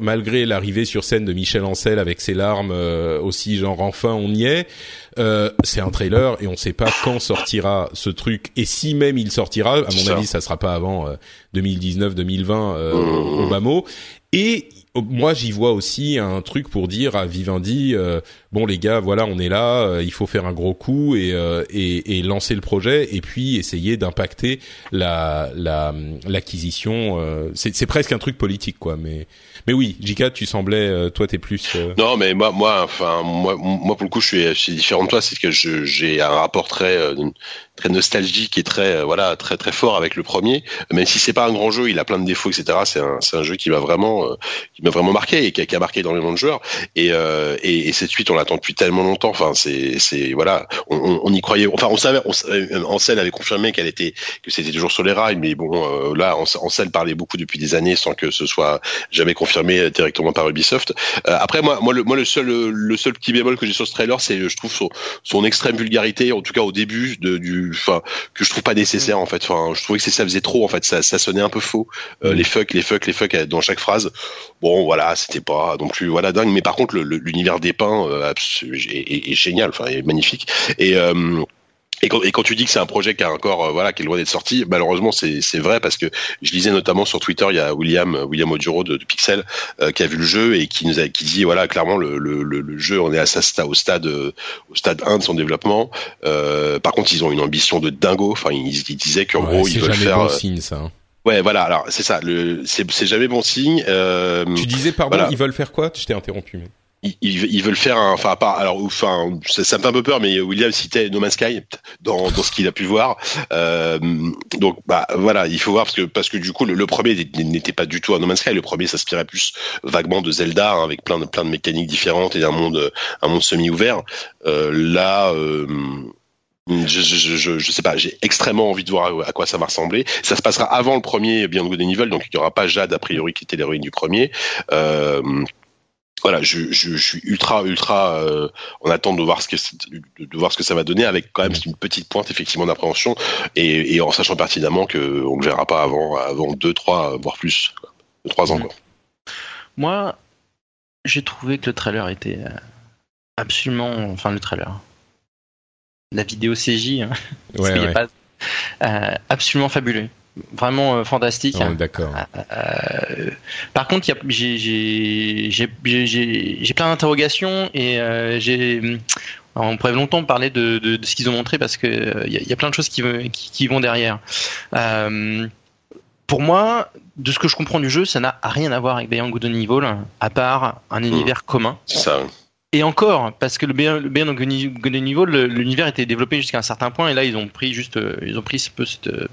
Malgré l'arrivée sur scène de Michel Ancel avec ses larmes euh, aussi genre enfin on y est euh, c'est un trailer et on sait pas quand sortira ce truc et si même il sortira. À mon ça. avis ça sera pas avant 2019 2020 euh, au bas mot et euh, moi j'y vois aussi un truc pour dire à Vivendi euh, bon les gars voilà on est là euh, il faut faire un gros coup et, euh, et, et lancer le projet et puis essayer d'impacter la la l'acquisition euh, c'est c'est presque un truc politique quoi mais mais oui Jika tu semblais euh, toi t'es plus euh, Non, mais moi, moi, enfin, moi, moi pour le coup, je suis, je suis différent de toi, c'est que j'ai un rapport très, euh, très nostalgique et très, euh, voilà, très, très fort avec le premier. Même si c'est pas un grand jeu, il a plein de défauts, etc. C'est un, un jeu qui m'a vraiment, euh, qui m'a vraiment marqué et qui a, qui a marqué énormément de joueurs. Et, euh, et, et cette suite, on l'attend depuis tellement longtemps. Enfin, c'est, c'est, voilà, on, on, y croyait. Enfin, on savait, on, Ansel avait confirmé qu'elle était, que c'était toujours sur les rails, mais bon, là, Ans- Ansel parlait beaucoup depuis des années sans que ce soit jamais confirmé directement par Ubisoft. Euh, après, moi, moi, le, moi, le seul, le seul petit bémol que j'ai sur ce trailer, c'est, je trouve, son, son extrême vulgarité, en tout cas au début, de, du, enfin, que je trouve pas nécessaire, en fait. Enfin, je trouvais que c'est- ça faisait trop, en fait. Ça, ça sonnait un peu faux. Euh, Mm. Les fuck, les fuck, les fuck euh, dans chaque phrase. Bon, voilà, c'était pas non plus, voilà, dingue. Mais par contre, l'univers des pins euh, est, est- est génial, enfin, est magnifique. Et euh, et quand, et quand tu dis que c'est un projet qui a encore, euh, voilà, qui est loin d'être sorti, malheureusement c'est vrai parce que je lisais notamment sur Twitter, il y a William William Oduro de, de Pixel euh, qui a vu le jeu et qui nous a qui dit voilà clairement le, le, le, jeu on est à sa au stade euh, au stade 1 de son développement. Euh, par contre ils ont une ambition de dingo. Enfin ils, ils disaient qu'en ouais, gros ils c'est veulent jamais faire. bon euh, signe ça hein. ouais voilà alors c'est ça c'est c'est jamais bon signe. Euh, tu disais pardon voilà. ils veulent faire quoi? Je t'ai interrompu mais... ils, ils veulent faire enfin à alors enfin ça, ça me fait un peu peur, mais William citait No Man's Sky dans, dans ce qu'il a pu voir. Euh, donc bah voilà, il faut voir parce que parce que du coup le, le premier n'était pas du tout un No Man's Sky. Le premier s'inspirait plus vaguement de Zelda hein, avec plein de plein de mécaniques différentes et un monde un monde semi ouvert. Euh, là. Euh, je, je, je, je sais pas, j'ai extrêmement envie de voir à, quoi ça va ressembler. Ça se passera avant le premier Beyond Good and Evil, donc il y aura pas Jade a priori qui était l'héroïne du premier. Euh, voilà, je, je, je suis ultra ultra euh, en attente de voir ce que de, de voir ce que ça va donner avec quand même une petite pointe effectivement d'appréhension et, et en sachant pertinemment que on le verra pas avant avant deux trois voire plus quoi. deux trois ans quoi. Moi, j'ai trouvé que le trailer était euh, absolument. Enfin, le trailer. La vidéo CJ, hein, ouais, ouais. pas- euh, absolument fabuleux. Vraiment euh, fantastique. On est d'accord Euh, par contre, j'ai- j'ai j'ai- j'ai- j'ai- j'ai plein d'interrogations et euh, j'ai. On pourrait longtemps parler de, de, de ce qu'ils ont montré parce que euh, il y, a- il y a plein de choses qui, ve- qui, qui vont derrière. Euh, pour moi, de ce que je comprends du jeu, ça n'a rien à voir avec Beyond Good and Evil, à part un univers commun. C'est ça. Et encore, parce que le Beyond le Evil, le- l'univers était développé jusqu'à un certain point, et là ils ont pris juste, euh, ils ont pris ce euh,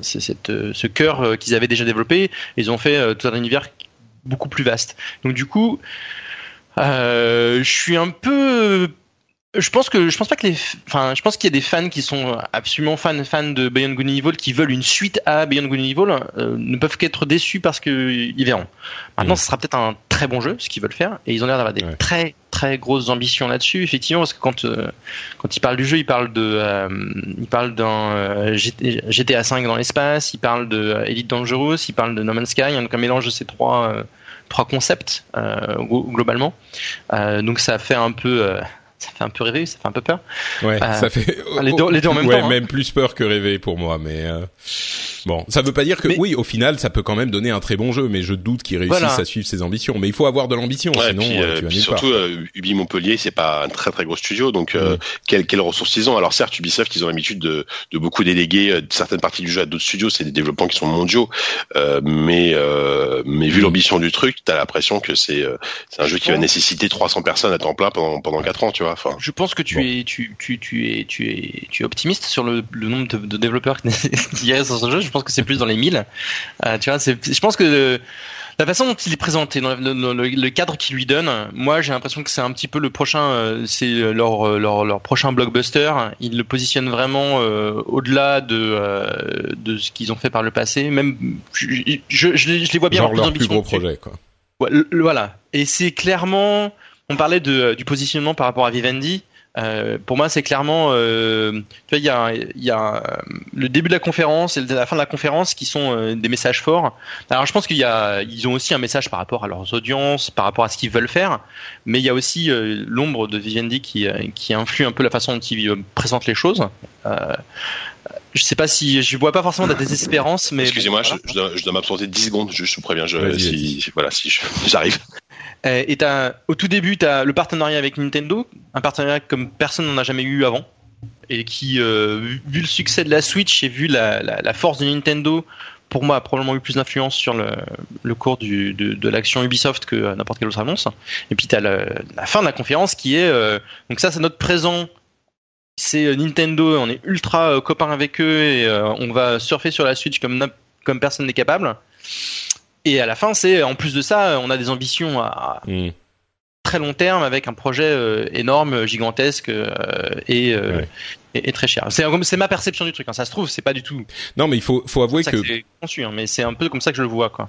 ce- cette, euh, ce cœur qu'ils avaient déjà développé, et ils ont fait tout un univers beaucoup plus vaste. Donc du coup, je suis un peu Je pense que je pense pas que les enfin je pense qu'il y a des fans qui sont absolument fans fans de Beyond Good and Evil qui veulent une suite à Beyond Good and Evil euh, ne peuvent qu'être déçus parce que ils verront. Maintenant, Mm. ce sera peut-être un très bon jeu ce qu'ils veulent faire et ils ont l'air d'avoir des Ouais. très très grosses ambitions là-dessus effectivement parce que quand euh, quand ils parlent du jeu, ils parlent de euh, ils parlent d'un euh, GT GTA 5 dans l'espace, ils parlent de euh, Elite Dangerous, ils parlent de No Man's Sky, donc un mélange de ces trois euh, trois concepts euh, glo- globalement. Euh, donc ça fait un peu euh, ça fait un peu rêver, ça fait un peu peur. Ouais, Euh, ça fait les deux- les deux en même ouais, temps, hein. même plus peur que rêver pour moi, mais euh, bon, ça veut pas dire que Mais- oui, au final, ça peut quand même donner un très bon jeu, mais je doute qu'il réussisse Voilà. à suivre ses ambitions. Mais il faut avoir de l'ambition, Ouais, sinon puis, euh, euh, tu vas nulle part. surtout, euh, Ubi Montpellier, c'est pas un très très gros studio, donc euh, Mm. quelles quelles ressources ils ont? Alors certes, Ubisoft, ils ont l'habitude de, de beaucoup déléguer euh, certaines parties du jeu à d'autres studios, c'est des développements qui sont mondiaux, euh, mais euh, mais vu Mm. l'ambition du truc, t'as l'impression que c'est euh, c'est un jeu qui va nécessiter 300 personnes à temps plein pendant pendant 4 ans, tu vois. Enfin, Je pense que tu Bon. es tu, tu, tu es tu es tu es optimiste sur le, le nombre de, de développeurs qui y a sur ce jeu. Je pense que c'est plus dans les 1000. Euh, tu vois, c'est je pense que la façon dont il est présenté, dans le, dans le- le cadre qu'il lui donne, moi j'ai l'impression que c'est un petit peu le prochain, euh, c'est leur, leur leur prochain blockbuster. Ils le positionnent vraiment euh, au-delà de de ce qu'ils ont fait par le passé. Même je, je, je les- je les vois bien Genre leur plus plus gros projet, quoi. Ouais, voilà. Et c'est clairement, on parlait de, du positionnement par rapport à Vivendi. Euh, pour moi, c'est clairement, euh, tu vois, il y a, y a euh, le début de la conférence et la fin de la conférence qui sont euh, des messages forts. Alors, je pense qu'il y a, ils ont aussi un message par rapport à leurs audiences, par rapport à ce qu'ils veulent faire, mais il y a aussi euh, l'ombre de Vivendi qui, euh, qui influe un peu la façon dont ils euh, présentent les choses. Je sais pas si, je vois pas forcément de la désespérance, mais excusez-moi, voilà. je, je dois, je dois m'absenter 10 secondes, je, je vous préviens, je, si, si- voilà, si j'arrive. Euh, Et t'as, au tout début, tu as le partenariat avec Nintendo, un partenariat comme personne n'en a jamais eu avant, et qui, euh, vu, vu le succès de la Switch et vu la, la, la force de Nintendo, pour moi, a probablement eu plus d'influence sur le, le cours du, de, de l'action Ubisoft que euh, n'importe quelle autre annonce. Et puis tu as la fin de la conférence qui est, euh, donc ça c'est notre présent, c'est euh, Nintendo, on est ultra euh, copains avec eux et euh, on va surfer sur la Switch comme, personne n'est capable. Et à la fin, c'est en plus de ça, on a des ambitions à, Mm. très long terme avec un projet énorme, gigantesque et, Ouais. et, et très cher. C'est ma perception du truc. Hein. Ça se trouve, c'est pas du tout. Non, mais il faut faut avouer que que c'est conçu, hein, mais c'est un peu comme ça que je le vois, quoi.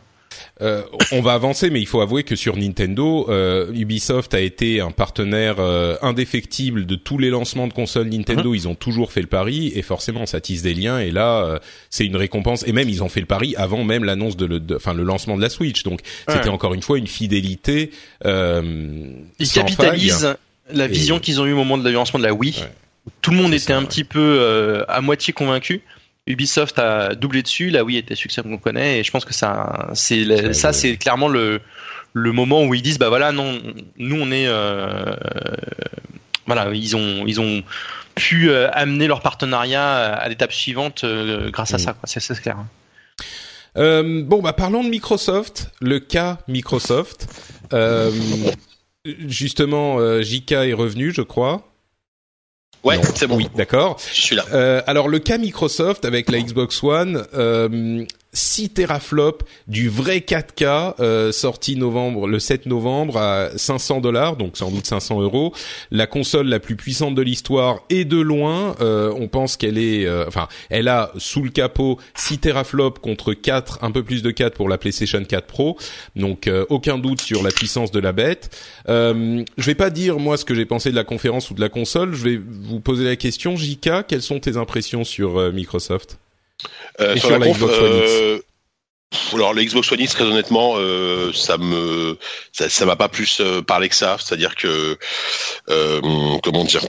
Euh, on va avancer, mais il faut avouer que sur Nintendo, euh, Ubisoft a été un partenaire euh, indéfectible de tous les lancements de consoles Nintendo. Ils ont toujours fait le pari, et forcément, ça tisse des liens. Et là, euh, c'est une récompense. Et même, ils ont fait le pari avant même l'annonce de, le, enfin, le lancement de la Switch. Donc, c'était encore une fois une fidélité. Euh, Ils capitalisent la Et- vision qu'ils ont eue au moment de la lancement de la Wii. Ouais. Tout le monde était ça, un ouais. petit peu euh, à moitié convaincu. Ubisoft a doublé dessus, la Wii était succès qu'on connaît, et je pense que ça, c'est ça, c'est clairement le le moment où ils disent bah voilà non, nous on est euh, voilà ils ont ils ont pu euh, amener leur partenariat à l'étape suivante euh, grâce à Mm. ça quoi. C'est c'est clair. Euh, bon, bah parlons de Microsoft, le cas Microsoft. Euh, justement, euh, JK est revenu, je crois. Ouais, c'est bon, Oui, d'accord. je suis là. Euh, alors le cas Microsoft avec la Xbox One, euh, 6 teraflops du vrai 4K euh, sorti novembre le 7 novembre à 500 dollars, donc sans doute 500 euros. La console la plus puissante de l'histoire et de loin. Euh, on pense qu'elle est, euh, enfin, elle a sous le capot 6 teraflops contre 4, un peu plus de 4 pour la PlayStation 4 Pro. Donc euh, aucun doute sur la puissance de la bête. Je vais pas dire moi ce que j'ai pensé de la conférence ou de la console. Je vais vous poser la question, JK, quelles sont tes impressions sur Microsoft? Et sur sur la la conf, Xbox One X euh, alors la Xbox One X, très honnêtement, euh, ça me, ça, ça m'a pas plus euh, parlé que ça. C'est-à-dire que, euh, comment dire,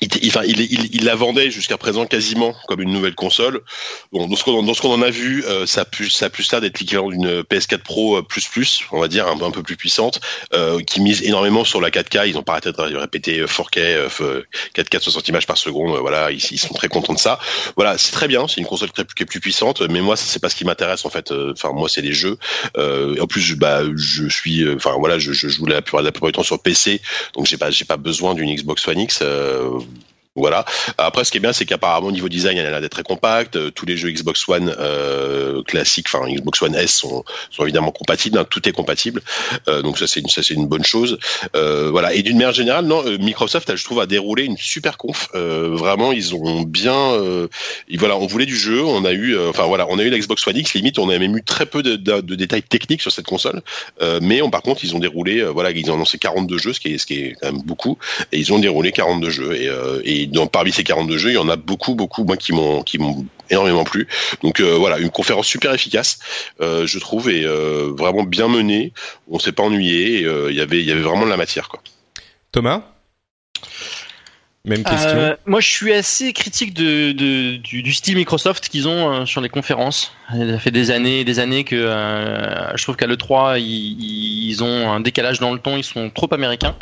il, il, il, il, la vendait jusqu'à présent quasiment comme une nouvelle console. Bon, dans ce qu'on qu'on en a vu, euh, ça a plus ça a plus l'air d'être l'équivalent d'une PS4 Pro euh, plus plus, on va dire un, peu- plus puissante, euh, qui mise énormément sur la 4K. Ils ont pas arrêté de répéter euh, 4K, euh, 4K 60 images par seconde. euh, Voilà, ils, sont très contents de ça. Voilà, c'est très bien. C'est une console qui est plus puissante, mais moi, ça c'est pas ce qui m'intéresse en fait. Euh, Enfin, moi, c'est les jeux. Euh, en plus, bah, je suis, enfin voilà, je, je joue la plupart, la plupart du temps sur PC, donc j'ai pas, j'ai pas besoin d'une Xbox One X. Euh, Voilà. Après, ce qui est bien, c'est qu'apparemment, au niveau design, elle a l'air d'être très compacte. Euh, Tous les jeux Xbox One euh, classiques, enfin Xbox One S, sont, sont évidemment compatibles. hein, tout est compatible. Euh, donc ça, c'est une, une bonne chose. Euh, voilà. Et d'une manière générale, non, euh, Microsoft, je trouve, a déroulé une super conf. Euh, vraiment, ils ont bien. Et voilà, on voulait du jeu. On a eu, enfin voilà, on a eu la Xbox One X. Limite, on a même eu très peu de, de- de détails techniques sur cette console. Mais on, par contre, ils ont déroulé. voilà, ils ont annoncé 42 jeux, ce qui est, ce qui est quand même beaucoup. Et ils ont déroulé 42 jeux. Et, euh, parmi ces 42 jeux, il y en a beaucoup, beaucoup, moi, qui m'ont, énormément plu. Donc euh, voilà, une conférence super efficace, euh, je trouve, et euh, vraiment bien menée. On s'est pas ennuyé. Il y avait, il y avait vraiment de la matière, quoi. Thomas? Même question. Euh, moi, je suis assez critique de, de- du, du style Microsoft qu'ils ont euh, sur les conférences. Ça fait des années et des années que euh, je trouve qu'à l'E3, ils, ils ont un décalage dans le ton, ils sont trop américains.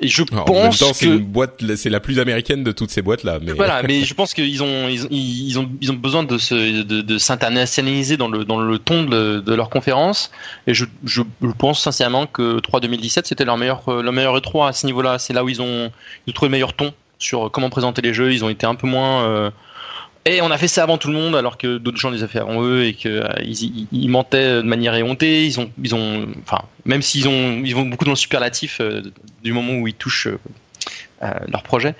Et je Alors, en même pense temps, c'est que une boîte, c'est la plus américaine de toutes ces boîtes là. Mais voilà, mais je pense qu'ils ont ils, ils ont ils ont besoin de se de, de s'internationaliser dans le dans le ton de, de leur conférence. Et je, je je pense sincèrement que 3 2017 c'était leur meilleur leur meilleur E3 à ce niveau-là. C'est là où ils ont ils ont trouvé le meilleur ton sur comment présenter les jeux. Ils ont été un peu moins euh, et on a fait ça avant tout le monde, alors que d'autres gens les ont fait avant eux et que euh, ils, mentaient de manière éhontée. Ils ont, enfin, même s'ils ont, beaucoup dans le superlatif euh, du moment où ils touchent euh, euh, leur projet.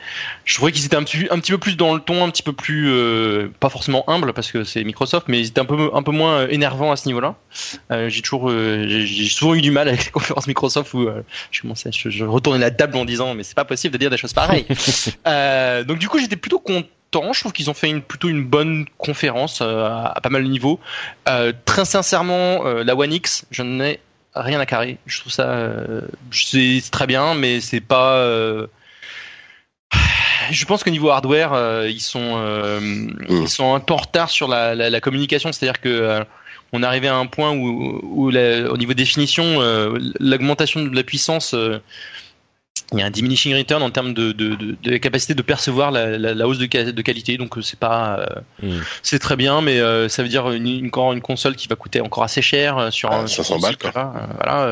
Je trouvais qu'ils étaient un petit, un petit peu plus dans le ton, un petit peu plus, euh, pas forcément humble parce que c'est Microsoft, mais ils étaient un peu, un peu moins énervants à ce niveau-là. Euh, j'ai toujours, euh, j'ai souvent eu du mal avec les conférences Microsoft où euh, je commençais, je, je retournais la table en disant mais c'est pas possible de dire des choses pareilles. Euh, donc du coup j'étais plutôt content. Je trouve qu'ils ont fait une, plutôt une bonne conférence euh, à, à pas mal de niveaux. Euh, très sincèrement, euh, la One X, je n'ai rien à carrer. Je trouve ça, euh, c'est très bien, mais c'est pas. Je pense qu'au niveau hardware, euh, ils sont euh, ils sont un peu en retard sur la, la, la communication. C'est-à-dire que euh, on est arrivé à un point où, où la- au niveau définition, euh, l'augmentation de la puissance, euh, il y a un diminishing return en termes de, de, de, de capacité de percevoir la, la, la hausse de, de qualité. Donc euh, c'est pas, euh, Mm. c'est très bien, mais euh, ça veut dire une, une, encore une console qui va coûter encore assez cher euh, sur Ah, un 500 balles, quoi. Voilà, euh, voilà,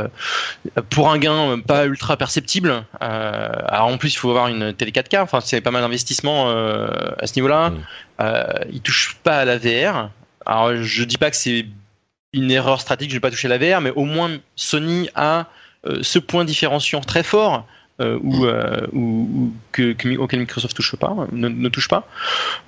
euh, pour un gain pas ultra perceptible. Euh, alors en plus il faut avoir une télé 4K. Enfin c'est pas mal d'investissement euh, à ce niveau-là. Mm. Euh, il touche pas à la VR. Alors je dis pas que c'est une erreur stratégique, je vais pas toucher à la VR, mais au moins Sony a euh, ce point différenciant très fort euh, euh, où- où- que, que- auquel Microsoft touche pas, ne, ne touche pas.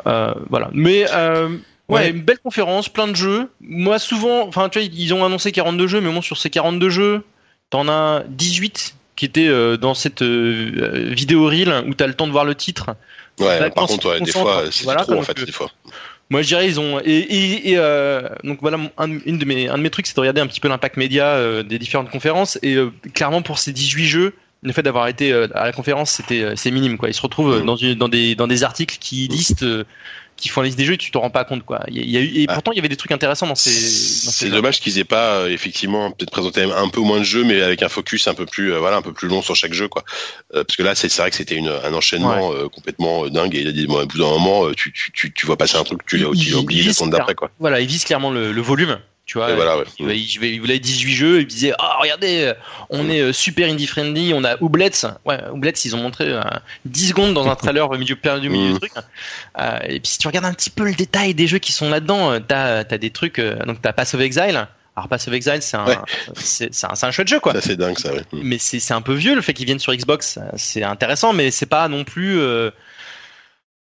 Euh, voilà. Mais euh, ouais, Ouais. une belle conférence, plein de jeux. Moi souvent, enfin tu vois, ils ont annoncé 42 jeux, mais bon sur ces 42 jeux, t'en as 18 qui étaient euh, dans cette vidéo reel où t'as le temps de voir le titre. Ouais, Là, par contre, ouais, des fois, c'est voilà, trop en fait, des fois. moi, je dirais ils ont et, et, et, euh, donc voilà un, une de mes un de mes trucs, c'est de regarder un petit peu l'impact média euh, des différentes conférences et euh, clairement pour ces 18 jeux, le fait d'avoir été euh, à la conférence, c'était euh, c'est minime quoi. Ils se retrouvent euh, Mm. dans une dans des dans des articles qui listent euh, qui font la liste des jeux et tu te rends pas compte quoi. Il y a, il y a eu et Ah. pourtant il y avait des trucs intéressants dans ces C'est dommage qu'ils aient pas effectivement peut-être présenté un peu moins de jeux, mais avec un focus un peu plus euh, voilà un peu plus long sur chaque jeu quoi. Euh, parce que là c'est vrai que c'était un enchaînement euh, complètement dingue et il au bout d'un moment tu, tu tu tu vois passer un truc tu Il- tu oublies seconde d'après quoi. Voilà, ils visent clairement le, le volume. Tu vois, Et voilà, ouais. il, il, il voulait 18 jeux, il disait Ah, regardez, euh, on est euh, super indie friendly, on a Oublets. Ouais, Oublets, ils ont montré euh, 10 secondes dans un trailer au milieu, au milieu Mm. du truc. Euh, et puis si tu regardes un petit peu le détail des jeux qui sont là-dedans, euh, t'as as des trucs. donc t'as Pass of Exile. Alors Pass of Exile, c'est un, Ouais. c'est c'est un, c'est un chouette jeu quoi. Ça c'est dingue ça. Ouais. Mm. Mais c'est c'est un peu vieux le fait qu'ils viennent sur Xbox. C'est intéressant, mais c'est pas non plus. euh,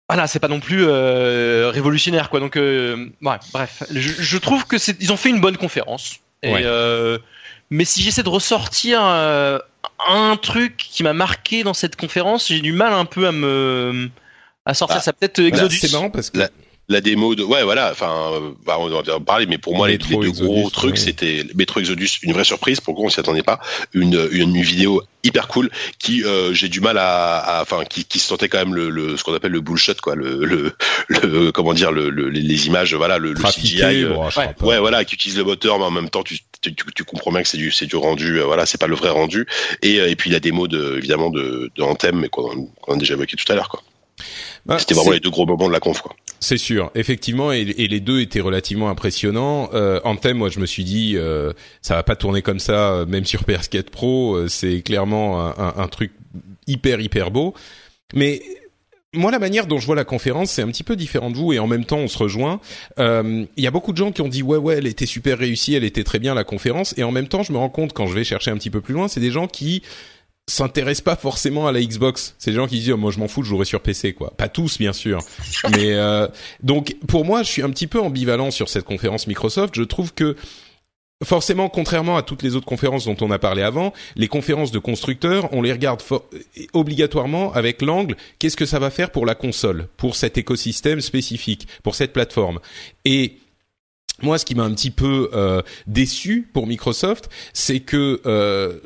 Voilà, c'est pas non plus euh, révolutionnaire quoi. Donc, euh, ouais, bref, je, je trouve que c'est ils ont fait une bonne conférence. Et, Ouais. euh, mais si j'essaie de ressortir euh, un truc qui m'a marqué dans cette conférence, j'ai du mal un peu à me à sortir Bah, ça. Peut-être Là, Exodus. c'est marrant parce que La- La démo de ouais voilà enfin euh, bah, on va en parler mais pour moi les, deux Exodus, gros trucs ouais. c'était Metro Exodus une vraie surprise pour on s'y attendait pas une, une vidéo hyper cool qui euh, j'ai du mal à enfin qui, qui se sentait quand même le, le ce qu'on appelle le bullshit quoi le le, le comment dire le, le- les, images voilà le, le trafiqué, CGI euh, bon. Ouais, voilà, qui utilise le moteur, mais en même temps, tu, tu, tu comprends bien que c'est du, c'est du rendu, euh, voilà, c'est pas le vrai rendu. Et, euh, et puis la démo de, évidemment, de, de Anthem, mais qu'on a déjà évoqué tout à l'heure, quoi. Bah, C'était vraiment les deux gros moments de la conf, quoi. C'est sûr, effectivement, et, les deux étaient relativement impressionnants. Euh, Anthem, moi, je me suis dit, euh, ça va pas tourner comme ça, euh, même sur PS4 Pro. euh, c'est clairement un, un- un truc hyper hyper beau. Mais moi, la manière dont je vois la conférence, c'est un petit peu différent de vous, et en même temps, on se rejoint. Il y a beaucoup de gens qui ont dit ouais, ouais, elle était super réussie, elle était très bien la conférence, et en même temps, je me rends compte quand je vais chercher un petit peu plus loin, c'est des gens qui s'intéressent pas forcément à la Xbox. C'est des gens qui disent oh, moi je m'en fous, je jouerai sur PC quoi. Pas tous bien sûr, mais euh, donc pour moi je suis un petit peu ambivalent sur cette conférence Microsoft. Je trouve que Forcément, contrairement à toutes les autres conférences dont on a parlé avant, les conférences de constructeurs, on les regarde obligatoirement avec l'angle qu'est-ce que ça va faire pour la console, pour cet écosystème spécifique, pour cette plateforme. Et moi, ce qui m'a un petit peu euh, déçu pour Microsoft, c'est que euh,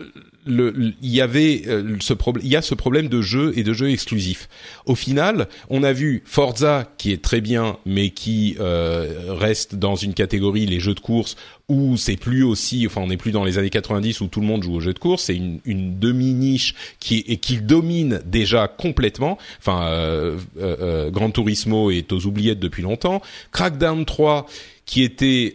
il y avait euh, ce problème, il y a ce problème de jeu et de jeux exclusifs. Au final, on a vu Forza qui est très bien, mais qui euh, reste dans une catégorie les jeux de course où c'est plus aussi, enfin on n'est plus dans les années 90 où tout le monde joue aux jeux de course, c'est une, une demi niche qui et qui domine déjà complètement. Enfin, euh, euh, Gran Turismo est aux oubliettes depuis longtemps. Crackdown 3 qui était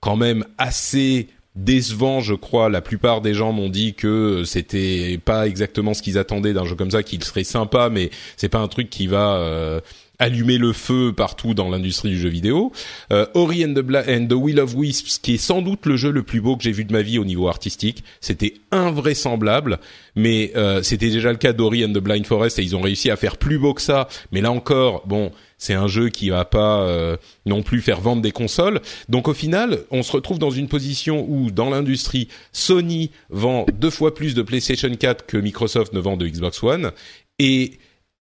quand même assez décevant, je crois. La plupart des gens m'ont dit que c'était pas exactement ce qu'ils attendaient d'un jeu comme ça, qu'il serait sympa, mais c'est pas un truc qui va euh, allumer le feu partout dans l'industrie du jeu vidéo. Euh, Ori and the, and the Will of Wisps, qui est sans doute le jeu le plus beau que j'ai vu de ma vie au niveau artistique. C'était invraisemblable, mais euh, c'était déjà le cas d'Ori and the Blind Forest et ils ont réussi à faire plus beau que ça. Mais là encore, bon, c'est un jeu qui va pas euh, non plus faire vendre des consoles. Donc au final, on se retrouve dans une position où dans l'industrie, Sony vend deux fois plus de PlayStation 4 que Microsoft ne vend de Xbox One et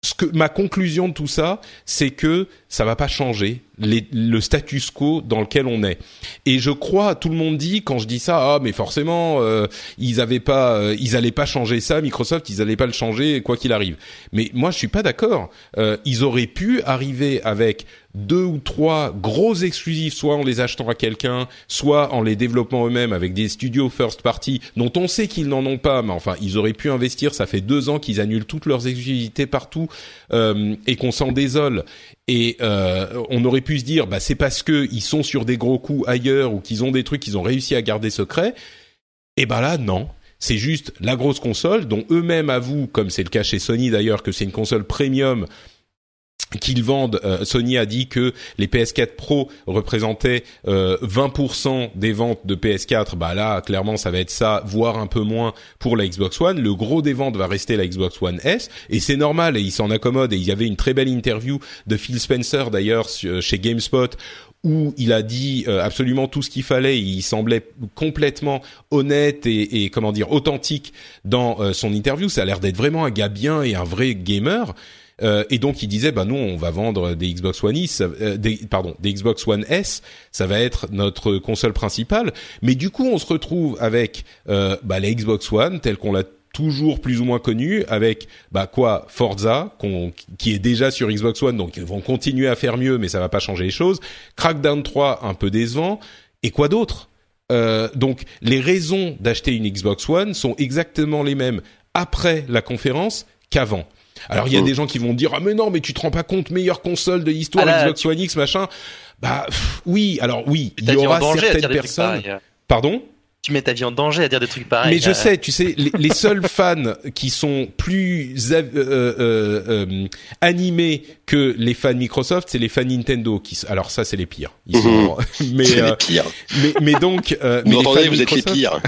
ce que ma conclusion de tout ça, c'est que ça va pas changer le status quo dans lequel on est. Et je crois, tout le monde dit quand je dis ça, ah mais forcément euh, ils avaient pas, euh, ils allaient pas changer ça, Microsoft, ils allaient pas le changer quoi qu'il arrive. Mais moi je suis pas d'accord. Euh, ils auraient pu arriver avec deux ou trois gros exclusifs, soit en les achetant à quelqu'un, soit en les développant eux-mêmes avec des studios first party dont on sait qu'ils n'en ont pas, mais enfin ils auraient pu investir. Ça fait deux ans qu'ils annulent toutes leurs exclusivités partout et qu'on s'en désole. Et euh, on aurait pu se dire, bah c'est parce que ils sont sur des gros coups ailleurs ou qu'ils ont des trucs qu'ils ont réussi à garder secrets. Et ben là, non. C'est juste la grosse console dont eux-mêmes avouent, comme c'est le cas chez Sony d'ailleurs, que c'est une console premium qu'ils vendent. Euh, Sony a dit que les PS4 Pro représentaient euh, 20% des ventes de PS4. Bah là, clairement, ça va être ça, voire un peu moins pour la Xbox One. Le gros des ventes va rester la Xbox One S, et c'est normal. Et ils s'en accommodent. Et il y avait une très belle interview de Phil Spencer d'ailleurs chez GameSpot où il a dit euh, absolument tout ce qu'il fallait. Il semblait complètement honnête et, et comment dire authentique dans euh, son interview. Ça a l'air d'être vraiment un gars bien et un vrai gamer. Euh, et donc il disait, bah nous on va vendre des Xbox One S, euh, pardon, des Xbox One S, ça va être notre console principale. Mais du coup on se retrouve avec euh, bah, la Xbox One telle qu'on l'a toujours plus ou moins connue, avec bah quoi Forza qui est déjà sur Xbox One donc ils vont continuer à faire mieux mais ça va pas changer les choses. Crackdown 3 un peu décevant. Et quoi d'autre? Euh, donc les raisons d'acheter une Xbox One sont exactement les mêmes après la conférence qu'avant alors il y a des gens qui vont dire ah mais non mais tu te rends pas compte meilleure console de l'histoire ah Xbox One X machin. Bah oui, alors oui, il y aura certaines personnes. Pardon? Tu mets ta vie en danger à dire des trucs pareils. Mais je sais, tu sais, les, seuls fans qui sont plus euh, euh, euh, animés que les fans Microsoft, c'est les fans Nintendo. Qui, alors ça, c'est les pires. Ils sont, mais, c'est les pires. Mais, mais donc, euh, vous entendez, vous êtes les pires.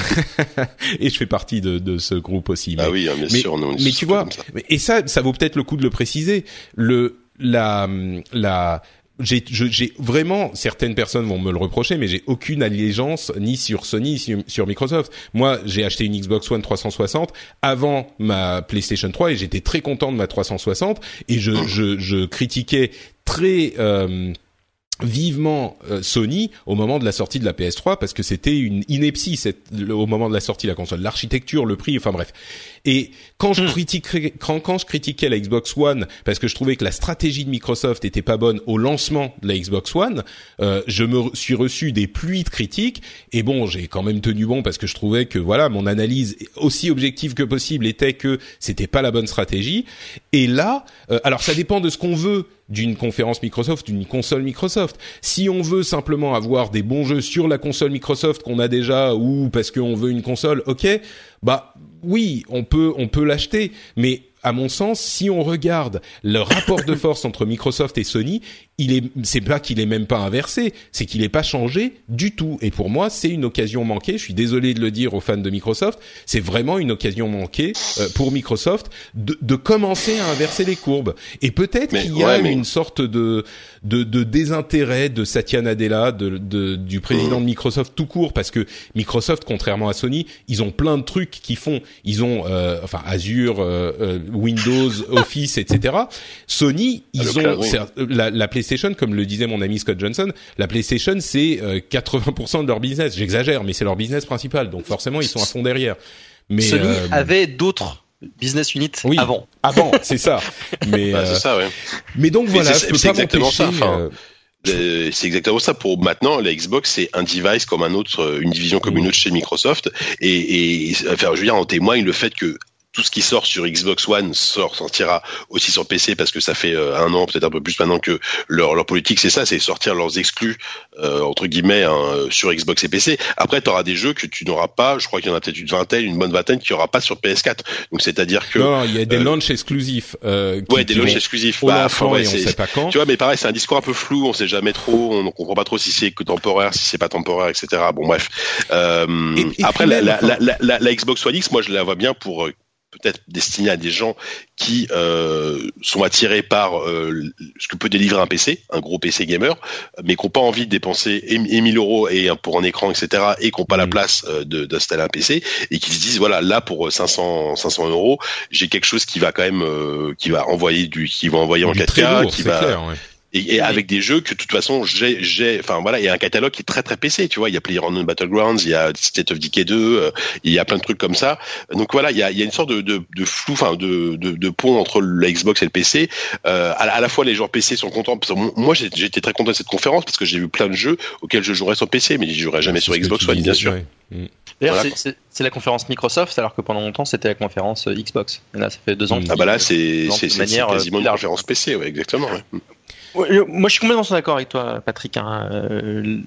et je fais partie de, de ce groupe aussi. Ah oui, hein, bien sûr. Nous, mais tu vois, et ça, ça vaut peut-être le coup de le préciser. Le la la j'ai vraiment certaines personnes vont me le reprocher, mais j'ai aucune allégeance ni sur Sony ni sur, Microsoft. Moi, j'ai acheté une Xbox One 360 avant ma PlayStation 3 et j'étais très content de ma 360 et je, je, je critiquais très euh, vivement euh, Sony au moment de la sortie de la PS3 parce que c'était une ineptie au moment de la sortie de la console. L'architecture le prix enfin bref. Et quand je hmm. critiquais quand, quand je critiquais la Xbox One parce que je trouvais que la stratégie de Microsoft était pas bonne au lancement de la Xbox One euh, je me suis reçu des pluies de critiques. Et bon j'ai quand même tenu bon parce que je trouvais que voilà mon analyse aussi objective que possible était que c'était pas la bonne stratégie. Et là euh, alors ça dépend de ce qu'on veut d'une conférence Microsoft, d'une console Microsoft. Si on veut simplement avoir des bons jeux sur la console Microsoft qu'on a déjà ou parce qu'on veut une console, ok, bah oui, on peut on peut l'acheter, mais à mon sens, si on regarde le rapport de force entre Microsoft et Sony, il est, c'est pas qu'il est même pas inversé, c'est qu'il est pas changé du tout. Et pour moi, c'est une occasion manquée. Je suis désolé de le dire aux fans de Microsoft, c'est vraiment une occasion manquée euh, pour Microsoft de, de, commencer à inverser les courbes. Et peut-être qu'il y a une sorte de, de, de désintérêt de Satya Nadella, de, de du président de Microsoft tout court, parce que Microsoft, contrairement à Sony, ils ont plein de trucs qui font. Ils ont, euh, enfin, Azure, euh, euh Windows, Office, etc. Sony, ils ont la, la PlayStation, comme le disait mon ami Scott Johnson, la PlayStation c'est 80% de leur business. J'exagère, mais c'est leur business principal, donc forcément ils sont à fond derrière. Mais Sony avait d'autres business units oui, avant. Avant, c'est ça. Mais bah, ça, ouais. Mais donc voilà, c'est exactement ça. c'est exactement ça. Pour maintenant, la Xbox, c'est un device comme un autre, une division comme une autre chez Microsoft. Et, et enfin, je veux dire, en témoigne le fait que tout ce qui sort sur Xbox One sort, sortira aussi sur PC parce que ça fait euh, un an, peut-être un peu plus maintenant que leur, leur politique, c'est ça, c'est sortir leurs exclus euh, entre guillemets hein, sur Xbox et PC. Après, tu auras des jeux que tu n'auras pas. Je crois qu'il y en a peut-être une vingtaine, une bonne vingtaine qui aura pas sur PS4. Donc c'est-à-dire que non, il y a des euh, launchs exclusifs. Euh, ouais, des launchs exclusifs. Bah, enfin, ouais, on sait pas quand. Tu vois, mais pareil, c'est un discours un peu flou. On sait jamais trop. On ne comprend pas trop si c'est que temporaire, si c'est pas temporaire, etc. Bon, bref. Euh, après, la, la, la, la, la, Xbox One X, moi, je la vois bien pour peut-être destiné à des gens qui euh, sont attirés par euh, ce que peut délivrer un PC, un gros PC gamer, mais qui n'ont pas envie de dépenser 1000 euros et pour un écran, etc., et qui n'ont pas la mm. place euh, d'installer un PC, et qui se disent voilà, là pour 500 500 euros, j'ai quelque chose qui va quand même, euh, qui va envoyer du, qui va envoyer en 4K, qui va clair, ouais et, avec des jeux que de toute façon j'ai j'ai enfin voilà il y a un catalogue qui est très très PC tu vois. Il y a PlayerUnknown Battlegrounds il y a State of Decay 2 euh, il y a plein de trucs comme ça. Donc voilà il y a, il y a une sorte de, de, de flou enfin de, de, de, pont entre la Xbox et le PC. Euh, à, à, la fois les joueurs PC sont contents parce que moi j'étais très content de cette conférence parce que j'ai vu plein de jeux auxquels je jouerais sur PC mais je jouerais jamais sur Xbox One bien sûr. D'ailleurs, c'est la conférence Microsoft, alors que pendant longtemps c'était la conférence euh, Xbox. Et là, ça fait deux ans. Ah bah là, c'est quasiment une conférence PC, ouais, exactement. Ouais. Moi, je suis complètement d'accord avec toi, Patrick. Hein. Euh,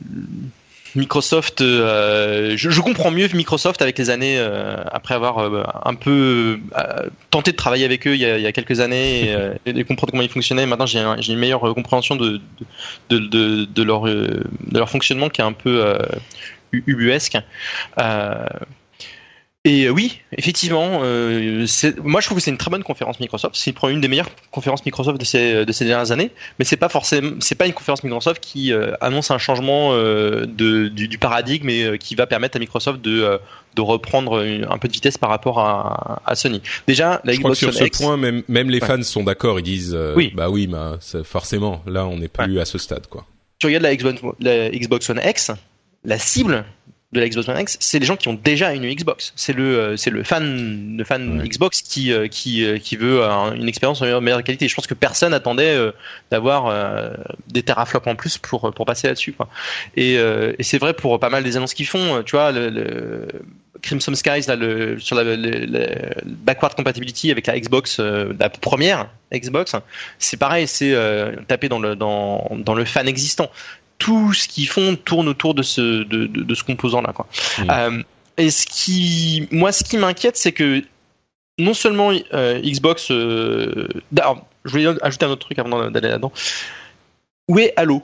Microsoft, euh, je, comprends mieux Microsoft avec les années euh, après avoir un peu tenté de travailler avec eux il y a, quelques années et, de comprendre comment ils fonctionnaient. Maintenant, j'ai une meilleure compréhension de de, de, de, leur de leur fonctionnement qui est un peu ubuesque. Et euh, oui, effectivement, euh, moi je trouve que c'est une très bonne conférence Microsoft. C'est une des meilleures conférences Microsoft de ces, de ces dernières années, mais c'est pas forcément, c'est pas une conférence Microsoft qui euh, annonce un changement euh, de, du, du, paradigme et qui va permettre à Microsoft de, de reprendre un peu de vitesse par rapport à, à Sony. Déjà, la je Xbox crois que sur ce point, même, même les fans sont d'accord. Ils disent, oui. bah oui, bah, forcément, là on n'est plus à ce stade, quoi. Tu regardes la Xbox, la Xbox One X, la cible de la Xbox One X, c'est les gens qui ont déjà une Xbox. C'est le euh, c'est le fan le fan Xbox qui euh, qui euh, qui veut une expérience en meilleure qualité. Je pense que personne attendait d'avoir des teraflops en plus pour pour passer là-dessus. Et, et c'est vrai pour pas mal des annonces qu'ils font. Tu vois le, Crimson Skies là, le, sur la, backward compatibility avec la Xbox, la première Xbox, c'est pareil, c'est taper dans le dans, dans le fan existant tout ce qu'ils font tourne autour de ce de, de, ce composant là quoi. Mm. Euh, et ce qui moi ce qui m'inquiète c'est que non seulement euh, Xbox euh, je voulais ajouter un autre truc avant d'aller là-dedans. Où est Halo?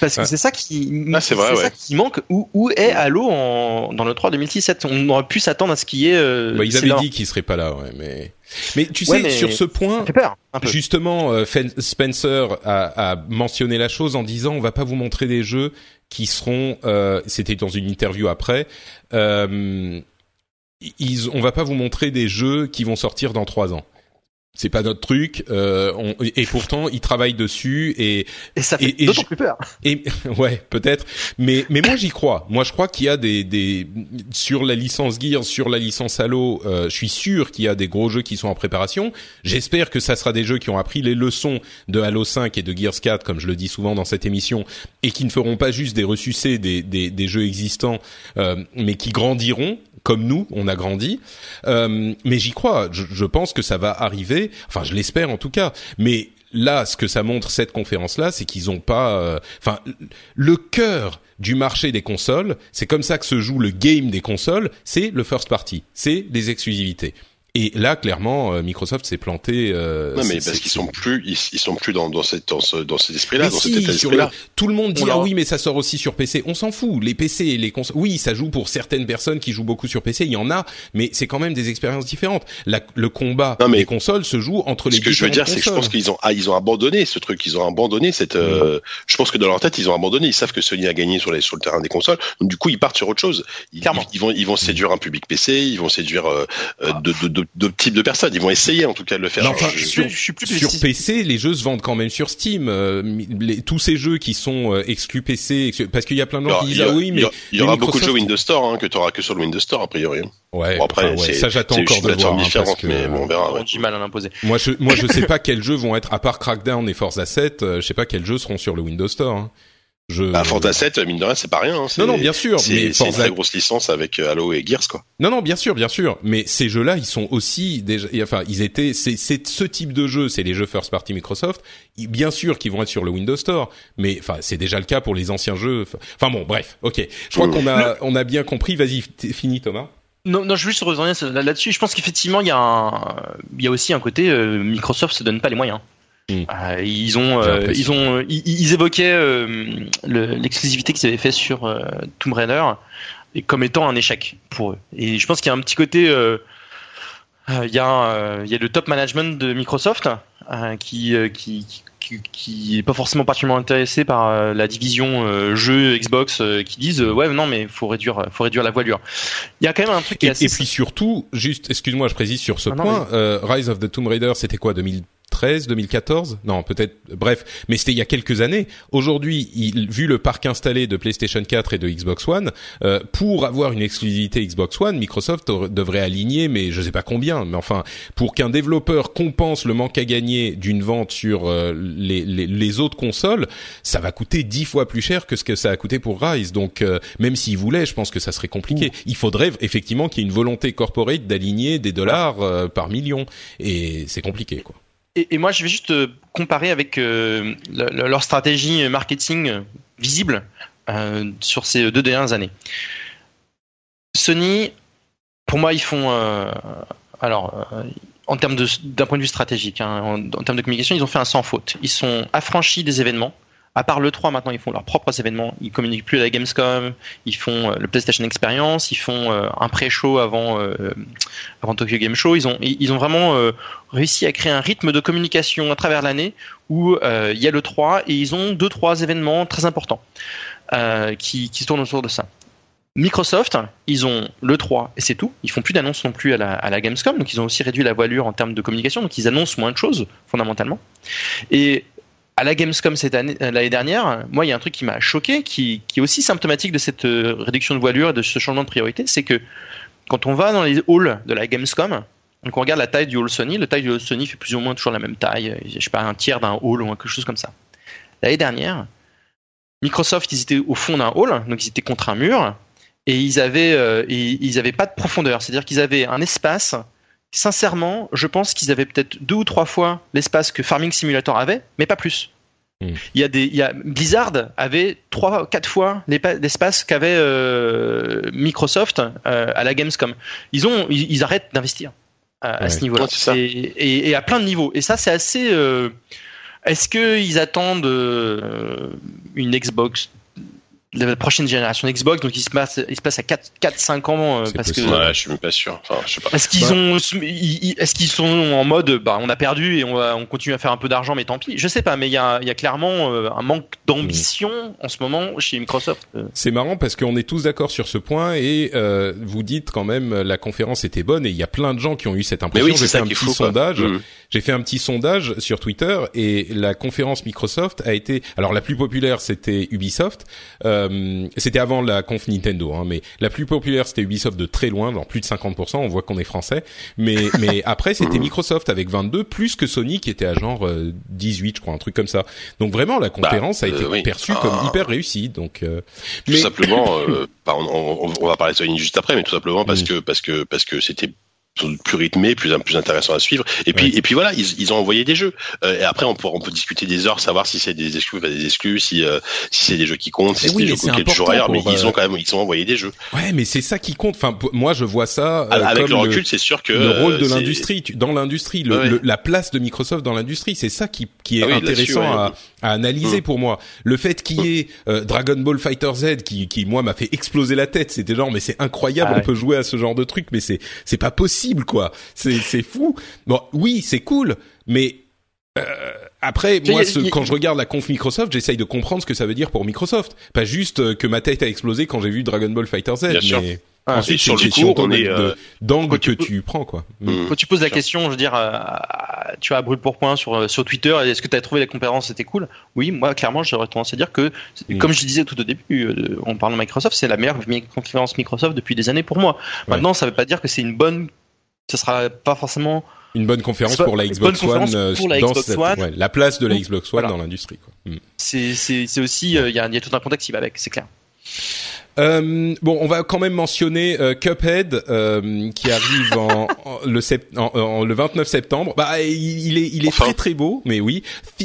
Parce que c'est ça qui, ah, c'est ça qui manque. Où, où est Halo en, dans le 3 2017 On aurait pu s'attendre à ce qu'il y ait. Euh, bah, ils avaient dit qu'il serait pas là, ouais, mais. Mais tu sais, sur ce point, peur, justement, euh, Spencer a, a, mentionné la chose en disant on va pas vous montrer des jeux qui seront. Euh, C'était dans une interview après. Euh, ils, on va pas vous montrer des jeux qui vont sortir dans trois ans c'est pas notre truc euh, on, et pourtant ils travaillent dessus et et ça fait d'autant plus peur. et ouais peut-être. Mais mais moi j'y crois. Moi je crois qu'il y a des des sur la licence Gears sur la licence Halo euh, je suis sûr qu'il y a des gros jeux qui sont en préparation. J'espère que ça sera des jeux qui ont appris les leçons de Halo 5 et de Gears 4 comme je le dis souvent dans cette émission et qui ne feront pas juste des ressucés des des, des jeux existants euh, mais qui grandiront comme nous, on a grandi. Euh, mais j'y crois. Je, je, pense que ça va arriver. Enfin, je l'espère en tout cas. Mais là, ce que ça montre cette conférence-là, c'est qu'ils ont pas. Euh, enfin, le cœur du marché des consoles, c'est comme ça que se joue le game des consoles. C'est le first party. C'est les exclusivités. Et là, clairement, euh, Microsoft s'est planté. Euh, non, mais parce qu'ils sont plus, ils, ils sont plus dans, dans cette, dans ce, dans cet esprit-là, Mais dans si, cet état sur d'esprit-là. tout le monde dit ah oui mais ça sort aussi sur PC. On s'en fout. Les PC et les consoles. Oui, ça joue pour certaines personnes qui jouent beaucoup sur PC. Il y en a, mais c'est quand même des expériences différentes. La- le combat Non, mais- des consoles se joue entre les Ce que je veux dire, c'est que je pense qu'ils ont, ah, ils ont abandonné ce truc, ils ont abandonné cette. euh, Je pense que dans leur tête, ils ont abandonné. Ils savent que Sony a gagné sur les sur le terrain des consoles. Donc du coup, ils partent sur autre chose. Ils, Clairement. ils vont ils vont séduire un public PC, ils vont séduire euh, euh, de de de d'autres types de personnes. Ils vont essayer en tout cas de le faire. Non, enfin, Je- je- sur, je suis plus sur PC. Les jeux se vendent quand même sur Steam. Euh, les- tous ces jeux qui sont euh, exclus PC, exclus- parce qu'il y a plein de gens qui il disent y aura- ah oui il mais y aura- il y aura beaucoup de jeux Windows Store hein, que tu auras que sur le Windows Store a priori. Ouais, Bon, après, enfin, ouais, ça j'attends encore de voir. hein, parce que, mais bon, on verra. Ouais. du mal à l'imposer. Moi je moi je sais pas quels jeux vont être à part Crackdown et Forza 7, euh, je sais pas quels jeux seront sur le Windows Store. Hein. Je Bah, Forza 7, mine de rien, c'est pas rien. Hein, c'est- Non non, bien sûr, C'est c'est une Forza très grosse licence avec euh, Halo et Gears quoi. Non, non, bien sûr, bien sûr. Mais ces jeux-là, ils sont aussi déjà, enfin, ils étaient, c'est, ce type de jeu, c'est les jeux first party Microsoft. Bien sûr qu'ils vont être sur le Windows Store, mais enfin, c'est déjà le cas pour les anciens jeux. Enfin bon, bref, ok. Je crois Mmh. qu'on a, on a bien compris. Vas-y, t'es fini, Thomas. Non, non, je veux juste revenir là- là-dessus. Je pense qu'effectivement, il y a un, il y a aussi un côté euh, Microsoft se donne pas les moyens. Mm. Euh, ils ont, euh, ils ont, ils, ils évoquaient euh, le- l'exclusivité qu'ils avaient fait sur euh, Tomb Raider et comme étant un échec pour eux. Et je pense qu'il y a un petit côté, euh, euh, il y a, euh, il y a le top management de Microsoft euh, qui, euh, qui, qui, qui est pas forcément particulièrement intéressé par euh, la division euh, jeux Xbox euh, qui disent euh, ouais non mais faut réduire, faut réduire la voilure. Il y a quand même un truc qui Et, est assez et puis surtout, juste, excuse-moi, je précise sur ce Ah non, point. euh, Rise of the Tomb Raider, c'était quoi, 2013, 2014 Non, peut-être. Bref, mais c'était il y a quelques années. Aujourd'hui, il- vu le parc installé de PlayStation 4 et de Xbox One, euh, pour avoir une exclusivité Xbox One, Microsoft devrait aligner, mais je sais pas combien. Mais enfin, pour qu'un développeur compense le manque à gagner d'une vente sur euh, les, les, les autres consoles, ça va coûter dix fois plus cher que ce que ça a coûté pour Rise. Donc, euh, même s'il voulait, je pense que ça serait compliqué. Il faudrait effectivement qu'il y ait une volonté corporate d'aligner des dollars euh, par million, et c'est compliqué, quoi. Et, moi, je vais juste euh, comparer avec euh, le- le- leur stratégie marketing euh, visible euh, sur ces deux dernières années. Sony, pour moi, ils font. alors, en termes d'un point de vue stratégique, hein, en, en termes de communication, ils ont fait un sans faute. Ils sont affranchis des événements. À part le 3, maintenant, ils font leurs propres événements. Ils communiquent plus à la Gamescom. Ils font euh, le PlayStation Experience. Ils font euh, un pré-show avant, euh, avant Tokyo Game Show. Ils ont, ils ont vraiment réussi à créer un rythme de communication à travers l'année où il y a le 3 et ils ont deux trois événements très importants qui, qui se tournent autour de ça. Microsoft, ils ont le 3 et c'est tout. Ils font plus d'annonces non plus à la, à la Gamescom, donc ils ont aussi réduit la voilure en termes de communication, donc ils annoncent moins de choses fondamentalement. Et à la Gamescom euh, l'année dernière, moi il y a un truc qui m'a choqué, qui, est aussi symptomatique de cette euh, réduction de voilure et de ce changement de priorité, c'est que quand on va dans les halls de la Gamescom, donc on regarde la taille du hall Sony, le taille du hall Sony fait plus ou moins toujours la même taille, je sais pas un tiers d'un hall ou quelque chose comme ça. L'année dernière, Microsoft ils étaient au fond d'un hall, donc ils étaient contre un mur et ils avaient euh, ils avaient pas de profondeur, c'est-à-dire qu'ils avaient un espace. Sincèrement, je pense qu'ils avaient peut-être deux ou trois fois l'espace que Farming Simulator avait, mais pas plus. Mm. Il y a des, il y a Blizzard avait trois, quatre fois l'espace qu'avait euh, Microsoft euh, à la Gamescom. Ils ont, ils, ils arrêtent d'investir à, à Ouais. ce niveau-là. Ouais, et, et, et à plein de niveaux. Et ça, c'est assez. euh, Est-ce qu'ils attendent euh, une Xbox la prochaine génération Xbox, donc il se passe, il se passe à 4-5 ans euh, parce possible. que Ouais, je suis même pas sûr. Enfin, je sais pas. est-ce qu'ils Bah. ont, ils- ils- est-ce qu'ils sont en mode, bah, on a perdu et on, va, on continue à faire un peu d'argent, mais tant pis. Je sais pas, mais il y a, il y a clairement euh, un manque d'ambition en ce moment chez Microsoft. Euh, C'est marrant parce qu'on est tous d'accord sur ce point et euh, vous dites quand même la conférence était bonne et il y a plein de gens qui ont eu cette Mais impression. oui, J'ai c'est fait ça un qui est petit fou. sondage. Mm. J'ai fait un petit sondage sur Twitter et la conférence Microsoft a été alors la plus populaire c'était Ubisoft. Euh, c'était avant la conf Nintendo, hein, mais la plus populaire c'était Ubisoft de très loin, dans plus de 50%. On voit qu'on est français. Mais mais après c'était Microsoft avec 22 plus que Sony qui était à genre euh, 18 je crois un truc comme ça. Donc vraiment la conférence a euh, été oui. perçue comme Ah. hyper réussie. Donc euh, Tout mais simplement, euh, bah, on, on- on va parler de Sony juste après, mais tout simplement parce que parce que parce que c'était plus rythmé, plus plus intéressant à suivre. Et puis Ouais. et puis voilà, ils, ils ont envoyé des jeux. Euh, et après on peut on peut discuter des heures, savoir si c'est des exclus, pas des exclus, si euh, si c'est des jeux qui comptent, si c'est oui, des jeux qui toujours ailleurs. Mais ils euh, ont quand même ils ont envoyé des jeux. Ouais, mais c'est ça qui compte. Enfin, moi, je vois ça euh, Avec comme le recul, c'est sûr que le rôle euh, de c'est- l'industrie, tu- dans l'industrie, le, Ouais. le- la place de Microsoft dans l'industrie, c'est ça qui, qui est Ah oui, intéressant ouais. à, à analyser Mm. pour moi. Le fait qu'il y ait euh, Dragon Ball Fighter Z qui, qui moi m'a fait exploser la tête, c'était genre mais c'est incroyable, Ah on peut jouer à ce genre de truc, mais c'est c'est pas possible quoi. C'est fou. Bon, oui, c'est cool, mais euh, après, moi, ce- quand je regarde la conf Microsoft, j'essaye de comprendre ce que ça veut dire pour Microsoft. Pas juste euh, que ma tête a explosé quand j'ai vu Dragon Ball Fighter Z, Bien sûr. mais Ah, ensuite sur une le question coup, on est, euh, d'angle quand que tu prends, quoi. Mm. Mm. Quand tu poses la Sûr. question, je veux dire, euh, tu as brûle pour point sur sur Twitter. Est-ce que tu as trouvé la conférence c'était cool? Oui, moi clairement, j'aurais tendance à dire que, Mm. comme je disais tout au début, on parle de Microsoft, c'est la meilleure conférence Microsoft depuis des années pour moi. Maintenant, ça veut pas dire que c'est une bonne. Ce sera pas forcément. Une bonne conférence pour la Xbox One, euh, pour la dans Xbox cette- One. ouais, la place de la Xbox One voilà. dans l'industrie. Mm. C'est aussi. euh, Il y, y a tout un contexte qui va avec, c'est clair. Euh, bon, on va quand même mentionner euh, Cuphead euh, qui arrive en, en- le, sept- en- en- le 29 septembre. Bah, il, il est, il est Enfin. très très beau, mais oui.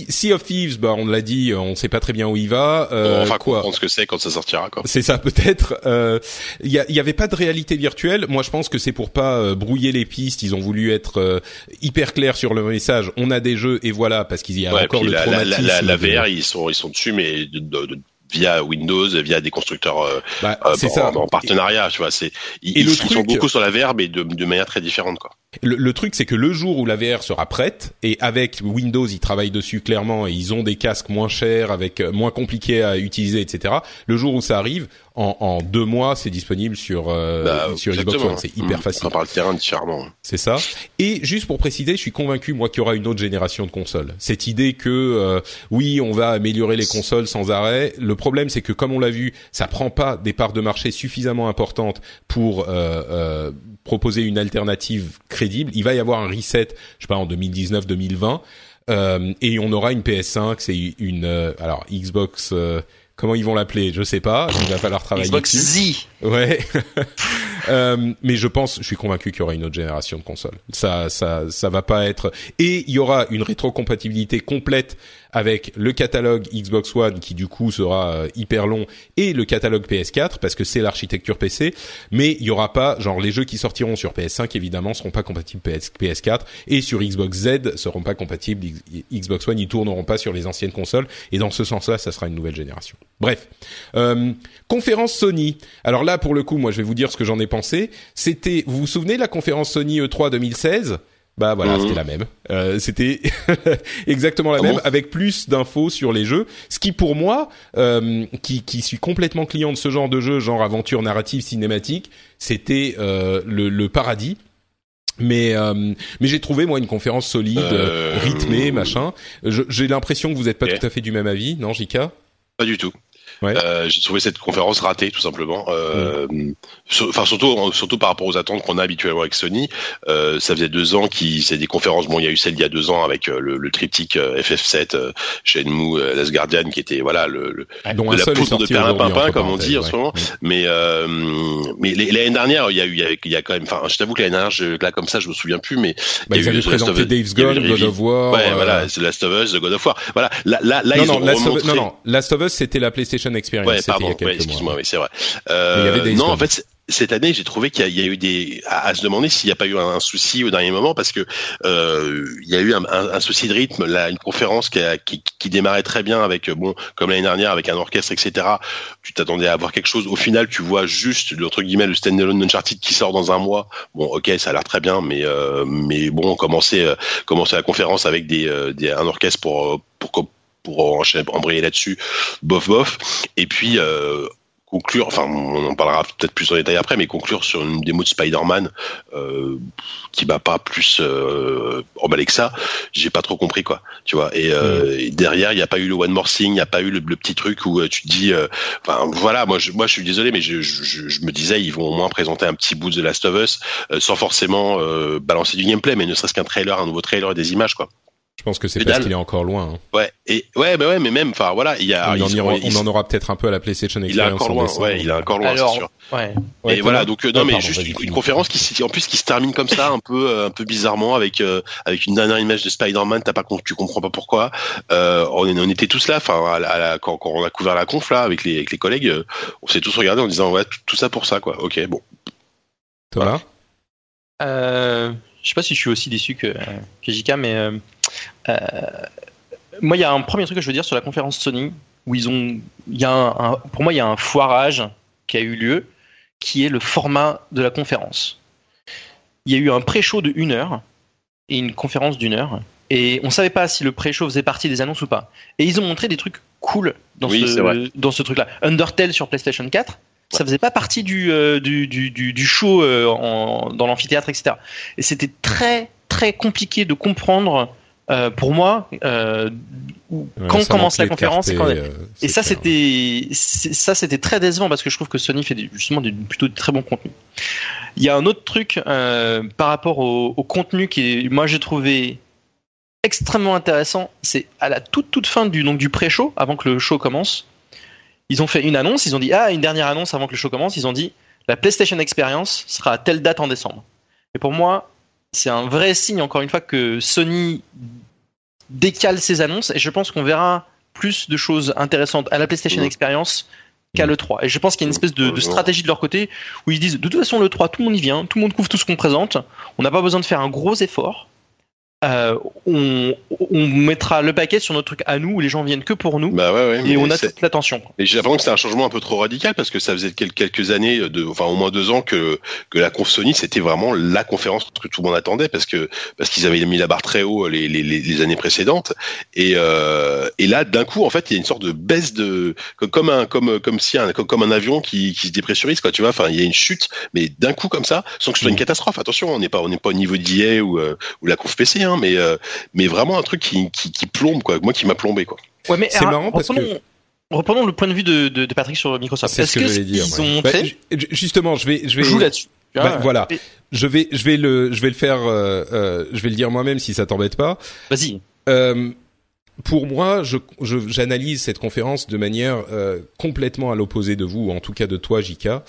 Sea of Thieves, bah, on l'a dit, on sait pas très bien où il va. Euh, on va quoi comprendre ce que c'est quand ça sortira quoi. C'est ça peut-être. Euh, Il y, a- il y avait pas de réalité virtuelle. Moi, je pense que c'est pour pas euh, brouiller les pistes. Ils ont voulu être euh, hyper clairs sur le message. On a des jeux et voilà parce qu'il y a Ouais, encore le la, la, la, traumatisme. la, la de- VR, ils sont ils sont dessus, mais de, de- de- via Windows, via des constructeurs euh, Bah, euh, en, ça. en partenariat, tu vois. C'est ils, sont beaucoup sur la VR, mais de, de manière très différente quoi. Le, le truc, c'est que le jour où la VR sera prête, et avec Windows, ils travaillent dessus clairement, et ils ont des casques moins chers, avec euh, moins compliqués à utiliser, etc. Le jour où ça arrive, en, en deux mois, c'est disponible sur euh, Bah, sur Xbox. One. C'est hyper Mm. facile. On parle le terrain différemment. C'est ça. Et juste pour préciser, je suis convaincu moi qu'il y aura une autre génération de consoles. Cette idée que euh, oui, on va améliorer les consoles sans arrêt. Le problème, c'est que comme on l'a vu, ça prend pas des parts de marché suffisamment importantes pour euh, euh, proposer une alternative crédible. Il va y avoir un reset, je sais pas en 2019-2020, euh, et on aura une PS5. C'est une euh, alors Xbox. euh, Comment ils vont l'appeler? Je sais pas. Il va falloir travailler Xbox dessus. Z. Ouais. Euh, mais je pense, je suis convaincu qu'il y aura une autre génération de consoles. Ça, ça, ça va pas être. Et il y aura une rétrocompatibilité complète avec le catalogue Xbox One qui du coup sera euh, hyper long et le catalogue PS4 parce que c'est l'architecture PC. Mais il y aura pas, genre les jeux qui sortiront sur PS5 évidemment seront pas compatibles PS, PS4 et sur Xbox Z seront pas compatibles Xbox One. Ils tourneront pas sur les anciennes consoles et dans ce sens-là, ça sera une nouvelle génération. Bref, euh, conférence Sony. Alors là, pour le coup, moi, je vais vous dire ce que j'en ai pensé. C'était, vous vous souvenez de la conférence Sony E E3 2016 Bah voilà, Mhm. c'était la même. Euh, c'était exactement la Ah même, bon avec plus d'infos sur les jeux. Ce qui, pour moi, euh, qui, qui suis complètement client de ce genre de jeu, genre aventure narrative cinématique, c'était euh, le, le paradis. Mais euh, mais j'ai trouvé moi une conférence solide, Euh, rythmée, machin. J'ai l'impression que vous n'êtes pas tout à fait du même avis, non, Jika Pas du tout. Ouais. Euh, j'ai trouvé cette conférence ratée tout simplement. Euh, Enfin surtout surtout par rapport aux attentes qu'on a habituellement avec Sony. Euh, ça faisait deux ans qui c'est des conférences. Bon, il y a eu celle il y a deux ans avec le, le triptyque euh, FF7, euh, Shenmue, Last Guardian qui était voilà le, le- de la poudre de aujourd'hui, entre comme on dit en ce moment. ouais. Mais euh, mais les- l'année dernière, il y a eu il y a, il y a quand même. Enfin, je t'avoue que l'année dernière, je, là comme ça, je me souviens plus, mais Bah, il y ils a eu avaient The Last présenté of Us, Dave's eu Gone, God of War. Ouais, euh, voilà, c'est Last of Us, The God of War. Voilà, là, là, là non, ils non, ont Last non, non, Last of Us, c'était la PlayStation Experience. Ouais, c'était il y a pardon, quelques ouais, excuse-moi, mois. oui, c'est vrai. Mais il y avait Euh, non, en fait, cette année, j'ai trouvé qu'il y, a- il y a eu des à, à se demander s'il n'y a pas eu un, un souci au dernier moment parce que euh, il y a eu un, un- un souci de rythme. Là, une conférence qui, a- qui, qui démarrait très bien avec euh, bon, comme l'année dernière, avec un orchestre, etc. Tu t'attendais à avoir quelque chose. Au final, tu vois juste entre guillemets le standalone Uncharted qui sort dans un mois. Bon, ok, ça a l'air très bien, mais euh, mais bon, commencer euh, commencer la conférence avec des, euh, des un orchestre pour euh, pour pour, embrayer là-dessus, bof bof. Et puis euh, conclure, enfin on en parlera peut-être plus en détail après, mais conclure sur une démo de Spider-Man euh, qui m'a pas plus euh, emballé que ça, j'ai pas trop compris quoi, tu vois. Et, euh, et derrière, il n'y a pas eu le One More Thing, il n'y a pas eu le, le petit truc où euh, tu te dis, euh, enfin voilà, moi je, moi je suis désolé, mais je, je, je- je me disais ils vont au moins présenter un petit bout de The Last of Us euh, sans forcément euh, balancer du gameplay, mais ne serait-ce qu'un trailer, un nouveau trailer et des images quoi. Pense que c'est parce qu'il est encore loin. hein. Ouais, et ouais, bah ouais, mais même, enfin voilà, il y a, on, en on aura peut-être un peu à la PlayStation il est Experience. encore en loin, décembre. ouais, il est encore loin, c'est sûr. ouais. Et voilà, donc euh, Ah, non, mais pardon, juste une, conférence qui, en plus, qui se termine comme ça, un peu, euh, un peu bizarrement, avec euh, avec une dernière image de Spider-Man. T'as pas, tu comprends pas pourquoi. On, on était tous là, enfin, à la- à la- quand, quand on a couvert la conf là, avec les avec les collègues, on s'est tous regardés en disant ouais, tout, tout ça pour ça, quoi. Ok, bon. Thomas? Euh, je sais pas si je suis aussi déçu que, que JK, mais euh, moi, il y a un premier truc que je veux dire sur la conférence Sony où ils ont, il y a un, un- pour moi, il y a un foirage qui a eu lieu, qui est le format de la conférence. Il y a eu un pré-show de une heure et une conférence d'une heure, et on savait pas si le pré-show faisait partie des annonces ou pas. Et ils ont montré des trucs cool dans Oui, ce vrai. dans ce truc-là. Undertale sur PlayStation 4. Ça faisait pas partie du, euh, du, du, du, du show euh, en, dans l'amphithéâtre, etc. Et c'était très très compliqué de comprendre euh, pour moi euh, Ouais, quand commence la conférence et, quand- euh, et ça c'était ça c'était très décevant parce que je trouve que Sony fait justement du, plutôt de très bons contenus. Il y a un autre truc euh, par rapport au, au contenu qui moi j'ai trouvé extrêmement intéressant, c'est à la toute toute fin du donc du pré-show avant que le show commence. Ils ont fait une annonce, ils ont dit ah une dernière annonce avant que le show commence, ils ont dit la PlayStation Experience sera à telle date en décembre. Et pour moi, c'est un vrai signe encore une fois que Sony décale ses annonces et je pense qu'on verra plus de choses intéressantes à la PlayStation Mhm. Experience qu'à Mhm. l'E3. Et je pense qu'il y a une espèce de, de Mhm. stratégie de leur côté où ils disent de toute façon l'E3 tout le monde y vient, tout le monde couvre tout ce qu'on présente, on n'a pas besoin de faire un gros effort. Euh, on, on mettra le paquet sur notre truc à nous où les gens viennent que pour nous Bah ouais, ouais. et on a toute l'attention. Et j'ai l'impression que c'est un changement un peu trop radical parce que ça faisait quel- quelques années, de, enfin au moins deux ans que que la conf Sony c'était vraiment la conférence que tout le monde attendait parce que parce qu'ils avaient mis la barre très haut les les, les, années précédentes et euh, et là d'un coup en fait il y a une sorte de baisse de comme- un comme comme si un comme, un avion qui qui se dépressurise quoi tu vois enfin il y a une chute mais d'un coup comme ça sans que ce soit une Mm. catastrophe attention on n'est pas on n'est pas au niveau d'IA ou euh, ou la conf PC hein mais euh, mais vraiment un truc qui qui, qui plombe quoi moi qui m'a plombé quoi Ouais, mais C'est marrant parce que- reprenons, le point de vue de, de, de Patrick sur Microsoft. C'est ce que que, j'allais dire. ils ouais. ont Bah, justement, je vais, je vais, joue là-dessus. Bah, voilà. et- je vais, je vais le, je vais le faire, euh, euh, je vais le dire moi-même si ça t'embête pas. Vas-y. Euh, pour moi, je, je- j'analyse cette conférence de manière euh, complètement à l'opposé de vous, ou en tout cas de toi, Jika.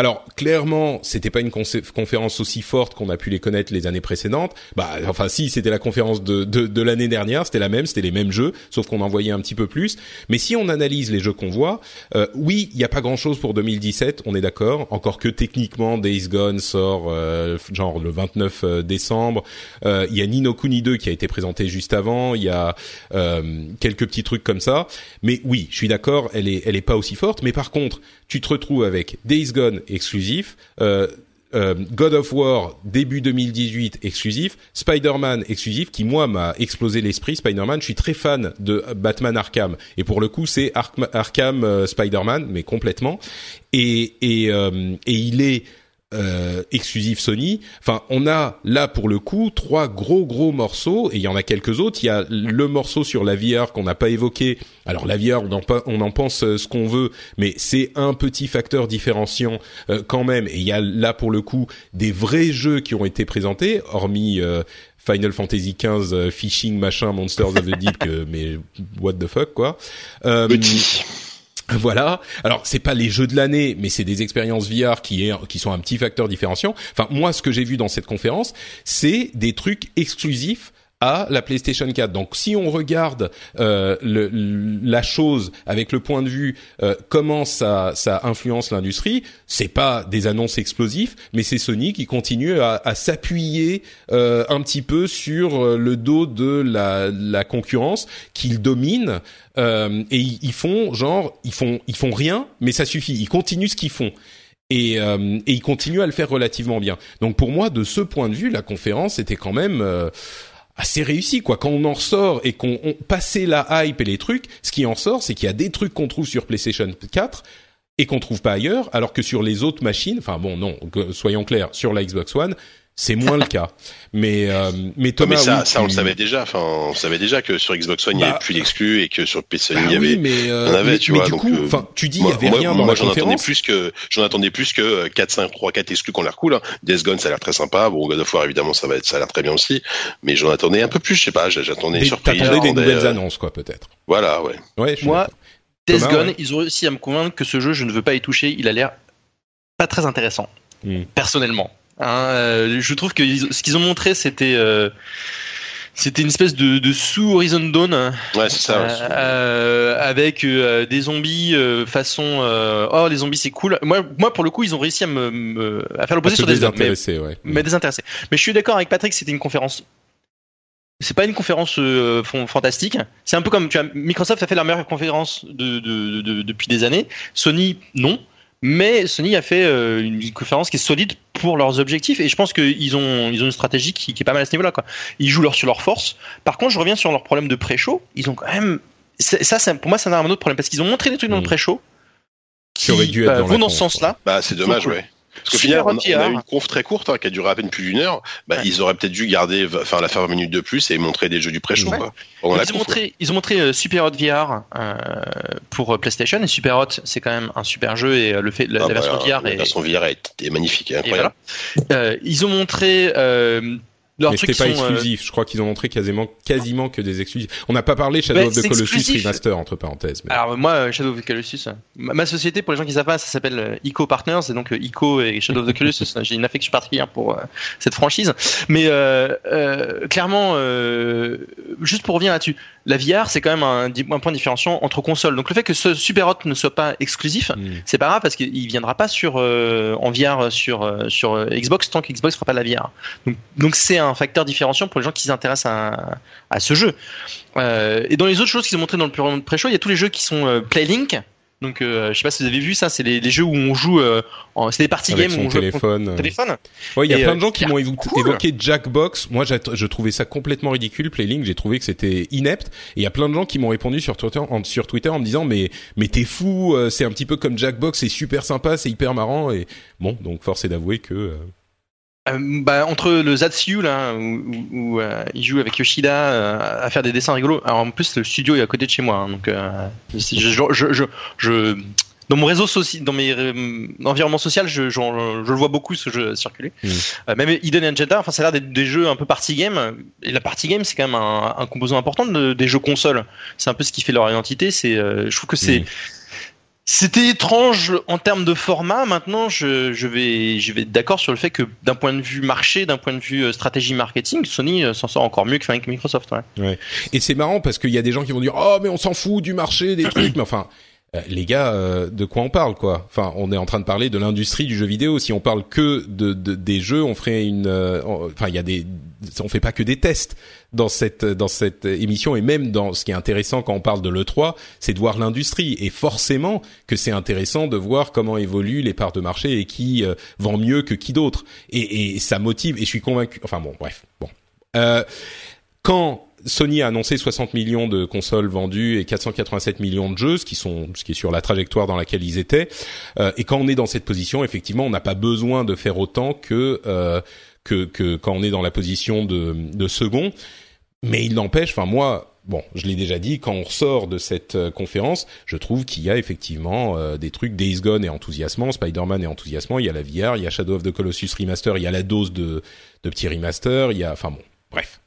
Euh, alors clairement, c'était pas une conférence aussi forte qu'on a pu les connaître les années précédentes. Bah, enfin, si c'était la conférence de, de, de l'année dernière, c'était la même, c'était les mêmes jeux, sauf qu'on en voyait un petit peu plus. Mais si on analyse les jeux qu'on voit, euh, oui, il n'y a pas grand-chose pour 2017, on est d'accord. Encore que techniquement, Days Gone sort euh, genre le 29 euh, décembre. Euh, Il y a Nino Kuni 2 qui a été présenté juste avant. Il y a euh, quelques petits trucs comme ça. Mais oui, je suis d'accord, elle est, elle est pas aussi forte. Mais par contre, tu te retrouves avec Days Gone exclusif. Euh, euh, God of War début 2018 exclusif, Spider-Man exclusif qui moi m'a explosé l'esprit. Spider-Man, je suis très fan de Batman Arkham et pour le coup c'est Ark- Arkham euh, Spider-Man mais complètement et et et il est euh, exclusif Sony. Enfin, on a là pour le coup trois gros gros morceaux et il y en a quelques autres. Il y a le morceau sur la VR qu'on n'a pas évoqué. Alors la VR, on en, pa- on en pense euh, ce qu'on veut, mais c'est un petit facteur différenciant euh, quand même. Et il y a là pour le coup des vrais jeux qui ont été présentés, hormis euh, Final Fantasy XV, euh, Fishing, machin, Monsters of the Deep, que, mais what the fuck quoi. Euh, voilà. Alors c'est pas les jeux de l'année, mais c'est des expériences VR qui qui sont un petit facteur différenciant. Enfin moi ce que j'ai vu dans cette conférence, c'est des trucs exclusifs à la PlayStation 4. Donc si on regarde euh, le, la chose avec le point de vue euh, comment ça, ça influence l'industrie, c'est pas des annonces explosifs, mais c'est Sony qui continue à, à s'appuyer euh, un petit peu sur euh, le dos de la, la concurrence qu'il domine euh, et ils font genre ils font ils font rien, mais ça suffit. Ils continuent ce qu'ils font. Et, euh, et ils continuent à le faire relativement bien. Donc pour moi, de ce point de vue, la conférence était quand même euh, assez réussi quoi. Quand on en ressort et qu'on on, passé la hype et les trucs, ce qui en sort, c'est qu'il y a des trucs qu'on trouve sur PlayStation 4 et qu'on trouve pas ailleurs, alors que sur les autres machines, enfin bon non, soyons clairs, sur la Xbox One, c'est moins le cas. Mais euh, mais Non, Thomas, mais ça, oui, ça on le savait déjà. Enfin, on savait déjà que sur Xbox One il n'y Bah, avait plus d'exclus et que sur PC Bah il y oui, avait. mais, euh, il y en avait, mais- tu mais vois, du donc, coup, euh, enfin, tu dis il y Moi, avait moi- rien dans moi, la attendais plus que j'en attendais plus que euh, 4 5 3 4 exclus qui ont l'air cool. Hein. Death Gone ça a l'air très sympa. Bon God of War évidemment ça va être ça a l'air très bien aussi, mais j'en attendais un peu plus, je sais pas, j'attendais une surprise. T'attendais des nouvelles euh, annonces, quoi, peut-être. Voilà, ouais. Ouais, je Moi. Death Thomas, Gone, ouais. ils ont réussi à me convaincre que ce jeu, je ne veux pas y toucher. Il a l'air pas très intéressant, Hmm. personnellement. Hein, euh, je trouve que ce qu'ils ont montré, c'était euh, c'était une espèce de, de sous Horizon Dawn Ouais, c'est ça. ouais. euh, avec euh, des zombies euh, façon euh, oh les zombies c'est cool. Moi, moi pour le coup, ils ont réussi à me, me- à faire l'opposé sur Death Gone, mais, ouais. mais désintéressé. Mais je suis d'accord avec Patrick, c'était une conférence. C'est pas une conférence euh, fantastique. C'est un peu comme tu vois, Microsoft a fait la meilleure conférence de, de- de- depuis des années. Sony non, mais Sony a fait euh, une conférence qui est solide pour leurs objectifs et je pense qu'ils ont ils ont une stratégie qui, qui est pas mal à ce niveau-là quoi. Ils jouent leur, sur leur force. Par contre, je reviens sur leur problème de pré-show. Ils ont quand même c'est- ça, c'est- pour moi, c'est un autre problème parce qu'ils ont montré des trucs dans le Mhm. pré-show Qui aurait dû être euh, dans la vont dans ce sens-là. Bah c'est dommage, ouais. Parce qu'au final, on, on a eu une conf très courte hein, qui a duré à peine plus d'une heure. Bah, Ouais. ils auraient peut-être dû garder, enfin la faire 20 minutes de plus et montrer des jeux du pré-show. Ouais. Ils ont, montré, ils ont montré euh, Super Hot VR euh, pour euh, PlayStation et Super Hot c'est quand même un super jeu et euh, le fait la, Ah, la version bah, VR la est, version VR est, est magnifique, et et incroyable. voilà. Euh, ils ont montré euh, leurs Mais trucs c'était pas euh, exclusif. Je crois qu'ils ont montré quasiment, quasiment que des exclusifs. On n'a pas parlé Shadow Ouais, of the Colossus exclusif. Remaster, entre parenthèses. mais- alors moi euh, Shadow of the Colossus euh, ma, société pour les gens qui savent pas ça s'appelle euh, Ico Partners et donc Ico et Shadow of the Colossus j'ai une affection particulière pour euh, cette franchise mais euh, euh, clairement euh, juste pour revenir là-dessus la VR c'est quand même un, point différenciant entre consoles donc le fait que ce Super Hot ne soit pas exclusif Hmm. c'est pas grave parce qu'il viendra pas sur euh, en VR sur euh, sur euh, Xbox tant que Xbox fera pas de la VR. Donc donc c'est un facteur différenciant pour les gens qui s'intéressent à, à ce jeu. Euh, et dans les autres choses qu'ils ont montré dans le pré- pré-show, il y a tous les jeux qui sont euh, Playlink. Donc euh, je sais pas si vous avez vu ça, c'est les, les jeux où on joue euh, en c'est des party Avec games où on joue téléphone. au téléphone. Ouais, il y a Et, plein euh, de gens qui m'ont évo- cool. évoqué Jackbox. Moi, j'ai- je trouvais ça complètement ridicule, Playlink. J'ai trouvé que c'était inepte. Et il y a plein de gens qui m'ont répondu sur Twitter, en, sur Twitter en me disant, mais, mais t'es fou, euh, c'est un petit peu comme Jackbox, c'est super sympa, c'est hyper marrant. Et bon, donc force est d'avouer que, euh, bah, entre le Zatsu là où, où- où, euh, il joue avec Yoshida euh, à faire des dessins rigolos. Alors en plus le studio est à côté de chez moi, hein, donc euh, je, je, je, je, dans mon réseau social, dans mes euh, environnements social, je, je, je le vois beaucoup ce jeu circuler. Mm. Euh, même Hidden Agenda, enfin ça a l'air d'être des jeux un peu party game. Et la party game c'est quand même un, un composant important de- des jeux consoles. C'est un peu ce qui fait leur identité. C'est, euh, je trouve que c'est Mm. C'était étrange en termes de format. Maintenant, je, vais, je vais être d'accord sur le fait que d'un point de vue marché, d'un point de vue euh, stratégie marketing, Sony euh, s'en sort encore mieux que Microsoft. Ouais. Et c'est marrant parce qu'il y a des gens qui vont dire oh mais on s'en fout du marché des trucs mais enfin euh, les gars de quoi on parle quoi? Enfin on est en train de parler de l'industrie du jeu vidéo si on parle que de, de- des jeux on ferait une en- enfin il y a des on fait pas que des tests dans cette dans cette émission et même dans ce qui est intéressant quand on parle de l'E3 c'est de voir l'industrie. Et forcément que c'est intéressant de voir comment évoluent les parts de marché et qui euh, vend mieux que qui d'autre. Et, et ça motive et je suis convaincu enfin bon bref bon. Euh, quand Sony a annoncé 60 millions de consoles vendues et 487 millions de jeux, ce qui sont, ce qui est sur la trajectoire dans laquelle ils étaient, euh, et quand on est dans cette position, effectivement, on n'a pas besoin de faire autant que euh, que, que quand on est dans la position de, de second. Mais il n'empêche, enfin moi, bon, je l'ai déjà dit, quand on ressort de cette euh, conférence, je trouve qu'il y a effectivement euh, des trucs. Days Gone est enthousiasmant, Spider-Man est enthousiasmant, il y a la VR, il y a Shadow of the Colossus remaster, il y a la dose de de petits remasters, il y a, enfin bon, bref.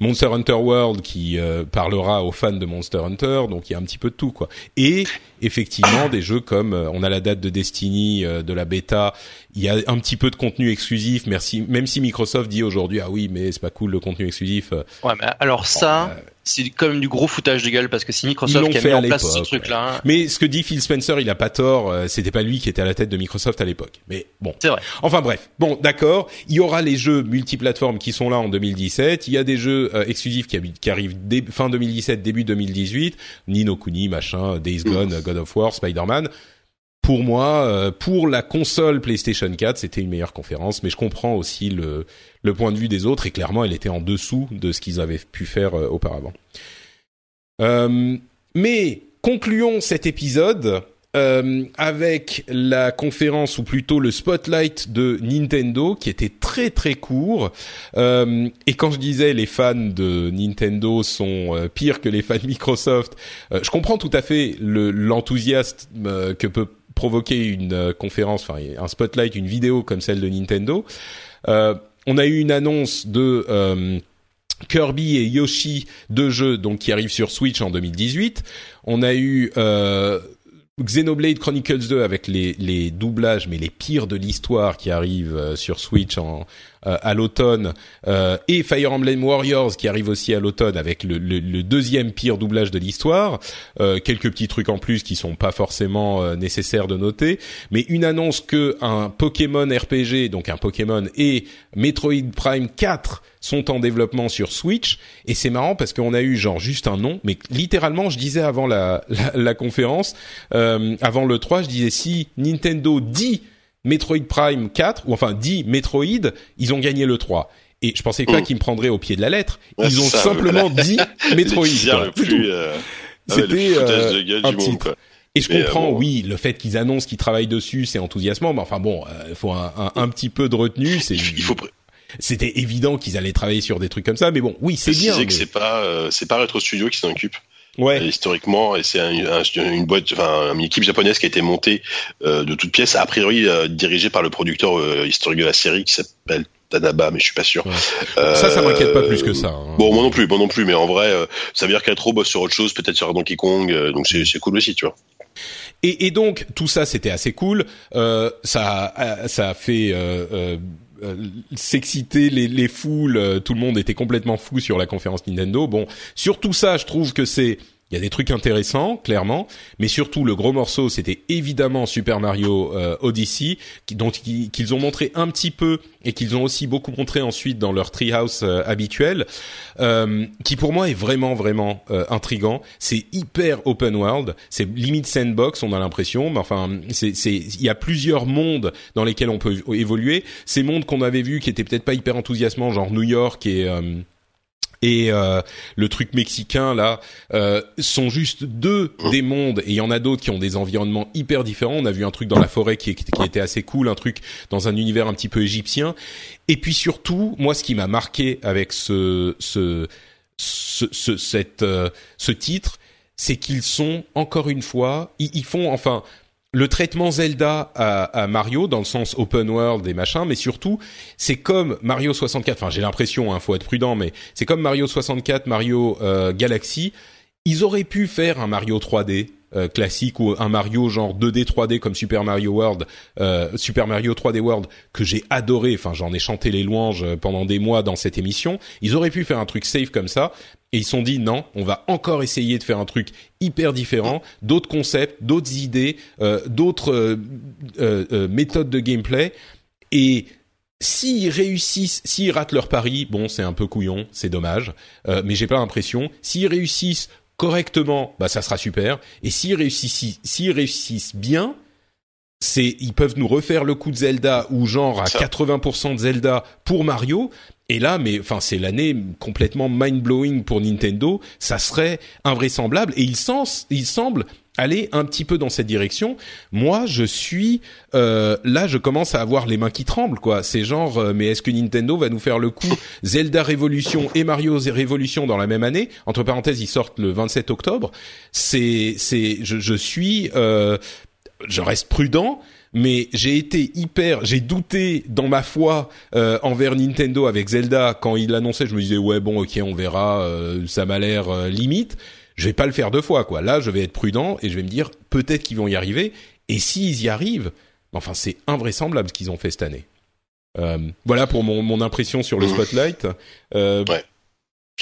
Monster Hunter World qui euh, parlera aux fans de Monster Hunter, donc il y a un petit peu de tout quoi. Et effectivement des jeux comme euh, on a la date de Destiny euh, de la bêta, il y a un petit peu de contenu exclusif. Merci, même si Microsoft dit aujourd'hui ah oui mais c'est pas cool le contenu exclusif. euh, Ouais, mais alors ça, euh, c'est quand même du gros foutage de gueule parce que c'est Microsoft qui a mis en place ce l'époque, truc-là. hein. Mais ce que dit Phil Spencer, il a pas tort. euh, C'était pas lui qui était à la tête de Microsoft à l'époque. Mais bon. C'est vrai. Enfin bref, bon d'accord, il y aura les jeux multiplateformes qui sont là en 2017, il y a des jeux euh, exclusifs qui, arrivent dé- fin 2017, début 2018, Nino Kuni, machin, Days Gone, God of War, Spider-Man. Pour moi, euh, pour la console PlayStation 4, c'était une meilleure conférence, mais je comprends aussi le, point de vue des autres, et clairement, elle était en dessous de ce qu'ils avaient pu faire euh, auparavant. Euh, mais concluons cet épisode euh, avec la conférence ou plutôt le spotlight de Nintendo qui était très très court. Euh, et quand je disais les fans de Nintendo sont euh, pires que les fans Microsoft, euh, je comprends tout à fait l'enthousiasme que peut provoquer une conférence, enfin un spotlight, une vidéo comme celle de Nintendo. on a eu une annonce de Kirby et Yoshi, deux jeux donc qui arrivent sur Switch en 2018. On a eu euh, Xenoblade Chronicles 2 avec les, les doublages, mais les pires de l'histoire qui arrivent euh, sur Switch en, à l'automne, euh, et Fire Emblem Warriors qui arrive aussi à l'automne avec le, le, le, deuxième pire doublage de l'histoire. Euh, quelques petits trucs en plus qui sont pas forcément nécessaires de noter, mais une annonce que un Pokémon RPG, donc un Pokémon et Metroid Prime 4 sont en développement sur Switch et c'est marrant parce qu'on a eu genre juste un nom mais littéralement je disais avant la, la, la conférence euh, avant le 3 je disais si Nintendo dit Metroid Prime 4 ou enfin dit Metroid ils ont gagné le 3 et je pensais pas mm. qu'ils me prendraient au pied de la lettre ils ont simplement dit Metroid euh, ah c'était euh, un titre et je comprends, oui, le fait qu'ils annoncent qu'ils travaillent dessus, c'est enthousiasmant, mais enfin bon, il faut un, un, un, petit peu de retenue. C'est il faut c'était évident qu'ils allaient travailler sur des trucs comme ça. Mais bon, oui, c'est bien. C'est que c'est pas euh, c'est pas Retro Studio qui s'en occupe. Ouais. historiquement, et c'est un, une boîte, enfin une équipe japonaise qui a été montée euh, de toutes pièces, a priori euh, dirigée par le producteur euh, historique de la série qui s'appelle Tanaba, mais je suis pas sûr. ça, ça m'inquiète pas plus que ça. Hein. Bon, moi non plus, moi non plus, mais en vrai, ça veut dire qu'Retro bosse sur autre chose, peut-être sur Donkey Kong, donc c'est cool aussi, tu vois. Et, et, donc tout ça c'était assez cool. Euh, ça ça a fait euh, euh, s'exciter les, les foules, euh, tout le monde était complètement fou sur la conférence Nintendo. Bon, sur tout ça, je trouve que c'est il y a des trucs intéressants, clairement, mais surtout le gros morceau, c'était évidemment Super Mario euh, Odyssey, dont qu'ils ont montré un petit peu et qu'ils ont aussi beaucoup montré ensuite dans leur treehouse euh, habituel, euh, qui pour moi est vraiment vraiment euh, intrigant. C'est hyper open world, c'est limite sandbox, on a l'impression, mais enfin, il y a plusieurs mondes dans lesquels on peut évoluer. Ces mondes qu'on avait vus qui étaient peut-être pas hyper enthousiasmants, genre New York et et euh, le truc mexicain là euh, sont juste deux des mondes et il y en a d'autres qui ont des environnements hyper différents. On a vu un truc dans la forêt qui, était assez cool, un truc dans un univers un petit peu égyptien. Et puis surtout, moi, ce qui m'a marqué avec ce ce ce, ce cette euh, ce titre, c'est qu'ils sont encore une fois, ils font enfin le traitement Zelda à, Mario dans le sens open world et machin, mais surtout c'est comme Mario 64. Enfin, j'ai l'impression, hein, faut être prudent, mais c'est comme Mario 64, Mario euh, Galaxy. Ils auraient pu faire un Mario 3D euh, classique ou un Mario genre 2D 3D comme Super Mario World, euh, Super Mario 3D World que j'ai adoré. Enfin, j'en ai chanté les louanges pendant des mois dans cette émission. Ils auraient pu faire un truc safe comme ça, et ils sont dit non, on va encore essayer de faire un truc hyper différent, d'autres concepts, d'autres idées, euh, d'autres euh, euh, méthodes de gameplay. Et s'ils réussissent, s'ils ratent leur pari, bon, c'est un peu couillon, c'est dommage, mais j'ai pas l'impression. S'ils réussissent correctement, bah ça sera super. Et s'ils réussissent, s'ils réussissent bien, c'est ils peuvent nous refaire le coup de Zelda ou genre à 80% de Zelda pour Mario et là, mais enfin, c'est l'année complètement mind blowing pour Nintendo. Ça serait invraisemblable et il, sens, il semble aller un petit peu dans cette direction. Moi, je suis euh, là, je commence à avoir les mains qui tremblent, quoi. C'est genre, euh, mais est-ce que Nintendo va nous faire le coup Zelda Révolution et Mario Révolution dans la même année Entre parenthèses, ils sortent le 27 octobre. C'est, c'est, je, je suis, euh, je reste prudent mais j'ai été hyper, j'ai douté dans ma foi euh, envers Nintendo avec Zelda quand il l'annonçait. Je me disais ouais bon ok on verra, euh, ça m'a l'air euh, limite. Je vais pas le faire deux fois quoi. Là je vais être prudent et je vais me dire peut-être qu'ils vont y arriver. Et s'ils y arrivent, enfin c'est invraisemblable ce qu'ils ont fait cette année. voilà pour mon, impression sur le spotlight. ouais.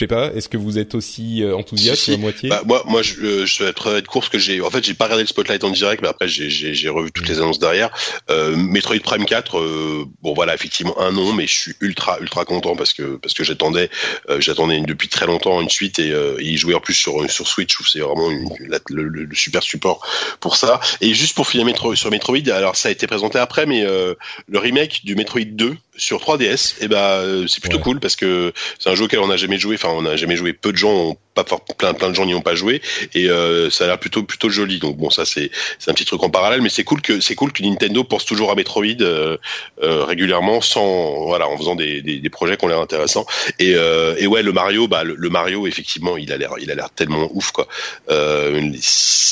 Je sais pas, est-ce que vous êtes aussi euh, enthousiaste si, à moitié? Bah, Moi, moi, je, euh, je vais être, parce que j'ai, en fait, j'ai pas regardé le spotlight en direct, mais après, j'ai revu toutes les annonces derrière. Euh, Metroid Prime 4, euh, bon voilà, effectivement un nom, mais je suis ultra, ultra content parce que parce que j'attendais, euh, j'attendais depuis très longtemps une suite et, et y jouer en plus sur sur Switch, c'est vraiment une, le, le, le, super support pour ça. Et juste pour finir Metro, sur Metroid, alors ça a été présenté après, mais le remake du Metroid 2 sur 3DS, et eh ben c'est plutôt ouais. cool parce que c'est un jeu auquel on n'a jamais joué. Enfin, on n'a jamais joué. Peu de gens ont pas plein plein de gens n'y ont pas joué et euh, ça a l'air plutôt plutôt joli. Donc bon, ça c'est c'est un petit truc en parallèle, mais c'est cool que c'est cool que Nintendo pense toujours à Metroid euh, euh, régulièrement, sans voilà, en faisant des, des, des projets qui ont l'air intéressants. Et, euh, et ouais, le Mario, bah le, Mario effectivement, il a l'air il a l'air tellement ouf quoi. Euh,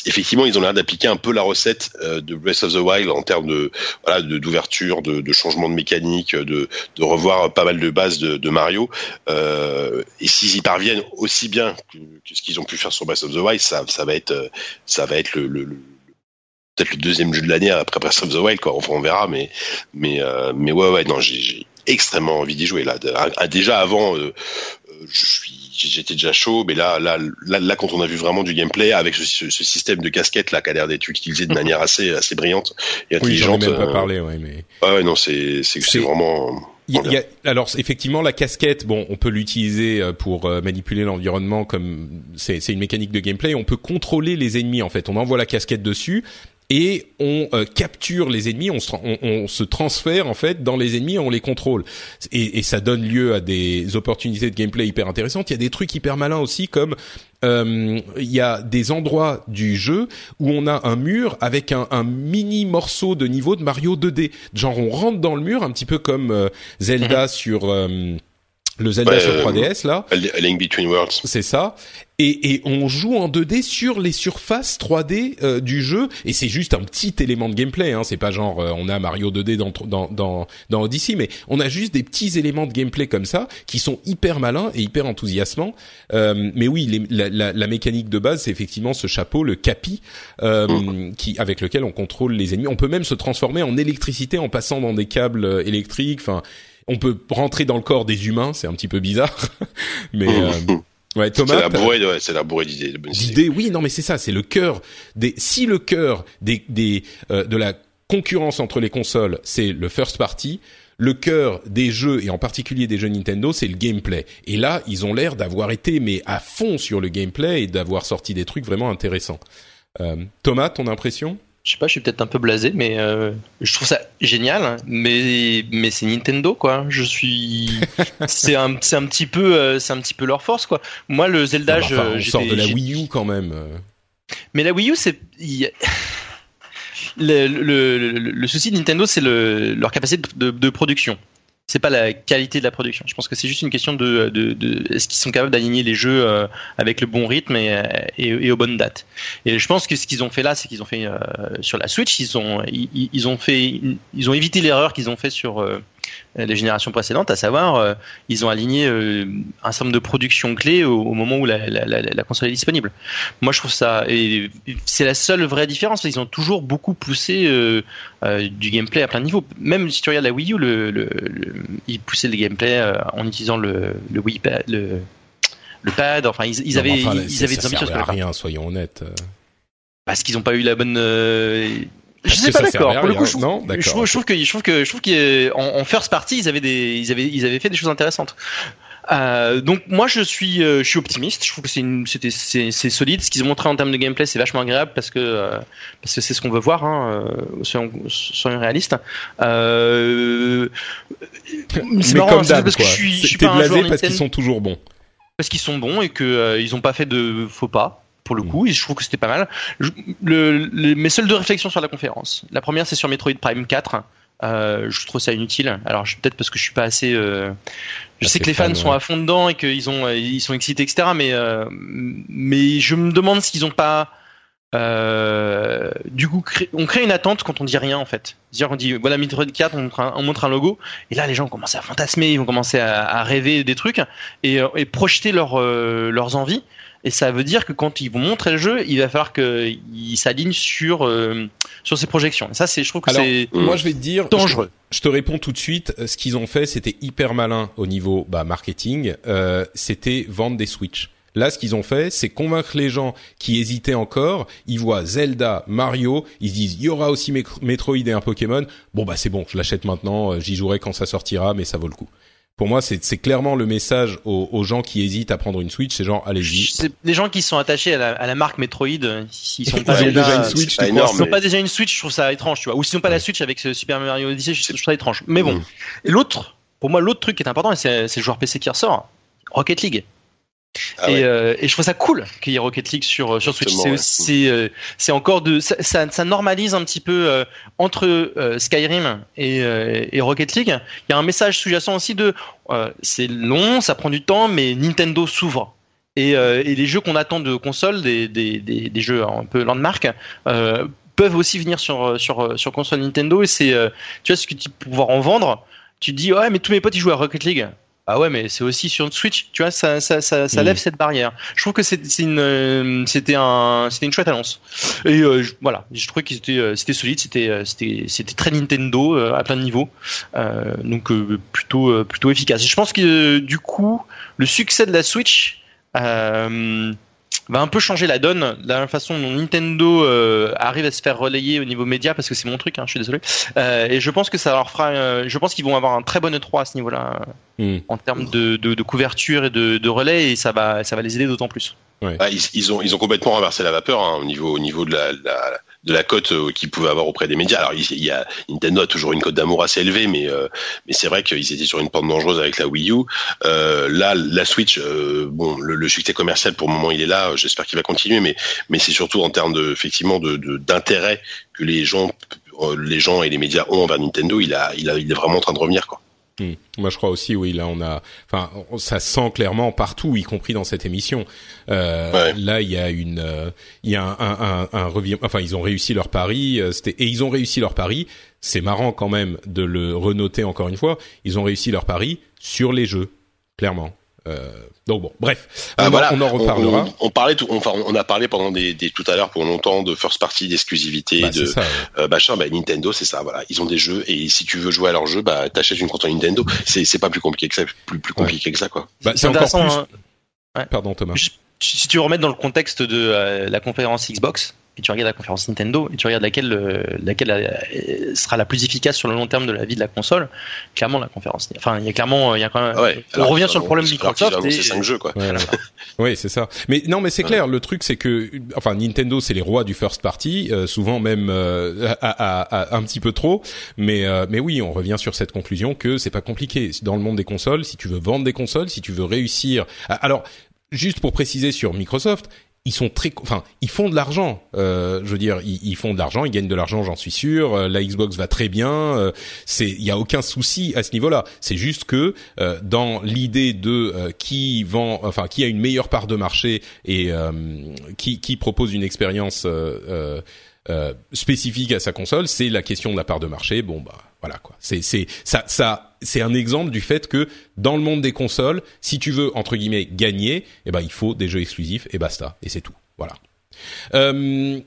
effectivement, ils ont l'air d'appliquer un peu la recette euh, de Breath of the Wild en termes de voilà de- d'ouverture, de, de changement de mécanique, de, de revoir pas mal de bases de, de Mario. Et s'ils y parviennent aussi bien que, que ce qu'ils ont pu faire sur Breath of the Wild, ça, ça va être euh, ça va être le, le- le- peut-être le deuxième jeu de l'année après Breath of the Wild quoi. Enfin, on verra, mais mais euh, mais ouais ouais non, j'ai extrêmement envie d'y jouer là. De- ah, déjà avant, euh, euh, je suis j'étais déjà chaud, mais là, là, là, là, quand on a vu vraiment du gameplay avec ce, ce- ce système de casquette là qui a l'air d'être utilisé de manière assez, assez brillante et Oui, j'en ai intelligente. même pas euh, parlé, ouais, mais. ouais, ouais, non, c'est, C'est- c'est vraiment. Y a- y a- alors effectivement la casquette, bon, on peut l'utiliser euh, pour euh, manipuler l'environnement comme c'est une mécanique de gameplay. On peut contrôler les ennemis en fait. On envoie la casquette dessus et on euh, capture les ennemis. On se, on, on se transfère en fait dans les ennemis, on les contrôle et, et ça donne lieu à des opportunités de gameplay hyper intéressantes. Il y a des trucs hyper malins aussi comme euh, il y a des endroits du jeu où on a un mur avec un, un mini morceau de niveau de Mario 2D. Genre on rentre dans le mur un petit peu comme euh, Zelda sur euh, le Zelda Ouais, sur euh, 3DS là. A Link Between Worlds. C'est ça. Et, et on joue en 2D sur les surfaces 3D euh, du jeu. Et c'est juste un petit élément de gameplay. Hein. C'est pas genre euh, on a Mario 2D dans, dans, dans, dans Odyssey, mais on a juste des petits éléments de gameplay comme ça qui sont hyper malins et hyper enthousiasmants. Euh, mais oui, les- la, la, la mécanique de base, c'est effectivement ce chapeau, le capi, euh, qui avec lequel on contrôle les ennemis. On peut même se transformer en électricité en passant dans des câbles euh, électriques. Enfin, on peut rentrer dans le corps des humains. C'est un petit peu bizarre, mais euh, ouais, C'est Thomas. la t'as- bourrée, ouais, c'est la bourrée d'idées, d'idées. Oui, non, mais c'est ça, c'est le cœur des. Si le cœur des des euh, de la concurrence entre les consoles, c'est le first party. Le cœur des jeux et en particulier des jeux Nintendo, c'est le gameplay. Et là, ils ont l'air d'avoir été mais à fond sur le gameplay et d'avoir sorti des trucs vraiment intéressants. Euh, Thomas, ton impression? Je sais pas, je suis peut-être un peu blasé, mais euh, je trouve ça génial. Mais mais c'est Nintendo quoi. Je suis, c'est un c'est un petit peu euh, c'est un petit peu leur force quoi. Moi le Zelda, je- Enfin, sort de la Wii U quand même. Mais la Wii U, c'est. Le, le, le, le souci de Nintendo, c'est le, leur capacité de, de, de production. C'est pas la qualité de la production. Je pense que c'est juste une question de, de, est-ce qu'ils sont capables d'aligner les jeux euh, avec le bon rythme et, euh, et, et aux bonnes dates. Et je pense que ce qu'ils ont fait là, c'est qu'ils ont fait euh, sur la Switch, ils ont ils, ont fait ils ont évité l'erreur qu'ils ont fait sur les générations précédentes, à savoir euh, ils ont aligné euh, un certain nombre de productions clés au, au moment où la, la, la, la console est disponible. Moi, je trouve ça et c'est la seule vraie différence. Ils ont toujours beaucoup poussé euh, euh, du gameplay à plein niveau. Même si tu regardes la Wii U, le, le, le- ils poussaient le gameplay euh, en utilisant le, le Wii pad, le, le pad. Enfin, ils, ils Non, avaient enfin, ils ça- avaient ça des ambitions rien, soyons honnêtes. euh. parce qu'ils n'ont pas eu la bonne. euh, Je sais que pas d'accord. Pour le coup, je trouve, Non, je trouve, je trouve que je trouve que je trouve qu'en en first party, ils avaient des, ils avaient, ils avaient fait des choses intéressantes. Euh, donc moi je suis, euh, je suis optimiste. Je trouve que c'est c'était, c'est, solide. Ce qu'ils ont montré en termes de gameplay, c'est vachement agréable parce que, euh, parce que c'est ce qu'on veut voir. Hein, soyons, soyons réalistes. Euh, c'est marrant, comme parce que je suis, je suis pas un blasé parce qu'ils sont toujours bons. parce qu'ils sont bons et que ils ont pas fait de faux pas pour Mm. le coup et je trouve que c'était pas mal. Je- le, le- mes seules deux réflexions sur la conférence. La première c'est sur Metroid Prime 4. Euh, je trouve ça inutile. Alors peut-être parce que je suis pas assez. euh, je Assez sais que les fans fan, sont ouais. à fond dedans et qu'ils ont, euh, ils sont excités, etc. Mais euh, mais je me demande s'ils ont pas. du coup, on crée une attente quand on dit rien en fait. C'est-à-dire on dit voilà Metroid 4, on montre, un, on montre un logo et là les gens vont commencer à fantasmer, ils vont commencer à, à rêver des trucs et, et projeter leurs envies. Et ça veut dire que quand ils vont montrer le jeu, il va falloir qu'ils s'alignent sur euh, sur ces projections. Et ça, c'est je trouve que c'est moi, je vais te dire, dangereux. Je, je te réponds tout de suite. euh, Ce qu'ils ont fait, c'était hyper malin au niveau bah, marketing. Euh, c'était vendre des Switch. Là, ce qu'ils ont fait, c'est convaincre les gens qui hésitaient encore. Ils voient Zelda, Mario, ils se disent il y aura aussi Metroid et un Pokémon. Bon bah c'est bon, je l'achète maintenant. euh, J'y jouerai quand ça sortira, mais ça vaut le coup. Pour moi, c'est clairement le message aux, aux gens qui hésitent à prendre une Switch. C'est genre allez-y. Les gens qui sont attachés à la, à la marque Metroid, euh, s'ils sont Ils pas ont déjà, déjà une Switch, pas énorme, n'ont mais- pas déjà une Switch, je trouve ça étrange, tu vois. Ou s'ils n'ont pas la Switch avec ce Super Mario Odyssey, je trouve ça étrange. Mais bon. Mm. Et l'autre, pour moi, l'autre truc qui est important, et c'est le joueur PC qui ressort, Rocket League. Ah et, ouais. euh, et je trouve ça cool qu'il y ait Rocket League sur sur Switch. C'est ouais. euh, c'est encore de ça, ça, ça normalise un petit peu euh, entre euh, Skyrim et, euh, et Rocket League. Il y a un message sous-jacent aussi de euh, c'est long, ça prend du temps, mais Nintendo s'ouvre. Et, euh, et les jeux qu'on attend de console, des, des, des, des jeux un peu landmark, euh, peuvent aussi venir sur sur sur console Nintendo. Et c'est euh, tu vois ce que tu pouvoir en vendre. Tu te dis ouais mais tous mes potes ils jouent à Rocket League. Ah ouais, mais c'est aussi sur une Switch, tu vois, ça, ça, ça, ça Mm. lève cette barrière. Je trouve que c'est une, euh, c'était un, c'était une chouette annonce. Et euh, je- voilà, je trouvais que c'était, euh, c'était solide, c'était, c'était, c'était très Nintendo euh, à plein de niveaux, euh, donc euh, plutôt, euh, plutôt efficace. Et je pense que euh, du coup, le succès de la Switch euh, va un peu changer la donne, de la façon dont Nintendo euh, arrive à se faire relayer au niveau média, parce que c'est mon truc, hein, je suis désolé. Euh, et je pense que ça leur fera, euh, je pense qu'ils vont avoir un très bon E3 à ce niveau-là Hmm. en termes de, de, de couverture et de, de relais et ça va ça va les aider d'autant plus. Ah, ils, ils ont ils ont complètement renversé la vapeur hein, au niveau au niveau de la, la de la cote euh, qu'ils pouvaient avoir auprès des médias. Alors il, y a Nintendo a toujours une cote d'amour assez élevée, mais euh, mais c'est vrai qu'ils étaient sur une pente dangereuse avec la Wii U. Euh, là, la Switch, bon, le, le succès commercial pour le moment il est là. J'espère qu'il va continuer, mais mais c'est surtout en termes de effectivement de d'intérêt que les gens les gens et les médias ont envers Nintendo. Il a il a il est vraiment en train de revenir quoi. Hmm. Moi, je crois aussi, oui. Là, on a, enfin, ça se sent clairement partout, y compris dans cette émission. Euh, Ouais. Là, il y a une, euh, il y a un, un, un, un revient- Enfin, ils ont réussi leur pari. euh, C'était et ils ont réussi leur pari. C'est marrant quand même de le renoter encore une fois. Ils ont réussi leur pari sur les jeux, clairement. Euh, donc bon, bref, on, Ah, voilà, on en reparlera. On, on parlait tout, enfin, on a parlé pendant des, des tout à l'heure pour longtemps de first party, d'exclusivité, Bah, de c'est ça. ouais. euh, machin. Bah, Nintendo, c'est ça. Voilà, ils ont des jeux et si tu veux jouer à leurs jeux, bah t'achètes une console Nintendo. C'est c'est pas plus compliqué que ça, plus plus compliqué que ça quoi. Bah, C'est c'est encore intéressant, plus. hein. Pardon, Thomas. Je- Si tu remets dans le contexte de euh, la conférence Xbox et tu regardes la conférence Nintendo et tu regardes laquelle euh, laquelle euh, sera la plus efficace sur le long terme de la vie de la console, clairement la conférence. Enfin, il y a clairement il y a quand même ouais. on Alors, revient sur le problème Microsoft et cinq jeux quoi. Oui, c'est ça. Mais non, mais c'est clair. Le truc, c'est que, enfin, Nintendo, c'est les rois du first party, euh, souvent même euh, à, à- à- un petit peu trop. Mais, euh, mais oui, on revient sur cette conclusion que c'est pas compliqué dans le monde des consoles. Si tu veux vendre des consoles, si tu veux réussir. Alors, juste pour préciser sur Microsoft. Ils sont très, enfin, ils font de l'argent. Euh, je veux dire, ils, font de l'argent, ils gagnent de l'argent, j'en suis sûr. Euh, la Xbox va très bien. Euh, c'est, il y a aucun souci à ce niveau-là. C'est juste que euh, dans l'idée de euh, qui vend, enfin, qui a une meilleure part de marché et euh, qui, qui propose une expérience spécifique à sa console, c'est la question de la part de marché. Bon bah voilà quoi. C'est c'est ça ça c'est un exemple du fait que dans le monde des consoles, si tu veux entre guillemets gagner, eh ben il faut des jeux exclusifs et basta et c'est tout. Voilà. Euh,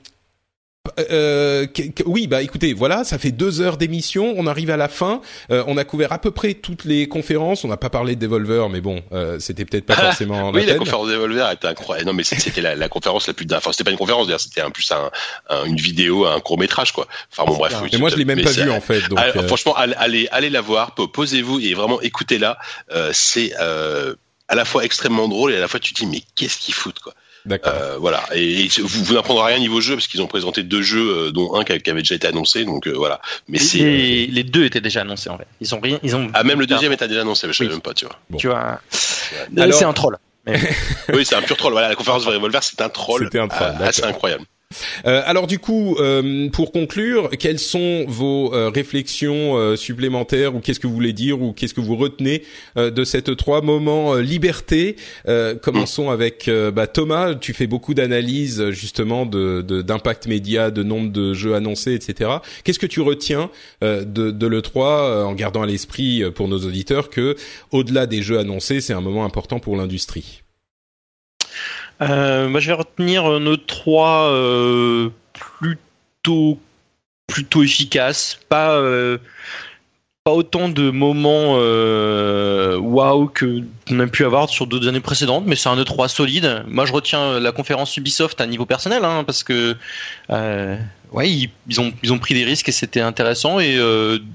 euh, que- oui, bah écoutez, voilà, ça fait deux heures d'émission, on arrive à la fin, Euh, on a couvert à peu près toutes les conférences, on n'a pas parlé de Devolver, mais bon, euh, c'était peut-être pas forcément oui, la conférence d'Evolver était incroyable. Non, mais c'était la, la conférence la plus. Enfin, c'était pas une conférence, d'ailleurs, c'était un plus un, un- une vidéo, un court métrage, quoi. Enfin bon, bref. oui, Et moi, je l'ai même mais pas vu en fait, donc. allez, euh, Franchement, allez, allez, la voir, po- posez-vous et vraiment écoutez-la. Euh, c'est euh, à la fois extrêmement drôle et à la fois tu te dis mais qu'est-ce qu'ils foutent, quoi. D'accord. Euh, voilà. Et, et vous, vous n'apprendrez rien niveau jeu parce qu'ils ont présenté deux jeux, euh, dont un qui, avait déjà été annoncé. Donc euh, voilà. Mais c'est les, les deux étaient déjà annoncés en fait. Ils ont rien, ils ont. ah même le deuxième était déjà annoncé, mais je savais Oui. même pas, tu vois. Bon. Tu vois, Alors- c'est un troll. oui, c'est un pur troll. Voilà, la conférence de Revolver, c'est un troll, C'était un troll, euh, assez incroyable. Euh, alors du coup, euh, pour conclure, quelles sont vos euh, réflexions supplémentaires ou qu'est-ce que vous voulez dire ou qu'est-ce que vous retenez de cette trois moments liberté? Commençons avec bah, Thomas. Tu fais beaucoup d'analyses justement d'impact média, de nombre de jeux annoncés, etc. Qu'est-ce que tu retiens de, de le 3 en gardant à l'esprit pour nos auditeurs que au-delà des jeux annoncés, c'est un moment important pour l'industrie? Euh, moi, je vais retenir nos trois euh, plutôt plutôt efficaces. Pas euh, pas autant de moments waouh que qu'on a pu avoir sur d'autres années précédentes, mais c'est un E3 solide. Moi, je retiens la conférence Ubisoft à niveau personnel, hein, parce que ouais, ils, ont ils ont pris des risques et c'était intéressant. Et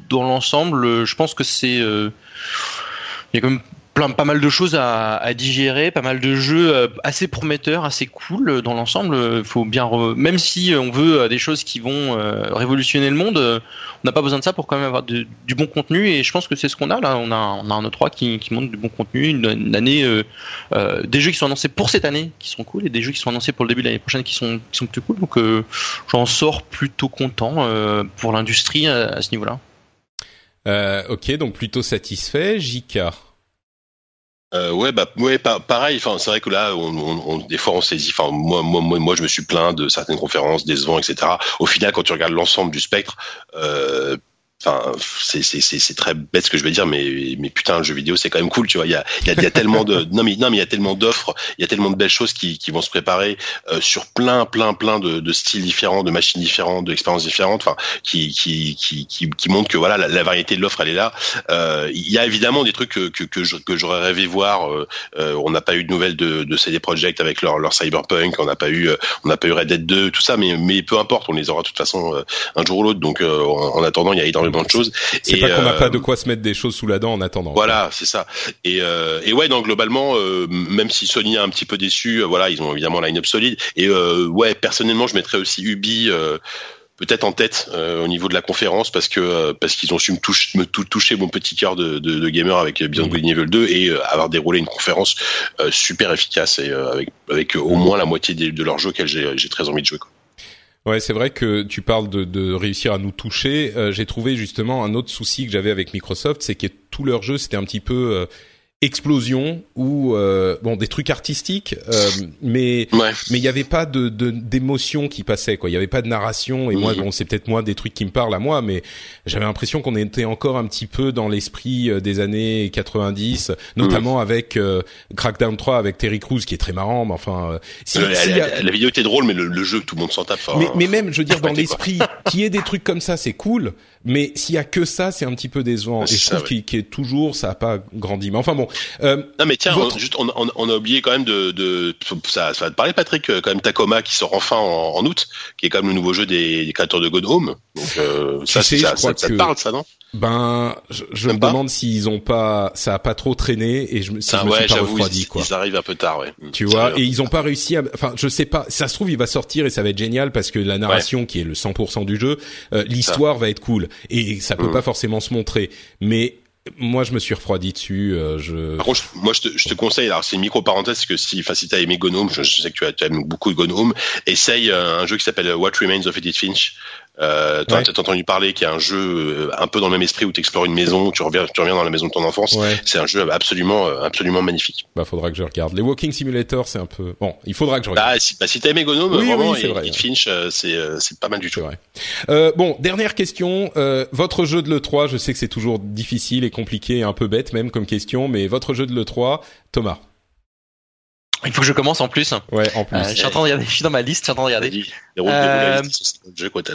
dans l'ensemble, je pense que c'est y a quand même plein, pas mal de choses à, digérer, pas mal de jeux euh, assez prometteurs, assez cool euh, dans l'ensemble. Euh, Faut bien, re- même si on veut des choses qui vont révolutionner le monde, on n'a pas besoin de ça pour quand même avoir du bon contenu. Et je pense que c'est ce qu'on a là. On a, un E3 qui, qui montre du bon contenu, une, année, des jeux qui sont annoncés pour cette année qui sont cool et des jeux qui sont annoncés pour le début de l'année prochaine qui sont, qui sont plus cool. Donc j'en sors plutôt content pour l'industrie à, à ce niveau-là. Ok, donc plutôt satisfait. JK. Euh, ouais, bah, ouais, pa- pareil. Enfin, c'est vrai que là, on, on, on- des fois, on saisit. Enfin, moi, moi, moi, moi, je me suis plaint de certaines conférences décevantes, etc. Au final, quand tu regardes l'ensemble du spectre, euh, enfin, c'est, très bête ce que je vais dire, mais, mais putain, le jeu vidéo, c'est quand même cool, tu vois. Il y a, y a, tellement de, non mais, non mais il y a tellement d'offres, il y a tellement de belles choses qui, qui vont se préparer euh, sur plein, plein, plein de, de styles différents, de machines différentes, d'expériences différentes, enfin, qui, qui, qui, qui, montrent que voilà, la, la variété de l'offre, elle est là. Euh, il y a évidemment des trucs que, que, que, j'aurais rêvé voir. euh, euh, on n'a pas eu de nouvelles de, de CD Projekt avec leur, leur Cyberpunk, on n'a pas eu, euh, on n'a pas eu Red Dead 2, tout ça, mais, mais peu importe, on les aura de toute façon un jour ou l'autre. Donc, en, en attendant, il y a énormément de choses. C'est Et, pas qu'on n'a euh, pas de quoi se mettre des choses sous la dent en attendant. voilà, c'est ça. Et, euh, et ouais, donc globalement, euh, même si Sony a un petit peu déçu, euh, voilà, ils ont évidemment line-up solide. Et euh, ouais, personnellement, je mettrais aussi Ubi euh, peut-être en tête euh, au niveau de la conférence parce que euh, parce qu'ils ont su me, touche- me tou- toucher mon petit cœur de, de, de gamer avec Beyond Good and Evil 2 et euh, avoir déroulé une conférence euh, super efficace et euh, avec avec euh, au moins la moitié des- de leurs jeux auxquels j'ai j'ai très envie de jouer. Quoi. Ouais, c'est vrai que tu parles de, de réussir à nous toucher. Euh, J'ai trouvé justement un autre souci que j'avais avec Microsoft, c'est que tous leurs jeux c'était un petit peu euh, explosion ou euh, bon des trucs artistiques, euh, mais Ouais. mais il y avait pas de de- d'émotion qui passait quoi. Il y avait pas de narration et moi Mhm. bon c'est peut-être moi des trucs qui me parlent à moi, mais j'avais l'impression qu'on était encore un petit peu dans l'esprit euh, des années 90, notamment avec euh, Crackdown 3 avec Terry Crews qui est très marrant, mais enfin euh, si- Euh, la, a- vidéo était drôle, mais le, le jeu tout le monde s'en tape. Enfin, mais, mais même, je veux dire, dans l'esprit, qu'il y ait des trucs comme ça, c'est cool. Mais s'il y a que ça, c'est un petit peu décevant. Ouais, Et je trouve ouais. qu'il est toujours, ça a pas grandi. Mais enfin bon, euh, Non mais tiens, Votre- on, juste on, on- on a oublié quand même de, de ça, ça va te parler Patrick, euh, quand même Tacoma qui sort enfin en, en août, qui est quand même le nouveau jeu des, des créateurs de God Home. Donc euh, ça, sais, ça, ça, ça te parle ça non? Ben, je, je me pas? demande s'ils ont pas, ça a pas trop traîné et je, me- si Ça, je me suis pas refroidi, ils, quoi. ils arrivent un peu tard, ouais. Tu Ils vois, et ils ont pas réussi à, enfin, je sais pas, ça se trouve, il va sortir et ça va être génial parce que la narration qui est le 100% du jeu, euh, l'histoire va être cool et ça peut Mhm. pas forcément se montrer. Mais moi, je me suis refroidi dessus, euh, je, Par contre, moi, je te, je te conseille, alors c'est une micro-parenthèse, parce que si, enfin, si t'as aimé Gone Home, je, je sais que tu, as, tu aimes beaucoup Gone Home, essaye euh, un jeu qui s'appelle What Remains of Edith Finch. Euh, t'as Ouais. peut-être entendu parler, qui est un jeu euh, un peu dans le même esprit où tu explores une maison, tu reviens, tu reviens dans la maison de ton enfance. ouais. C'est un jeu absolument, euh, absolument magnifique. Bah, faudra que je regarde. Les Walking Simulator, c'est un peu, bon, il faudra que je regarde. Bah, si, bah, si t'as aimé Gone Home, Oui, vraiment, oui, et vrai. Finch, euh, c'est, euh, c'est pas mal du C'est tout. vrai. Euh, bon, dernière question. Euh, votre jeu de l'E3, je sais que c'est toujours difficile et compliqué et un peu bête même comme question, mais votre jeu de l'E3, Thomas. Il faut que je commence en plus. Ouais, en plus. Euh, je suis en train de regarder, je suis dans ma liste, je suis en train de regarder. Euh.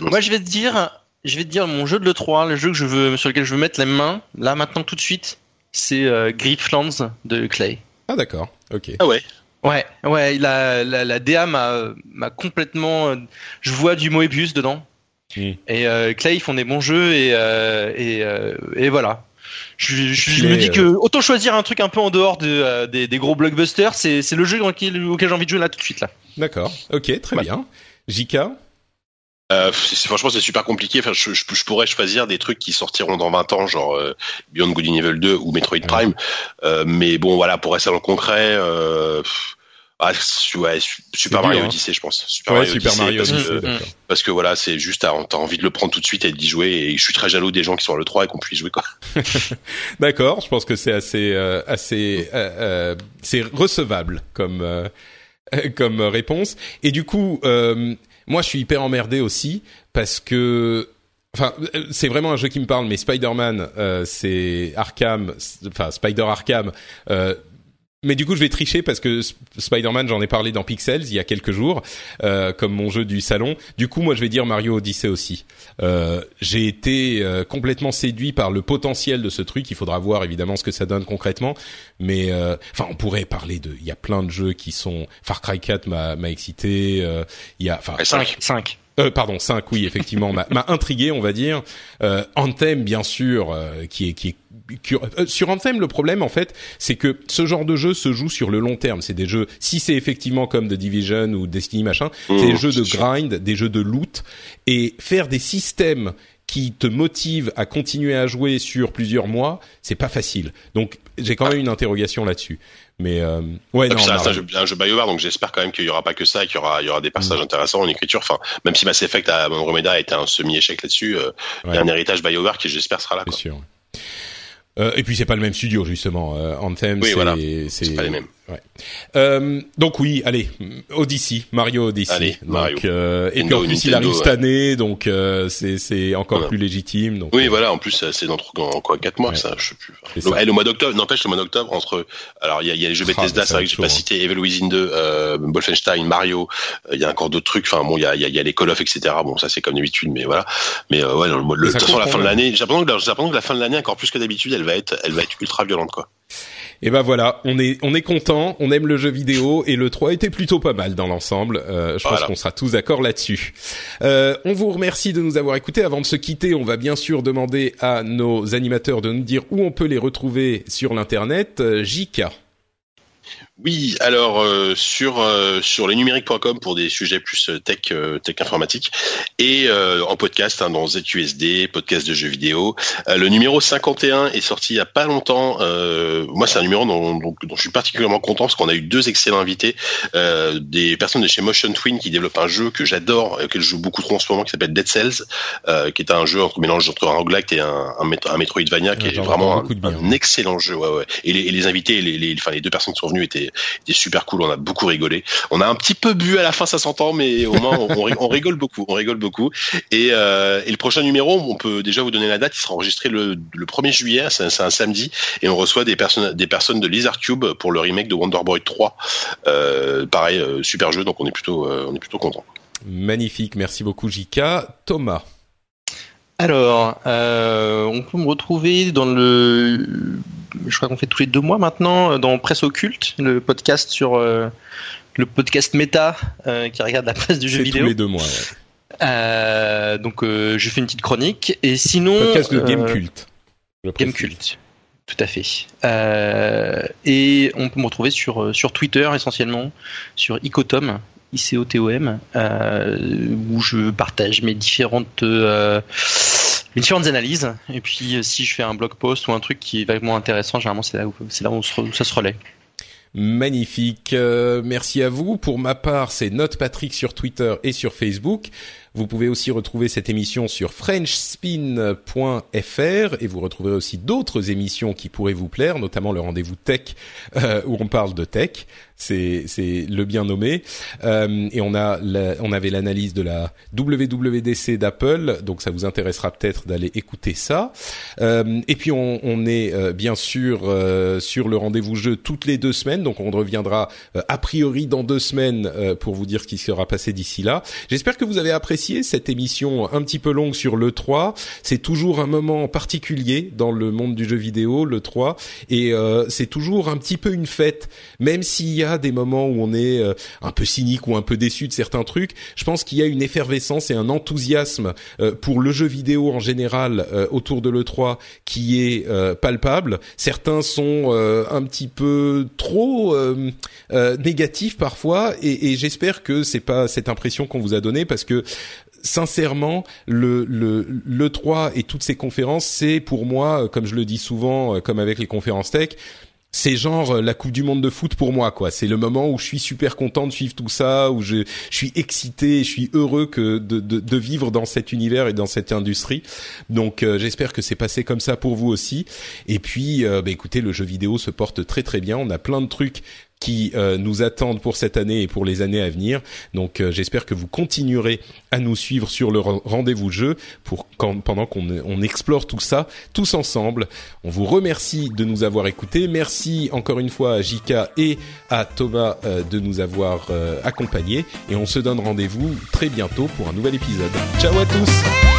Moi, je vais te dire, je vais te dire mon jeu de l'E3, le jeu que je veux, sur lequel je veux mettre les mains, là, maintenant, tout de suite, c'est euh, Griplands de Clay. Ah d'accord. Ok. Ah ouais. Ouais, ouais, la, la, la DA m'a, m'a complètement, euh, je vois du Moebius dedans. Mm. Et euh, Clay, ils font des bons jeux et, euh, et, euh, et voilà. Je, je, je Puis, me euh, dis que autant choisir un truc un peu en dehors de, euh, des, des gros blockbusters, c'est, c'est le jeu dans lequel, auquel j'ai envie de jouer là tout de suite là. D'accord. Ok, très Ouais. bien. JK. Euh, c'est- franchement, c'est super compliqué. Enfin, je, je, je pourrais choisir des trucs qui sortiront dans 20 ans, genre euh, Beyond Good and Evil 2 ou Metroid Prime. Euh, mais bon, voilà, pour rester dans le concret, euh, pff, ah, ouais, Su- Super dur, Mario hein. Odyssey, je pense. Super Ouais, Mario Super Odyssey, Mario parce, Odyssey, que, parce que voilà, c'est juste, t'as envie de le prendre tout de suite et d'y jouer. Et je suis très jaloux des gens qui sont à le 3 et qu'on puisse jouer quoi. D'accord. Je pense que c'est assez, euh, assez, euh, euh, c'est recevable comme, euh, comme réponse. Et du coup, euh, moi, je suis hyper emmerdé aussi parce que. Enfin, c'est vraiment un jeu qui me parle, mais Spider-Man, euh, c'est Arkham, enfin Spider Arkham. Euh, mais du coup, je vais tricher parce que Sp- Spider-Man, j'en ai parlé dans Pixels il y a quelques jours, euh, comme mon jeu du salon. Du coup, moi, je vais dire Mario Odyssey aussi. Euh, J'ai été euh, complètement séduit par le potentiel de ce truc. Il faudra voir évidemment ce que ça donne concrètement. Mais euh, enfin, on pourrait parler de. Il y a plein de jeux qui sont. Far Cry 4 m'a m'a excité. euh, Il y a. Enfin, Ouais, 5. 5. Euh, pardon, 5, oui, effectivement, m'a m'a intrigué, on va dire. Euh, Anthem, bien sûr, euh, qui est qui est sur Anthem, le problème en fait, c'est que ce genre de jeu se joue sur le long terme. C'est des jeux, si c'est effectivement comme The Division ou Destiny machin, c'est des Mmh, jeux de grind, des jeux de loot, et faire des systèmes qui te motivent à continuer à jouer sur plusieurs mois, c'est pas facile. Donc j'ai quand même une interrogation là-dessus. Mais euh, ouais, Et non, ça reste un jeu, un jeu BioWare, donc j'espère quand même qu'il y aura pas que ça, qu'il y aura, il y aura des passages Mm. intéressants en écriture. Enfin, même si Mass Effect à Andromeda a été un semi-échec là-dessus, euh, il y a un héritage BioWare qui j'espère sera là. Quoi. sûr. Euh, et puis c'est pas le même studio justement. Euh, Anthem, Oui, c'est voilà. c'est C'est pas les mêmes. Ouais. Euh, donc oui, allez, Odyssey, Mario Odyssey. Allez, donc, Mario. euh, et puis Nintendo, en plus il arrive cette année, donc euh, c'est c'est encore Voilà. plus légitime. Donc, Oui, euh, voilà. En plus, euh, c'est dans, dans quoi quatre mois, Ouais. ça. Je sais plus. Ça. eh, le mois d'octobre. N'empêche, le mois d'octobre entre. Alors, il y a, il y a les jeux Ah, Bethesda, c'est vrai que j'ai pas hein. cité Evil Within 2, euh, Wolfenstein, Mario. euh, Il y a encore d'autres trucs. Enfin, bon, il y a, il y a, y a les Call of, etc. Bon, ça c'est comme d'habitude, mais voilà. Mais euh, ouais, le, de toute façon, la fin de bien. l'année, l'impression que, que la fin de l'année, encore plus que d'habitude, elle va être, elle va être ultra violente, quoi. Et ben voilà, on est on est content, on aime le jeu vidéo et le 3 était plutôt pas mal dans l'ensemble. Euh, je pense qu'on sera tous d'accord là-dessus. Euh, on vous remercie de nous avoir écoutés. Avant de se quitter, on va bien sûr demander à nos animateurs de nous dire où on peut les retrouver sur l'internet. Euh, JK. Oui, alors euh, sur euh, sur lesnumériques.com pour des sujets plus euh, tech euh, tech informatique et euh, en podcast hein, dans ZQSD, podcast de jeux vidéo. Euh, le numéro 51 est sorti il y a pas longtemps. Euh, moi, c'est un numéro dont, dont, dont je suis particulièrement content parce qu'on a eu deux excellents invités, euh, des personnes de chez Motion Twin qui développent un jeu que j'adore, que je joue beaucoup trop en ce moment, qui s'appelle Dead Cells, euh, qui est un jeu entre mélange entre un roguelike et un, un, Met- un Metroidvania, qui est vraiment un, excellent jeu. Ouais, ouais. Et les, et les invités, les, les, enfin les deux personnes qui sont venues étaient était super cool. On a beaucoup rigolé. On a un petit peu bu à la fin, ça s'entend, mais au moins on, on ri- on rigole beaucoup. On rigole beaucoup. Et, euh, et le prochain numéro, on peut déjà vous donner la date. Il sera enregistré le, le 1er juillet. C'est un, samedi, et on reçoit des personnes, des personnes de Lizard Cube pour le remake de Wonder Boy 3. Euh, pareil, euh, super jeu. Donc on est plutôt, euh, on est plutôt content. Magnifique, merci beaucoup JK. Thomas. Alors, euh, on peut me retrouver dans le, je crois qu'on fait tous les deux mois maintenant dans Presse Occulte, le podcast sur euh, le podcast méta euh, qui regarde la presse du jeu vidéo. tous les deux mois. Ouais. Euh, donc, euh, je fais une petite chronique et sinon Podcast de Game euh, Cult. Game. Cult. Tout à fait. Euh, et on peut me retrouver sur, euh, sur Twitter essentiellement, sur Icotom, I-C-O-T-O-M, euh, où je partage mes différentes, euh, mes différentes analyses. Et puis euh, si je fais un blog post ou un truc qui est vraiment intéressant, généralement c'est là où, c'est là où ça se relaie. Magnifique. Euh, merci à vous. Pour ma part, c'est Note Patrick sur Twitter et sur Facebook. Vous pouvez aussi retrouver cette émission sur frenchspin.fr et vous retrouverez aussi d'autres émissions qui pourraient vous plaire, notamment le rendez-vous tech euh, où on parle de tech. C'est le bien nommé. Euh, et on a la- on avait l'analyse de la WWDC d'Apple, donc ça vous intéressera peut-être d'aller écouter ça. Euh, et puis on, on est euh, bien sûr euh, sur le rendez-vous jeu toutes les deux semaines, donc on reviendra euh, a priori dans deux semaines euh, pour vous dire ce qui sera passé d'ici là. J'espère que vous avez apprécié cette émission un petit peu longue sur le 3. C'est toujours un moment particulier dans le monde du jeu vidéo, le 3, et c'est toujours un petit peu une fête, même s'il y a des moments où on est euh, un peu cynique ou un peu déçu de certains trucs. Je pense qu'il y a une effervescence et un enthousiasme euh, pour le jeu vidéo en général euh, autour de l'E3 qui est euh, palpable. Certains sont euh, un petit peu trop négatifs parfois et, et j'espère que c'est pas cette impression qu'on vous a donnée parce que sincèrement, le, le, le 3 et toutes ces conférences, c'est pour moi, comme je le dis souvent, comme avec les conférences tech, c'est genre euh, la Coupe du Monde de foot pour moi, quoi. C'est le moment où je suis super content de suivre tout ça, où je, suis excité, je suis heureux que de vivre dans cet univers et dans cette industrie. Donc, euh, j'espère que c'est passé comme ça pour vous aussi. Et puis, euh, bah, écoutez, le jeu vidéo se porte très très bien. On a plein de trucs qui euh, nous attendent pour cette année et pour les années à venir. Donc euh, j'espère que vous continuerez à nous suivre sur le ren- rendez-vous jeu pour quand, pendant qu'on on explore tout ça tous ensemble. On vous remercie de nous avoir écoutés. Merci encore une fois à Jika et à Thomas euh, de nous avoir euh, accompagnés et on se donne rendez-vous très bientôt pour un nouvel épisode. Ciao à tous.